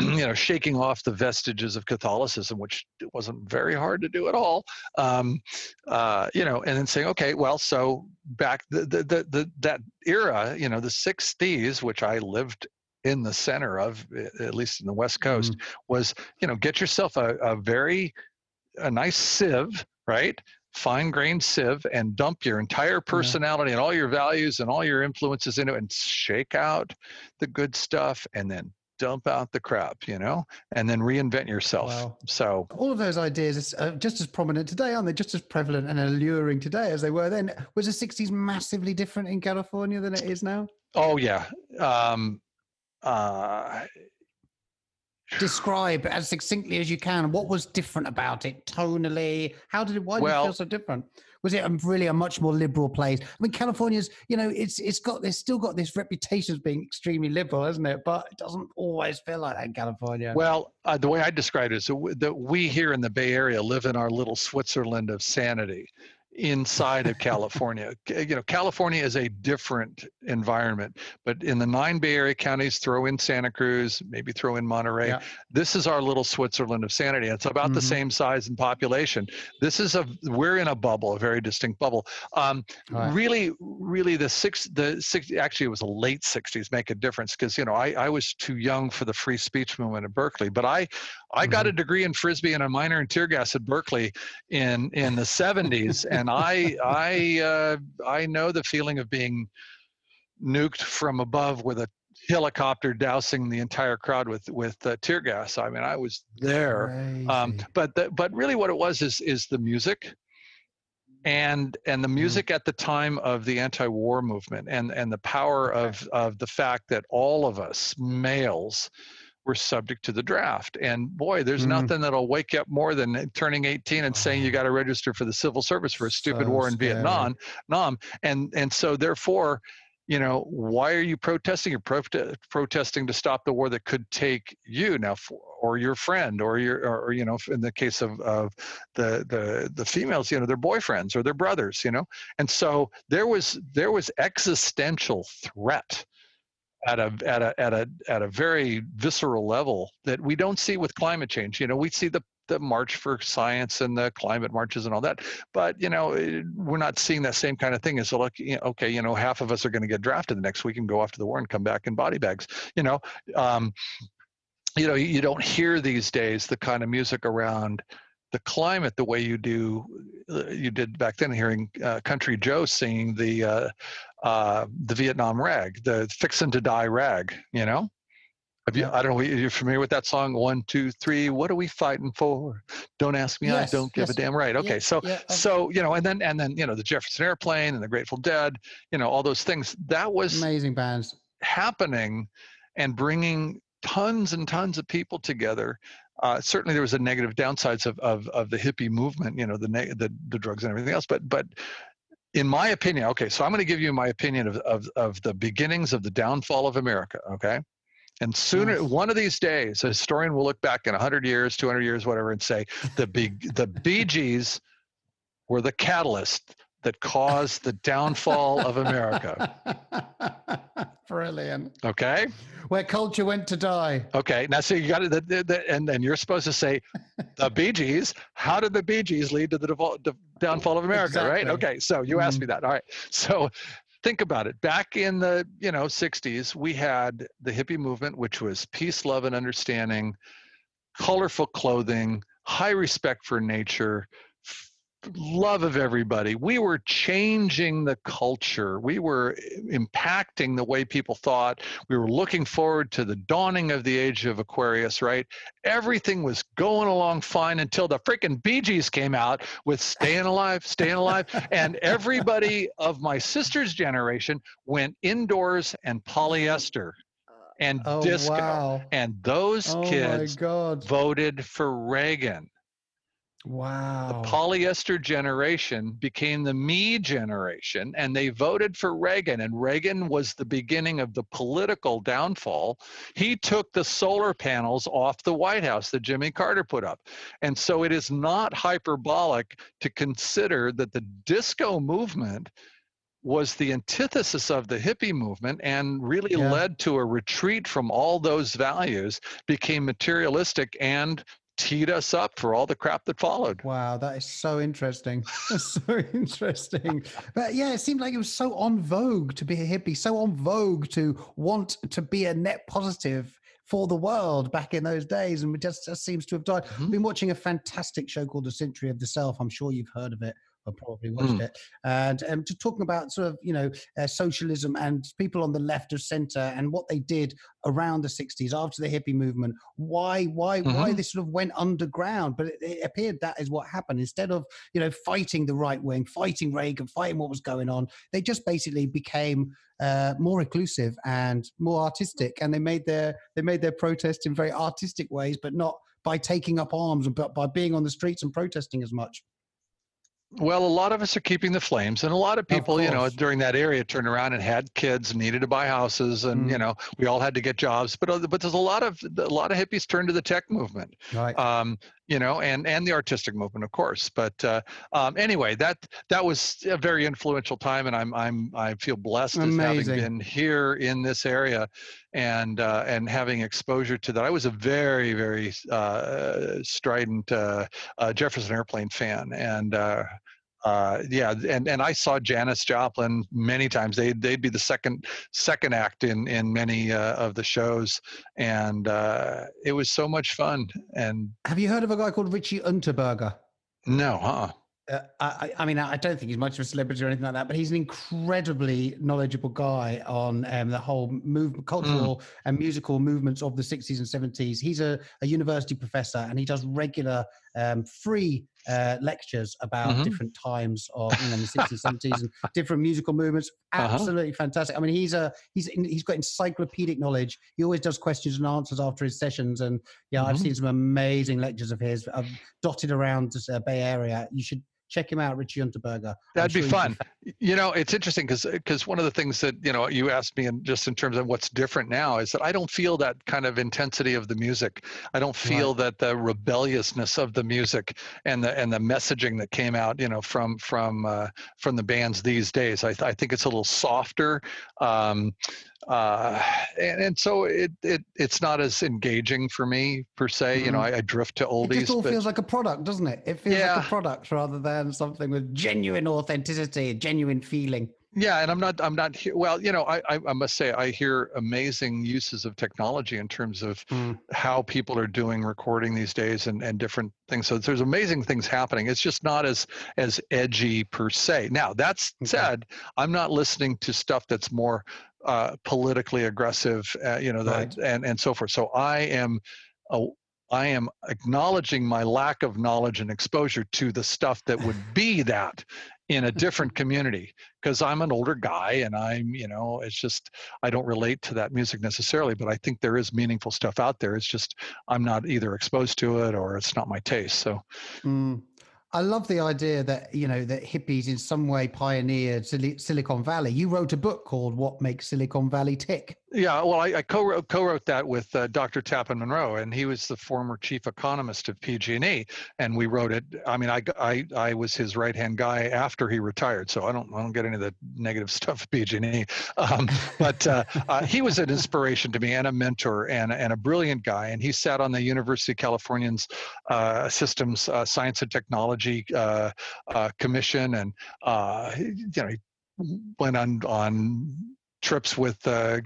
you know, shaking off the vestiges of Catholicism, which wasn't very hard to do at all. Um, uh, you know, and then saying, okay, well, so back the, the the, the that era, you know, the '60s, which I lived in the center of, at least in the West Coast, mm-hmm. was you know, get yourself a, a very a nice sieve, right? fine grained sieve and dump your entire personality yeah. and all your values and all your influences into it and shake out the good stuff and then dump out the crap, you know, and then reinvent yourself. Wow. So all of those ideas are just as prominent today, aren't they? Just as prevalent and alluring today as they were then. Was the '60s massively different in California than it is now? Oh yeah. Um, uh, Describe as succinctly as you can what was different about it tonally. How did it? Why did well, it feel so different? Was it really a much more liberal place? I mean, California's, you know, it's it's got it's still got this reputation as being extremely liberal, hasn't it? But it doesn't always feel like that in California. Well, uh, the way I describe it is that we here in the Bay Area live in our little Switzerland of sanity inside of California. You know, California is a different environment, but in the nine Bay Area counties, throw in Santa Cruz, maybe throw in Monterey. Yeah. This is our little Switzerland of sanity. It's about mm-hmm. the same size and population. This is a we're in a bubble, a very distinct bubble. Um, right. Really, really, the six, the six, actually, it was the late '60s make a difference because you know I I was too young for the free speech movement at Berkeley, but I I got a mm-hmm. degree in frisbee and a minor in tear gas at Berkeley in in the 70s, and I I uh, I know the feeling of being nuked from above with a helicopter dousing the entire crowd with with uh, tear gas. I mean, I was there. Um, but the, but really, what it was is is the music, and and the mm-hmm. music mm. at the time of the anti-war movement, and and the power okay. of of the fact that all of us males were subject to the draft. And boy, there's mm nothing that'll wake you up more than turning 18 and saying you got to register for the civil service for a stupid so war in scary. Vietnam. Nam. And and so therefore, you know, why are you protesting? You're pro- protesting to stop the war that could take you now, for, or your friend, or your, or, or, you know, in the case of, of the the the females, you know, their boyfriends or their brothers, you know. And so there was there was existential threat at a at a at a at a very visceral level that we don't see with climate change. You know, we see the the march for science and the climate marches and all that, but you know, eh, we're not seeing that same kind of thing. As like, okay, you know, half of us are going to get drafted the next week and go off to the war and come back in body bags. You know, um, you know, you don't hear these days the kind of music around the climate the way you do uh, you did back then hearing uh, country joe singing the uh, uh, the vietnam rag the fixin' to die rag you know have you, I don't know. If you're familiar with that song? One, two, three. What are we fighting for? Don't ask me. Yes, I don't give yes. a damn. Right. Okay. Yeah, so, yeah, so you know, and then and then you know the Jefferson Airplane and the Grateful Dead. You know, all those things. That was amazing bands happening, and bringing tons and tons of people together. Uh, certainly, there was a negative downsides of, of of the hippie movement. You know, the the the drugs and everything else. But but in my opinion, okay. So I'm going to give you my opinion of of of the beginnings of the downfall of America. Okay. And sooner, yes. one of these days, a historian will look back in 100 years, 200 years, whatever, and say the big, the Bee Gees were the catalyst that caused the downfall of America. Brilliant. Okay. Where culture went to die. Okay. Now, so you got to, and then you're supposed to say, the Bee Gees. How did the Bee Gees lead to the default, downfall of America? Exactly. Right. Okay. So you asked mm. me that. All right. So think about it back in the you know 60s we had the hippie movement which was peace love and understanding colorful clothing high respect for nature love of everybody. We were changing the culture. We were impacting the way people thought. We were looking forward to the dawning of the age of Aquarius, right? Everything was going along fine until the freaking Bee Gees came out with Staying Alive, Staying Alive. and everybody of my sister's generation went indoors and polyester uh, and oh, disco. Wow. And those oh kids voted for Reagan. Wow. The polyester generation became the me generation, and they voted for Reagan. And Reagan was the beginning of the political downfall. He took the solar panels off the White House that Jimmy Carter put up. And so it is not hyperbolic to consider that the disco movement was the antithesis of the hippie movement and really yeah. led to a retreat from all those values, became materialistic and teed us up for all the crap that followed. Wow, that is so interesting. so interesting. But yeah, it seemed like it was so on vogue to be a hippie, so on vogue to want to be a net positive for the world back in those days, and it just, just seems to have died. Mm-hmm. I've been watching a fantastic show called The Century of the Self. I'm sure you've heard of it I probably watched mm. it. And um, just talking about sort of, you know, uh, socialism and people on the left of center and what they did around the 60s after the hippie movement. Why, why, mm-hmm. why this sort of went underground? But it, it, appeared that is what happened. Instead of, you know, fighting the right wing, fighting Reagan, fighting what was going on, they just basically became uh, more inclusive and more artistic. And they made their they made their protests in very artistic ways, but not by taking up arms, but by being on the streets and protesting as much. Well, a lot of us are keeping the flames, and a lot of people, of you know, during that area turned around and had kids, needed to buy houses, and mm. you know, we all had to get jobs. But uh, but there's a lot of a lot of hippies turned to the tech movement, right? Um, you know, and and the artistic movement, of course. But uh, um, anyway, that that was a very influential time, and I'm I'm I feel blessed Amazing. as having been here in this area, and uh, and having exposure to that. I was a very very uh, strident uh, uh, Jefferson Airplane fan, and uh, yeah, and, and I saw Janis Joplin many times. They'd they'd be the second second act in in many uh, of the shows, and uh, it was so much fun. And have you heard of a guy called Richie Unterberger? No, huh? Uh, I, I, mean, I don't think he's much of a celebrity or anything like that, but he's an incredibly knowledgeable guy on um, the whole move, cultural mm. and musical movements of the 60s and 70s. He's a, a university professor and he does regular um, free uh, lectures about mm-hmm. different times of you know, the 60s, 70s, and different musical movements. Uh-huh. Absolutely uh-huh. fantastic. I mean, he's a he's he's got encyclopedic knowledge. He always does questions and answers after his sessions, and yeah, mm-hmm. I've seen some amazing lectures of his. I've dotted around the uh, Bay Area. You should check him out, Richie Unterberger. That'd sure be fun. You know, it's interesting because because one of the things that you know you asked me, and just in terms of what's different now, is that I don't feel that kind of intensity of the music. I don't feel right. that the rebelliousness of the music and the and the messaging that came out, you know, from from uh, from the bands these days. I, I think it's a little softer. Um, uh, and, and so it, it it's not as engaging for me per se. Mm-hmm. You know, mm-hmm. I, I, drift to oldies. It just all but, feels like a product, doesn't it? It feels yeah. like a product rather than something with genuine authenticity, genuine feeling. Yeah, and I'm not. I'm not here. Well, you know, I, I, I must say I hear amazing uses of technology in terms of mm. how people are doing recording these days and and different things. So there's amazing things happening. It's just not as as edgy per se. Now that's okay. said, I'm not listening to stuff that's more uh, politically aggressive. Uh, you know that right. and and so forth. So I am. A, I am acknowledging my lack of knowledge and exposure to the stuff that would be that in a different community because I'm an older guy and I'm, you know, it's just, I don't relate to that music necessarily, but I think there is meaningful stuff out there. It's just, I'm not either exposed to it or it's not my taste. So, mm. I love the idea that you know that hippies in some way pioneered Silicon Valley. You wrote a book called "What Makes Silicon Valley Tick." Yeah, well, I, I co-wrote, co-wrote that with uh, Dr. Tapan Munroe, and he was the former chief economist of PG&E, and we wrote it. I mean, I, I, I was his right-hand guy after he retired, so I don't I don't get into the negative stuff at PG&E, um, but uh, uh, he was an inspiration to me and a mentor and and a brilliant guy, and he sat on the University of Californian's uh, Systems uh, Science and Technology uh, Commission, and you know he went on on trips with uh,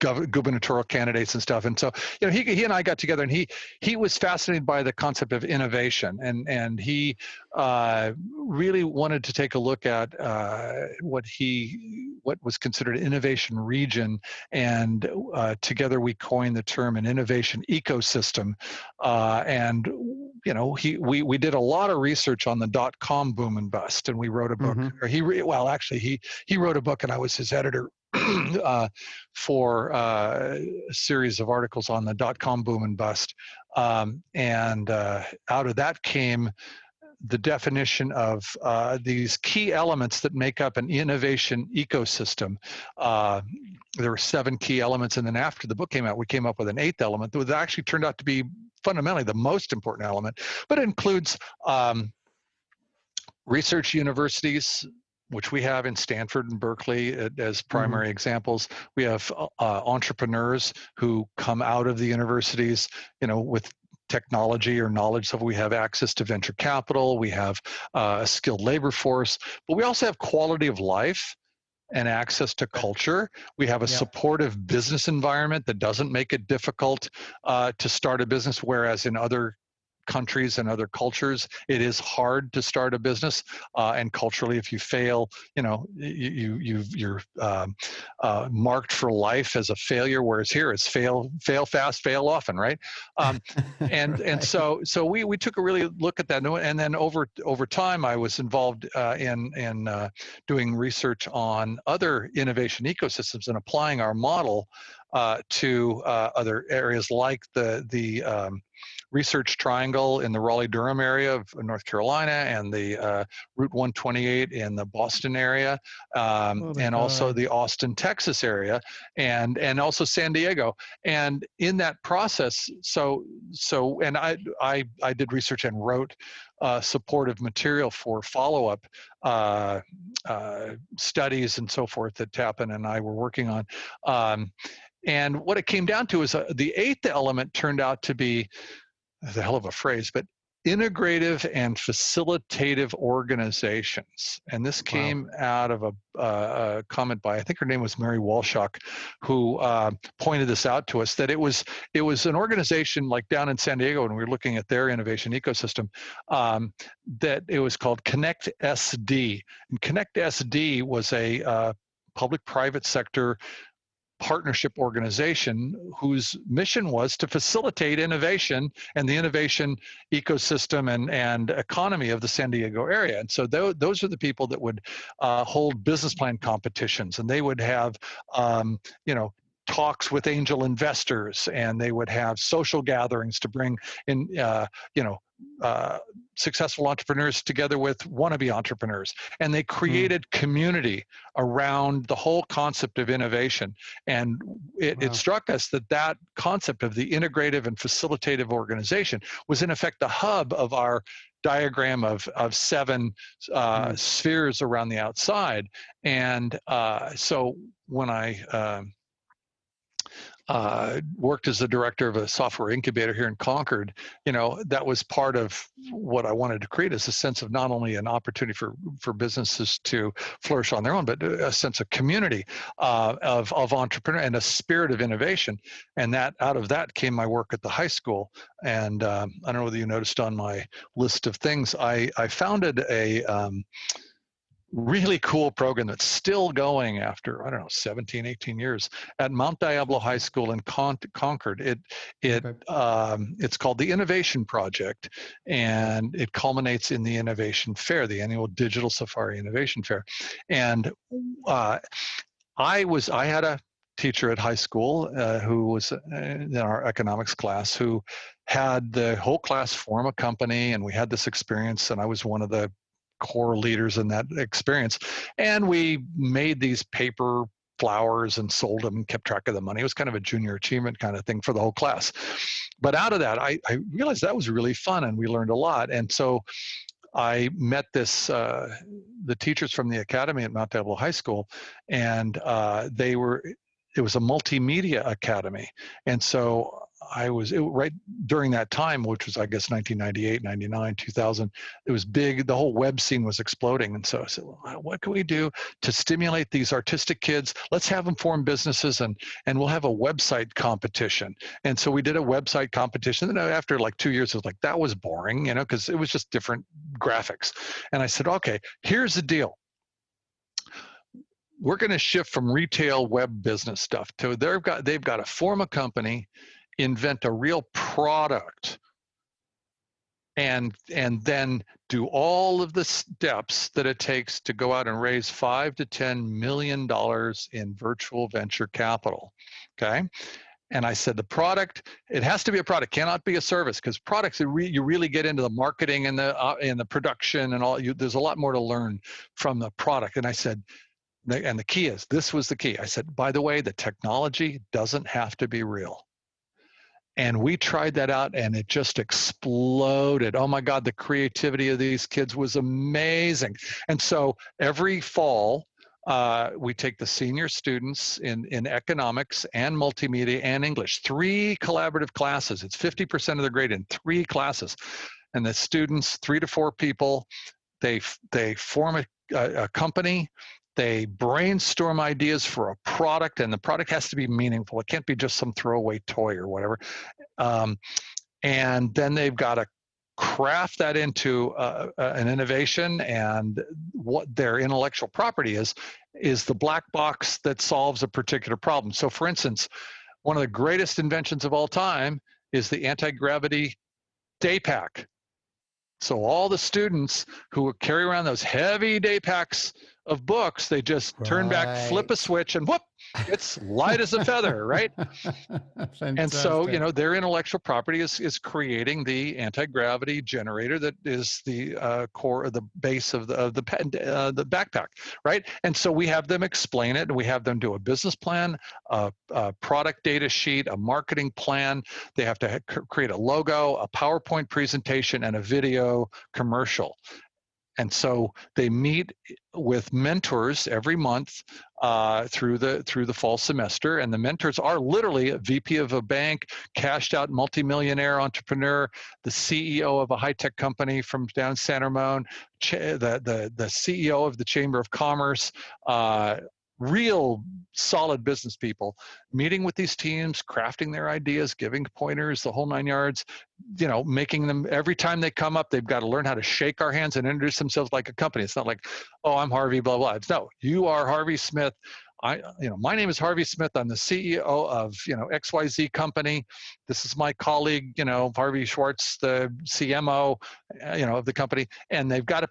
gov- gubernatorial candidates and stuff. And so, you know, he, he and I got together and he, he was fascinated by the concept of innovation and, and he uh, really wanted to take a look at uh, what he, what was considered an innovation region. And uh, together we coined the term an innovation ecosystem. Uh, and, you know, he, we, we did a lot of research on the dot com boom and bust and we wrote a book mm-hmm. or he, well, actually he, he wrote a book and I was his editor uh, for uh, a series of articles on the dot com boom and bust. Um, and uh, out of that came the definition of uh, these key elements that make up an innovation ecosystem. Uh, there were seven key elements, and then after the book came out, we came up with an eighth element that actually turned out to be fundamentally the most important element, but includes um, research universities, which we have in Stanford and Berkeley as mm-hmm. primary mm-hmm. examples. We have uh, uh, entrepreneurs who come out of the universities, you know, with technology or knowledge. So we have access to venture capital, we have uh, a skilled labor force, but we also have quality of life and access to culture. We have a yeah. supportive business environment that doesn't make it difficult uh, to start a business, whereas in other countries and other cultures, it is hard to start a business. Uh, and culturally, if you fail, you know, you, you you're um, uh, marked for life as a failure. Whereas here, it's fail fail fast, fail often, right? Um, and right. and so so we we took a really look at that, and then over over time, I was involved uh, in in uh, doing research on other innovation ecosystems and applying our model uh, to uh, other areas like the the um, Research Triangle in the Raleigh Durham area of North Carolina and the uh, Route 128 in the Boston area, um, oh and God. also the Austin, Texas area, and and also San Diego. And in that process, so so and I I I did research and wrote uh, supportive material for follow-up uh, uh, studies and so forth that Tapan and I were working on. Um, and what it came down to is uh, the eighth element turned out to be a hell of a phrase, but integrative and facilitative organizations. And this came wow. out of a, uh, a, comment by I think her name was Mary Walshok, who uh, pointed this out to us that it was it was an organization like down in San Diego, and we were looking at their innovation ecosystem. Um, that it was called Connect SD, and Connect SD was a uh, public-private sector partnership organization whose mission was to facilitate innovation and the innovation ecosystem and, and economy of the San Diego area. And so th- those are the people that would uh, hold business plan competitions and they would have, um, you know, talks with angel investors and they would have social gatherings to bring in uh, you know uh, successful entrepreneurs together with wannabe entrepreneurs and they hmm. created mm. community around the whole concept of innovation and it, wow. it, struck us that that concept of the integrative and facilitative organization was in effect the hub of our diagram of, of seven uh, mm. spheres around the outside and uh, so when i um, uh, worked as the director of a software incubator here in Concord, you know, that was part of what I wanted to create is a sense of not only an opportunity for, for businesses to flourish on their own, but a sense of community uh, of, of entrepreneur and a spirit of innovation. And that out of that came my work at the high school. And um, I don't know whether you noticed on my list of things, I, I founded a, um, really cool program that's still going after i don't know 17 18 years at mount diablo high school in Con- concord it it okay. um, it's called the innovation project and it culminates in the innovation fair the annual digital safari innovation fair and uh, i was i had a teacher at high school uh, who was uh, in our economics class who had the whole class form a company and we had this experience and i was one of the core leaders in that experience. And we made these paper flowers and sold them and kept track of the money. It was kind of a junior achievement kind of thing for the whole class. But out of that, I, I realized that was really fun and we learned a lot. And so I met this uh, the teachers from the academy at Mount Diablo High School, and uh, they were it was a multimedia academy, and so I was it, right during that time, which was I guess 1998, 99, 2000. It was big. The whole web scene was exploding, and so I said, well, "What can we do to stimulate these artistic kids? Let's have them form businesses, and and we'll have a website competition." And so we did a website competition. And after like two years, it was like that was boring, you know, because it was just different graphics. And I said, "Okay, here's the deal." We're going to shift from retail web business stuff to they've got they've got to form a company invent a real product and and then do all of the steps that it takes to go out and raise five to ten million dollars in virtual venture capital okay? And i said the product it has to be a product cannot be a service because products you really get into the marketing and the uh, and the production and all you, there's a lot more to learn from the product. And i said and the key is this was the key. I said by the way the technology doesn't have to be real and we tried that out and it just exploded. Oh my god the creativity of these kids was amazing. And so every fall uh, we take the senior students in, in economics and multimedia and english three collaborative classes. It's 50% of the grade in three classes. And the students three to four people they they form a, a company they brainstorm ideas for a product and the product has to be meaningful. It can't be just some throwaway toy or whatever. Um, and then they've got to craft that into uh, uh, an innovation and what their intellectual property is is the black box that solves a particular problem. So for instance one of the greatest inventions of all time is the anti-gravity day pack. So all the students who carry around those heavy day packs of books, they just right. turn back, flip a switch, and whoop, it's light as a feather, right? and so, you know, their intellectual property is is creating the anti gravity generator that is the uh, core of the base of the of the uh, the backpack, right? And so we have them explain it, and we have them do a business plan, a, a product data sheet, a marketing plan. They have to create a logo, a PowerPoint presentation, and a video commercial. And so they meet with mentors every month uh, through the through the fall semester, and the mentors are literally a VP of a bank, cashed out multimillionaire entrepreneur, the CEO of a high tech company from down San Ramon, the the the CEO of the Chamber of Commerce, uh, real solid business people meeting with these teams crafting their ideas giving pointers the whole nine yards you know making them every time they come up they've got to learn how to shake our hands and introduce themselves like a company it's not like oh i'm harvey blah blah it's no you are harvey smith I, you know, my name is Harvey Smith. I'm the CEO of, you know, XYZ company. This is my colleague, you know, Harvey Schwartz, the CMO, uh, you know, of the company. And they've got to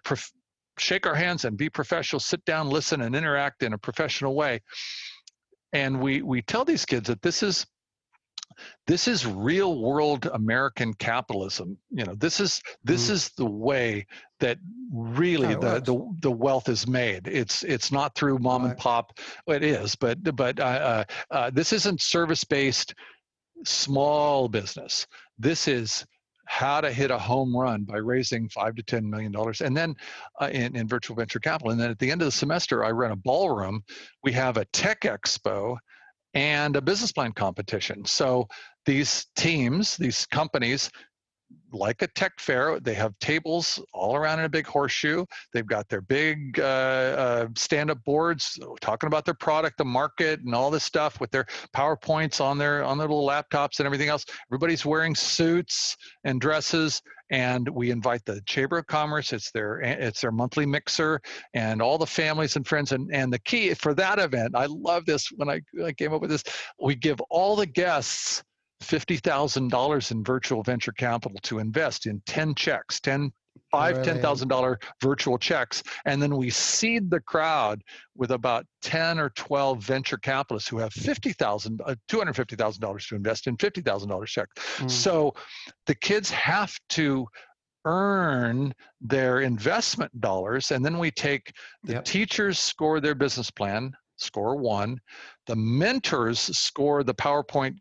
shake our hands and be professional, sit down, listen, and interact in a professional way. And we we tell these kids that this is this is real world American capitalism. You know, this is this mm. is the way that really the, the the wealth is made. It's it's not through mom right. and pop. It is, but but uh, uh, uh, this isn't service based small business. This is how to hit a home run by raising five to ten million dollars and then uh, in, in virtual venture capital and then at the end of the semester i run a ballroom we have a tech expo and a business plan competition. So these teams, these companies like a tech fair, they have tables all around in a big horseshoe. They've got their big uh, uh, stand-up boards talking about their product, the market, and all this stuff with their powerpoints on their on their little laptops and everything else. Everybody's wearing suits and dresses, and we invite the Chamber of Commerce. It's their it's their monthly mixer, and all the families and friends. And and the key for that event, I love this. When I, I came up with this, we give all the guests $50,000 in virtual venture capital to invest in 10 checks, 10 five right. ten thousand dollar virtual checks and then we seed the crowd with about 10 or 12 venture capitalists who have 50000 uh, $250000 to invest in $50000 check mm. so the kids have to earn their investment dollars and then we take the yep. teachers score their business plan score one the mentors score the powerpoint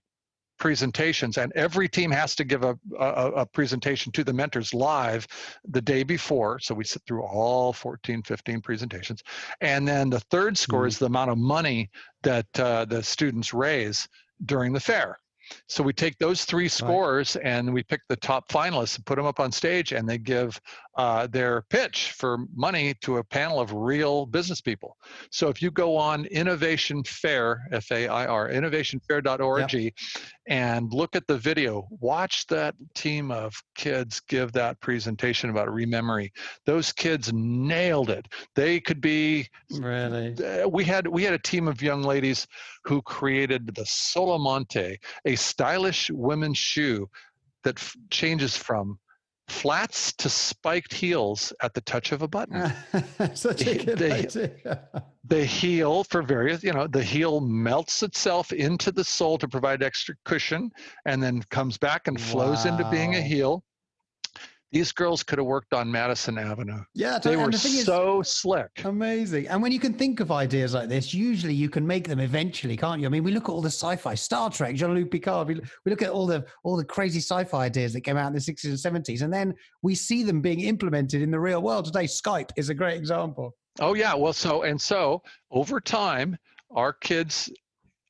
presentations and every team has to give a, a, a, presentation to the mentors live the day before. So we sit through all 14 15 presentations. And then the third score mm-hmm. is the amount of money that uh, the students raise during the fair so we take those three scores right. and we pick the top finalists and put them up on stage and they give uh, their pitch for money to a panel of real business people. So if you go on Innovation Fair, F A I R, innovationfair.org, yep. and look at the video, watch that team of kids give that presentation about rememory. Those kids nailed it. They could be really. We had we had a team of young ladies who created the Solomonte, a stylish women's shoe that f- changes from flats to spiked heels at the touch of a button. Such a good they, idea. the heel for various, you know, the heel melts itself into the sole to provide extra cushion and then comes back and flows wow. into being a heel. These girls could have worked on Madison Avenue. Yeah, they were the so is, slick. Amazing. And when you can think of ideas like this, usually you can make them eventually, can't you? I mean, we look at all the sci-fi, Star Trek, Jean-Luc Picard. We, we look at all the all the crazy sci-fi ideas that came out in the 60s and 70s, and then we see them being implemented in the real world today. Skype is a great example. Oh yeah, well, so and so over time, our kids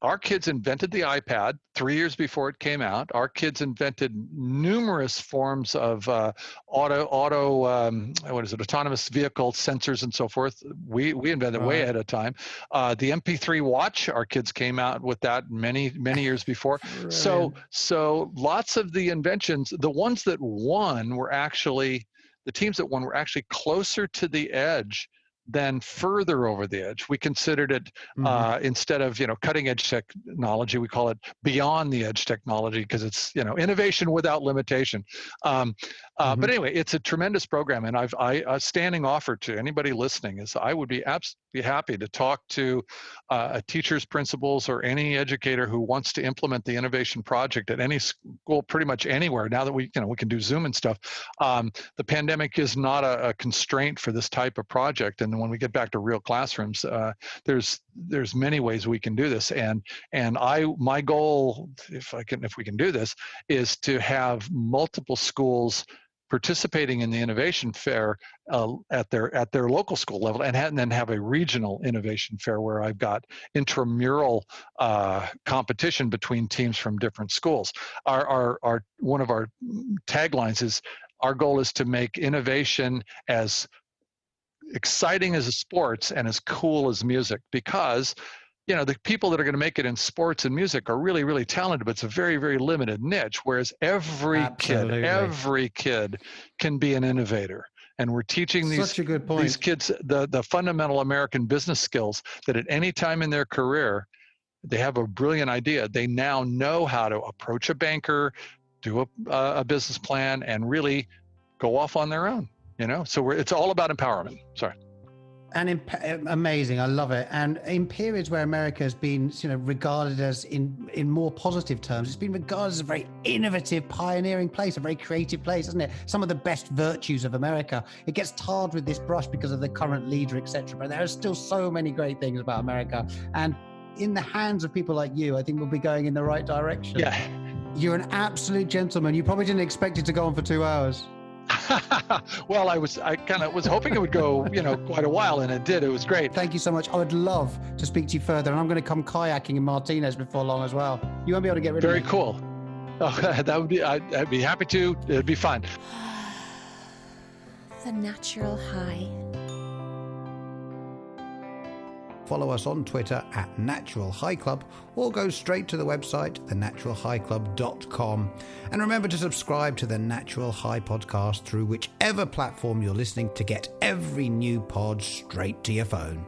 our kids invented the iPad three years before it came out. Our kids invented numerous forms of uh, auto auto um, what is it autonomous vehicle sensors and so forth. We we invented way ahead of time. Uh, the MP3 watch, our kids came out with that many many years before. so so lots of the inventions, the ones that won were actually the teams that won were actually closer to the edge then further over the edge. We considered it mm-hmm. uh, instead of you know cutting edge technology, we call it beyond the edge technology because it's you know innovation without limitation. Um, uh, mm-hmm. But anyway, it's a tremendous program, and I've I, a standing offer to anybody listening is I would be absolutely happy to talk to uh, teachers, principals, or any educator who wants to implement the innovation project at any school, pretty much anywhere. Now that we you know we can do Zoom and stuff, um, the pandemic is not a, a, constraint for this type of project. And when we get back to real classrooms, uh, there's there's many ways we can do this. And and I my goal, if I can if we can do this, is to have multiple schools participating in the innovation fair uh, at their at their local school level and, and, then have a regional innovation fair where I've got intramural uh, competition between teams from different schools. Our, our, our one of our taglines is our goal is to make innovation as exciting as sports and as cool as music because you know the people that are going to make it in sports and music are really really talented but it's a very very limited niche whereas every Absolutely. kid every kid can be an innovator. And we're teaching these these kids the the fundamental american business skills that at any time in their career they have a brilliant idea. They now know how to approach a banker do a, a business plan and really go off on their own you know? So it's all about empowerment. Sorry. And imp- amazing. I love it. And in periods where america has been you know regarded as in in more positive terms it's been regarded as a very innovative pioneering place a very creative place isn't it? Some of the best virtues of america. It gets tarred with this brush because of the current leader etc but there are still so many great things about america. And in the hands of people like you i think we'll be going in the right direction. Yeah. You're an absolute gentleman. You probably didn't expect it to go on for two hours well, I was I kind of was hoping it would go, you know, quite a while, and it did. It was great. Thank you so much. I would love to speak to you further, and I'm going to come kayaking in Martinez before long as well. You won't be able to get rid Very of me. Very cool. Oh, that would be. I'd, I'd be happy to. It'd be fun. the natural high. Follow us on Twitter at Natural High Club or go straight to the website, thenaturalhighclub.com. And remember to subscribe to the Natural High podcast through whichever platform you're listening to get every new pod straight to your phone.